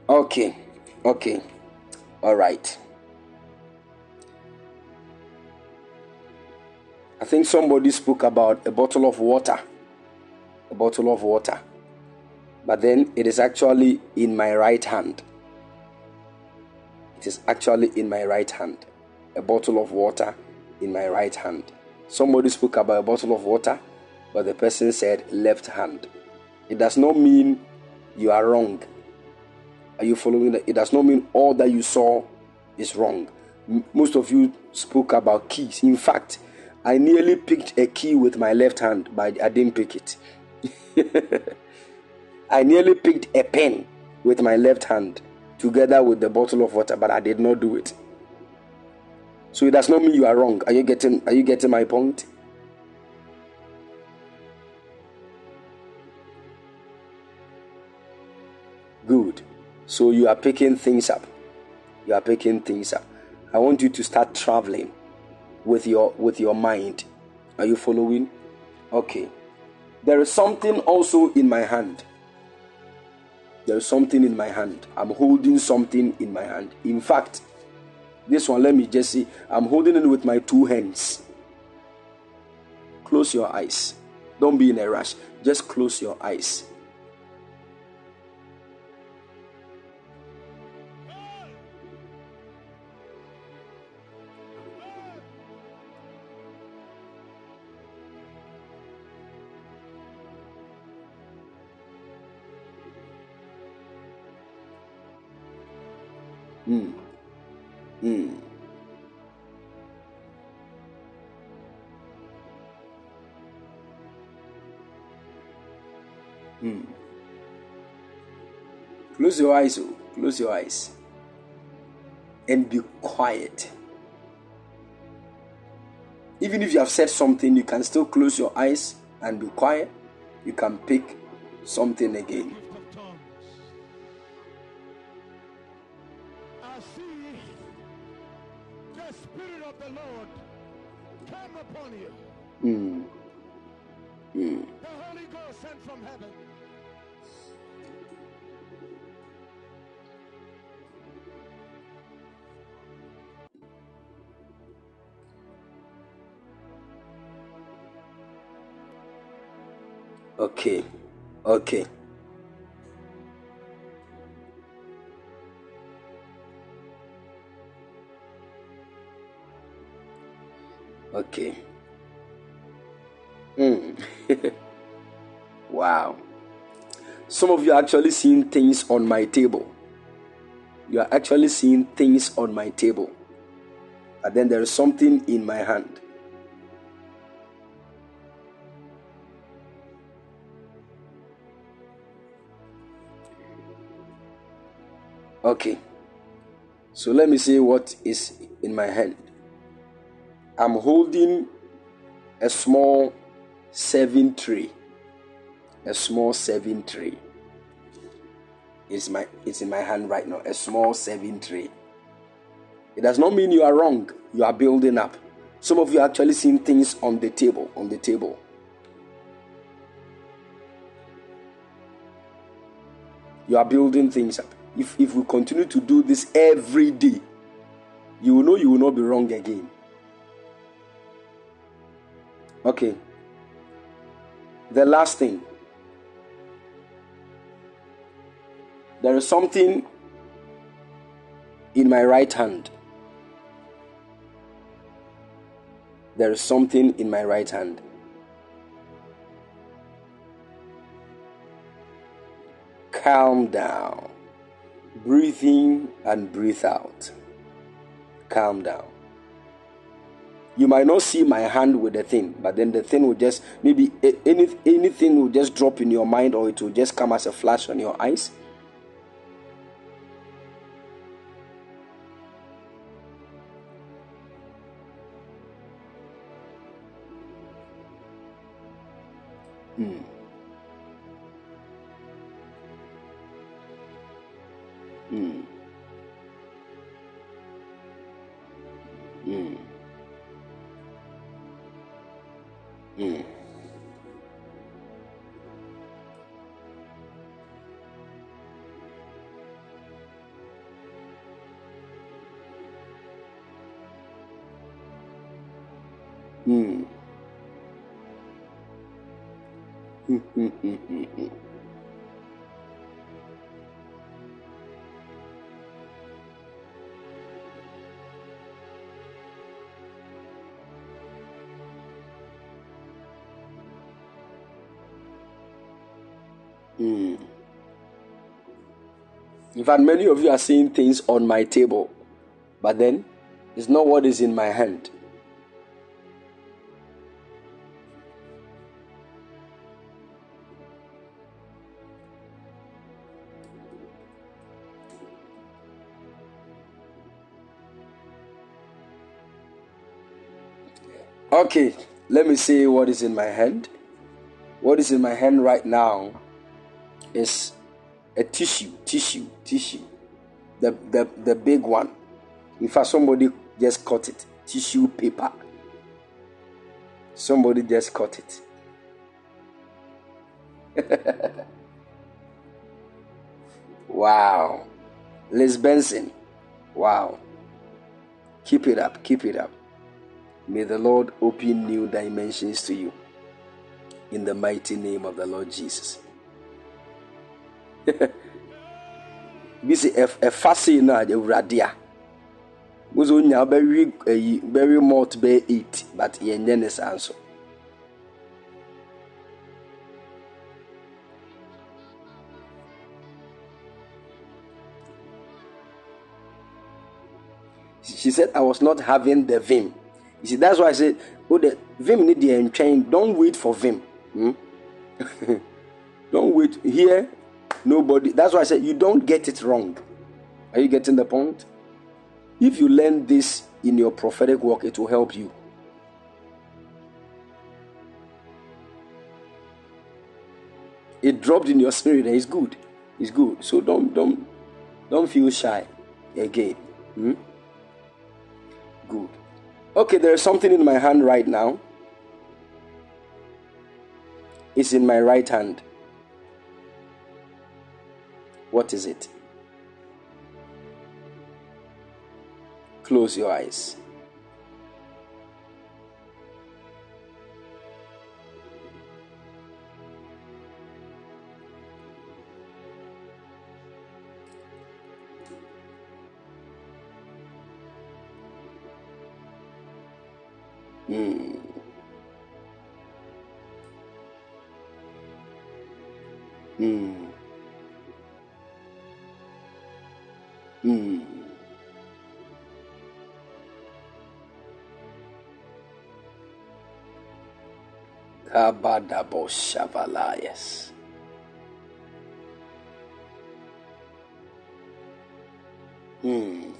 Okay, okay, all right. I think somebody spoke about a bottle of water. A bottle of water. But then it is actually in my right hand. It is actually in my right hand. A bottle of water in my right hand. Somebody spoke about a bottle of water, but the person said left hand. It does not mean you are wrong. Are you following that? It does not mean all that you saw is wrong. Most of you spoke about keys. In fact, I nearly picked a key with my left hand, but I didn't pick it. I nearly picked a pen with my left hand together with the bottle of water, but I did not do it. So it does not mean you are wrong. Are you getting are you getting my point? Good. So you are picking things up. You are picking things up. I want you to start traveling with your with your mind. Are you following? Okay. There is something also in my hand. There is something in my hand. I'm holding something in my hand. In fact, this one, let me just see. I'm holding it with my two hands. Close your eyes. Don't be in a rush. Just close your eyes. Mm. Mm. Mm. Close your eyes, oh. close your eyes, and be quiet. Even if you have said something, you can still close your eyes and be quiet. You can pick something again. Some of you are actually seeing things on my table. You are actually seeing things on my table. And then there is something in my hand. Okay. So let me see what is in my hand. I'm holding a small serving tray. A small serving tray. It's my it's in my hand right now. A small serving tray. It does not mean you are wrong. You are building up. Some of you are actually seeing things on the table. On the table. You are building things up. If if we continue to do this every day, you will know you will not be wrong again. Okay. The last thing. There is something in my right hand. There is something in my right hand. Calm down. Breathe in and breathe out. Calm down you might not see my hand with the thing, but then the thing will just maybe any anything will just drop in your mind or it will just come as a flash on your eyes. In fact, many of you are seeing things on my table, but then it's not what is in my hand. Okay, let me see what is in my hand. What is in my hand right now is a tissue, tissue, tissue. The, the, the big one. In fact, somebody just cut it. Tissue paper. Somebody just cut it. wow. Liz Benson. Wow. Keep it up. Keep it up. May the Lord open new dimensions to you. In the mighty name of the Lord Jesus. bi sɛ ɛfa sei no a awurade a wo sɛ wonya wobɛwe ayi bɛwe malt bɛyɛ 8 but yɛnyɛ ne saa nso. She said i was not having the vim. You see that's why i said oh the vim need the entwɛn don't wait for vim. Hmm? don't wait here Nobody. That's why I said you don't get it wrong. Are you getting the point? If you learn this in your prophetic work, it will help you. It dropped in your spirit and it's good. It's good. So don't don't don't feel shy again. Hmm? Good. Okay, there is something in my hand right now. It's in my right hand. What is it? Close your eyes. Kabadabo Shavalayas. Hmm.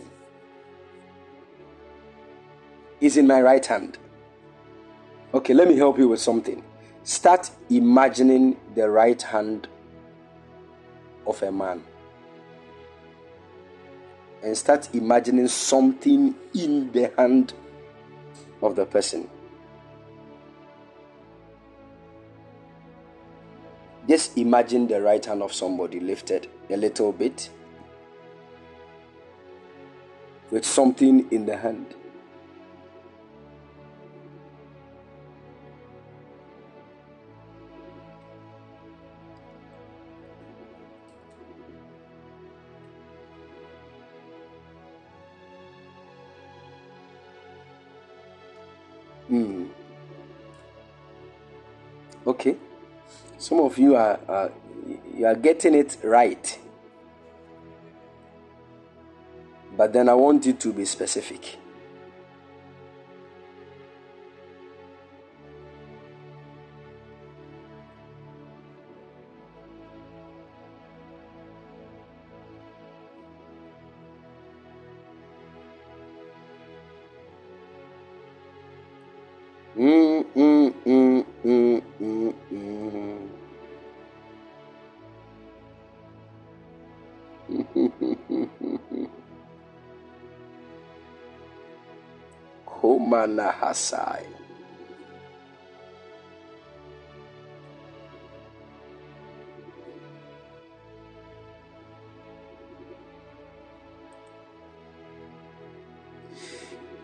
Is in my right hand. Okay, let me help you with something. Start imagining the right hand of a man. And start imagining something in the hand of the person. Just imagine the right hand of somebody lifted a little bit with something in the hand. Some of you are, are you are getting it right. But then I want you to be specific.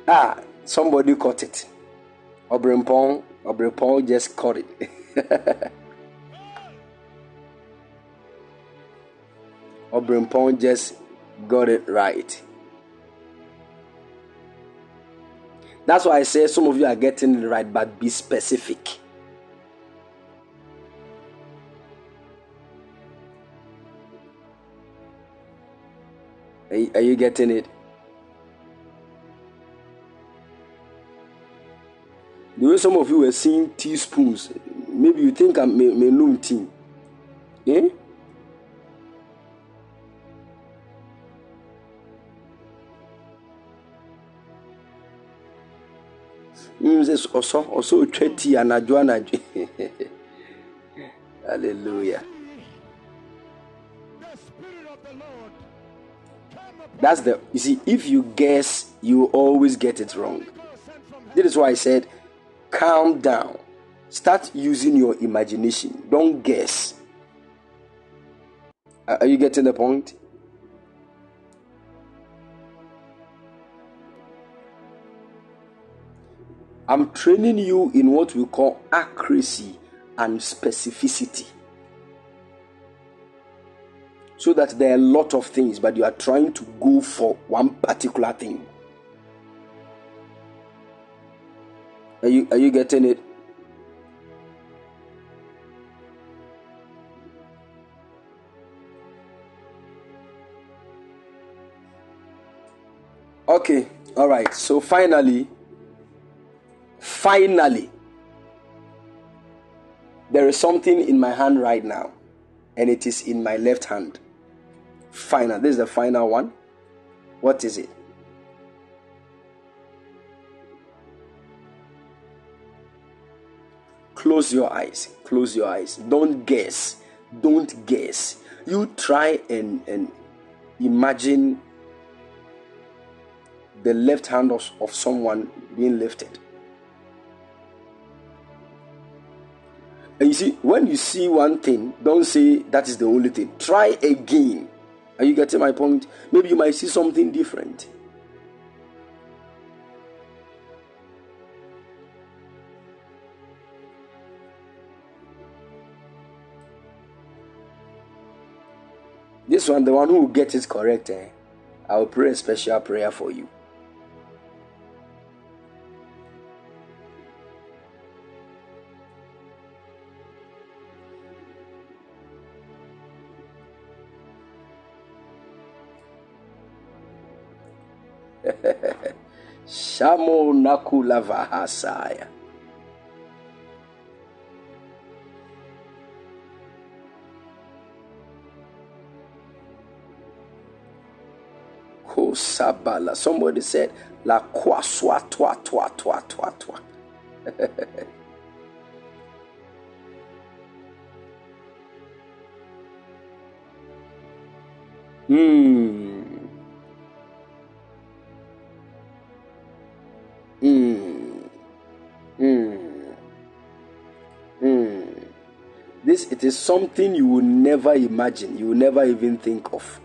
Ah, somebody caught it. Obrimpong, Obrimpong just caught it. Obrimpong just got it right. That's why I say some of you are getting it right, but be specific. Are you, getting it? The way some of you were seeing teaspoons, maybe you think I'm me tea. Eh? Sɛ ɔsɔ ɔsɔ otwa ti hallelujah. That's the you see if you guess you always get it wrong. This is why i said calm down. Start using your imagination. Don't guess. Are you getting the point I'm training you in what we call accuracy and specificity. So that there are a lot of things, but you are trying to go for one particular thing. Are you are you getting it? Okay, all right. So finally, finally, there is something in my hand right now, and it is in my left hand. Final. This is the final one. What is it? Close your eyes. Close your eyes. Don't guess. Don't guess. You try and, and imagine the left hand of, of someone being lifted. And you see, when you see one thing, don't say that is the only thing. Try again. Are you getting my point? Maybe you might see something different. This one, the one who will get it correct, eh? I will pray a special prayer for you. Shamo nakula vahasaya. Kosabala. Somebody said, La kwaswa twa twa twa twa twa. Hmm. Hmm. It is something you will never imagine, you will never even think of.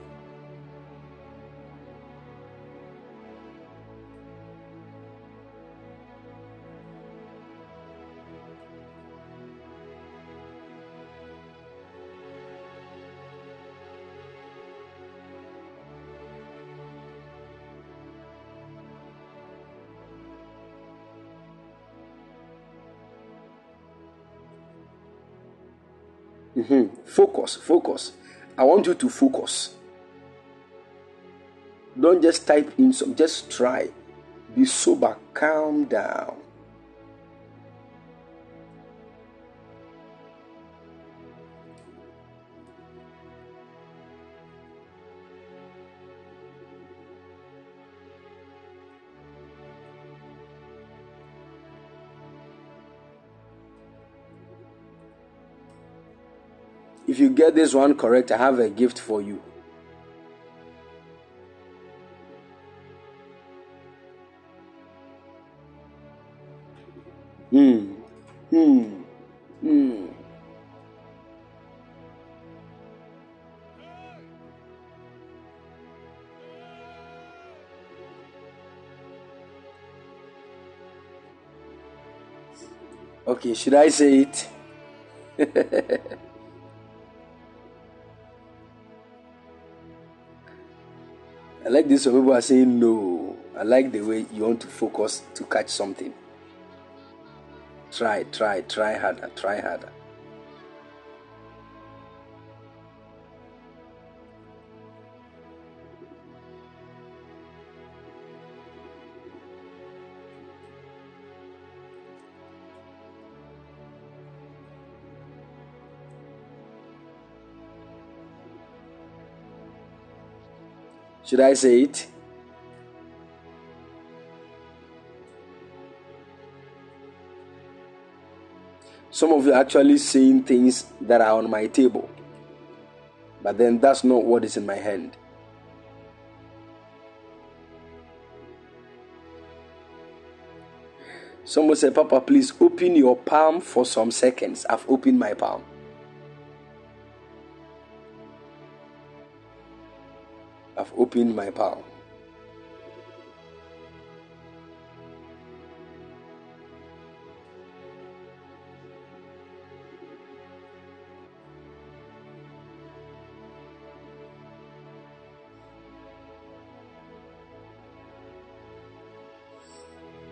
Mhm. Focus, focus. I want you to focus. Don't just type in some, just try. Be sober, calm down. If you get this one correct, I have a gift for you. Hmm. Hmm. Hmm. Okay, should I say it? I like this when people are saying no. I like the way you want to focus to catch something. Try, try, try harder, try harder. Should I say it? Some of you are actually saying things that are on my table, but then that's not what is in my hand. Someone said, Papa, please open your palm for some seconds. I've opened my palm. I've opened my palm.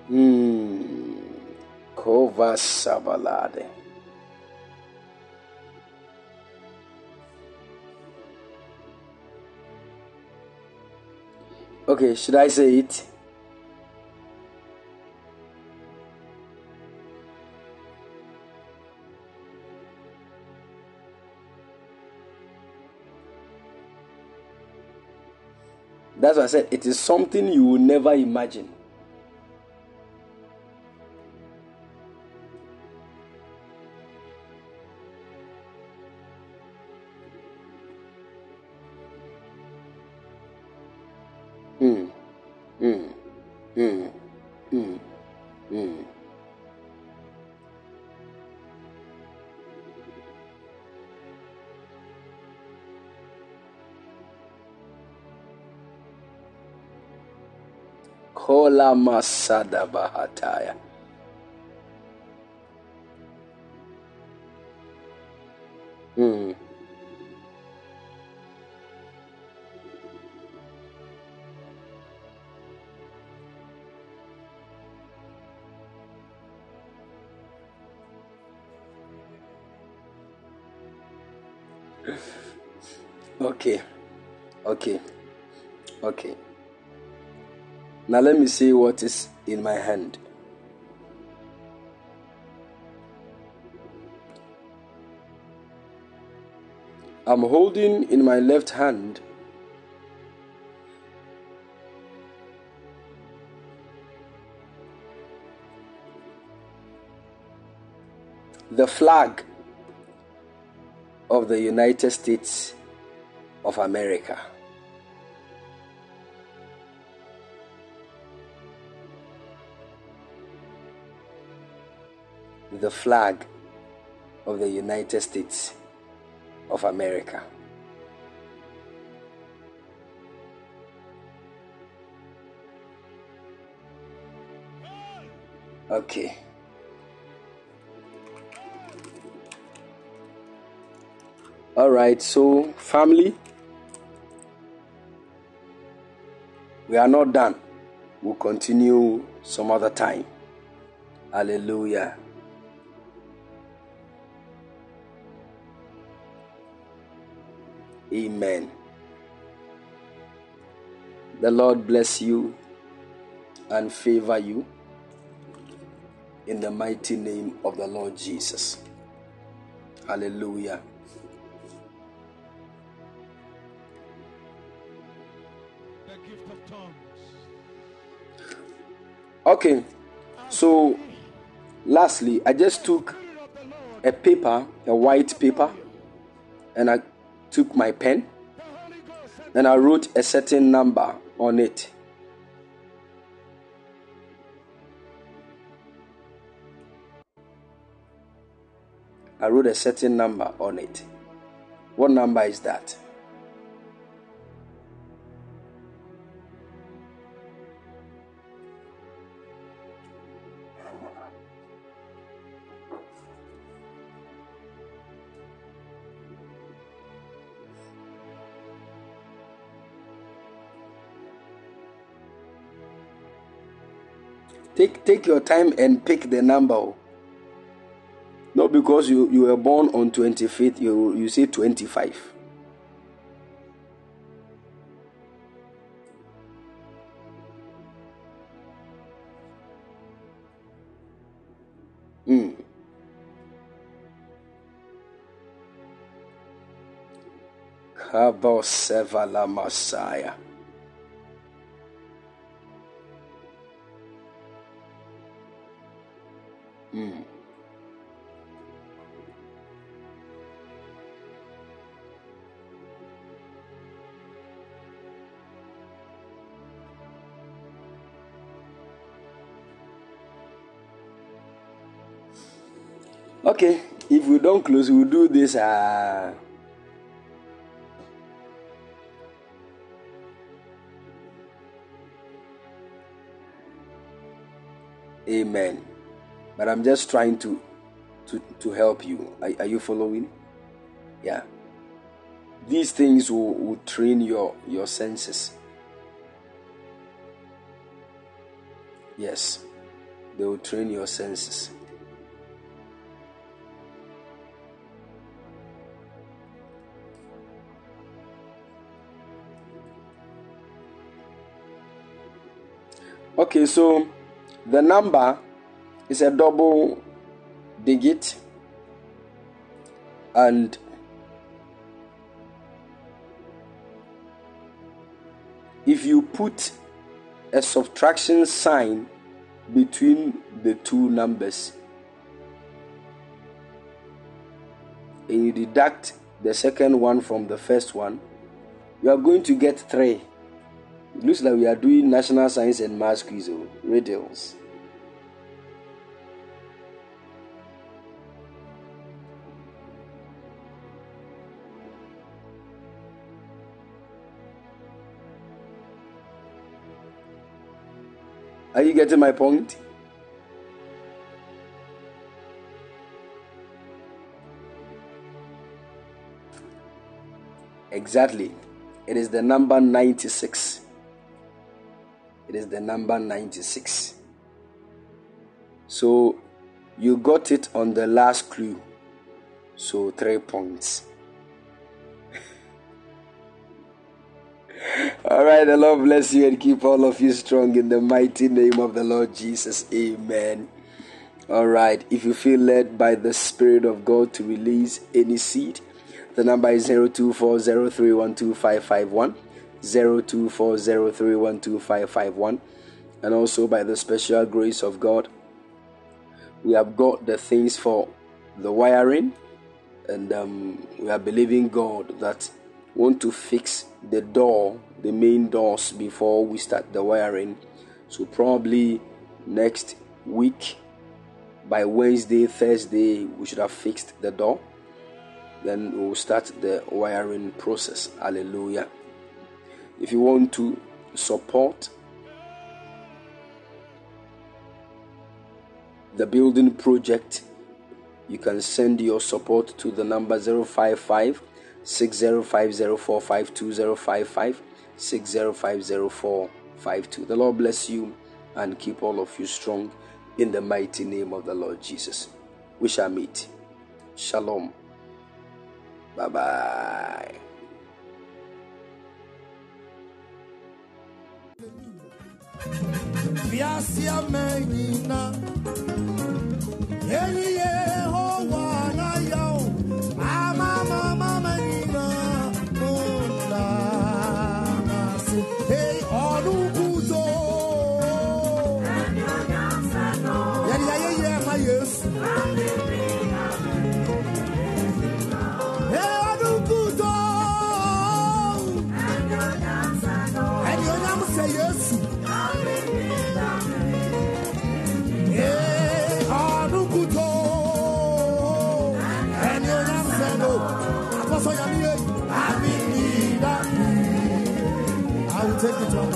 Hmm. Kova Okay, should I say it? That's why I said it is something you will never imagine. Kola Masada Bahataya. Now let me see what is in my hand. I'm holding in my left hand the flag of the United States of America. The flag of the United States of America. Okay. All right, so family, we are not done. We'll continue some other time. Hallelujah. Amen. The Lord bless you and favor you in the mighty name of the Lord Jesus. Hallelujah. The gift of tongues. Okay, so lastly, I just took Spirit of the Lord, a paper, a white paper, and I took my pen and I wrote a certain number on it. I wrote a certain number on it. What number is that? Take take your time and pick the number. Not because you, you were born on 25th, you, you say 25. Mm. Kabosevala Messiah. Okay, if we don't close, we'll do this. Uh, amen. But I'm just trying to to, to help you. Are, are you following? Yeah. These things will, will train your, your senses. Yes, they will train your senses. Okay, so the number is a double digit and if you put a subtraction sign between the two numbers and you deduct the second one from the first one you are going to get three it looks like we are doing national science and math quiz oh, or riddles Are you getting my point? Exactly. It is the number 96. It is the number 96. So you got it on the last clue. So three points. All right, the Lord bless you and keep all of you strong in the mighty name of the Lord Jesus. Amen. All right, if you feel led by the Spirit of God to release any seed, the number is 0240312551, 0240312551, and also by the special grace of God, we have got the things for the wiring, and um, we are believing God that want to fix the door, the main doors before we start the wiring. So probably next week by Wednesday, Thursday, we should have fixed the door. Then we'll start the wiring process. Hallelujah. If you want to support the building project, you can send your support to the number 055 6050452055 60504552. The Lord bless you and keep all of you strong in the mighty name of the Lord Jesus. We shall meet. Shalom. Bye bye. Viasia menina Eli Yehowa na take it more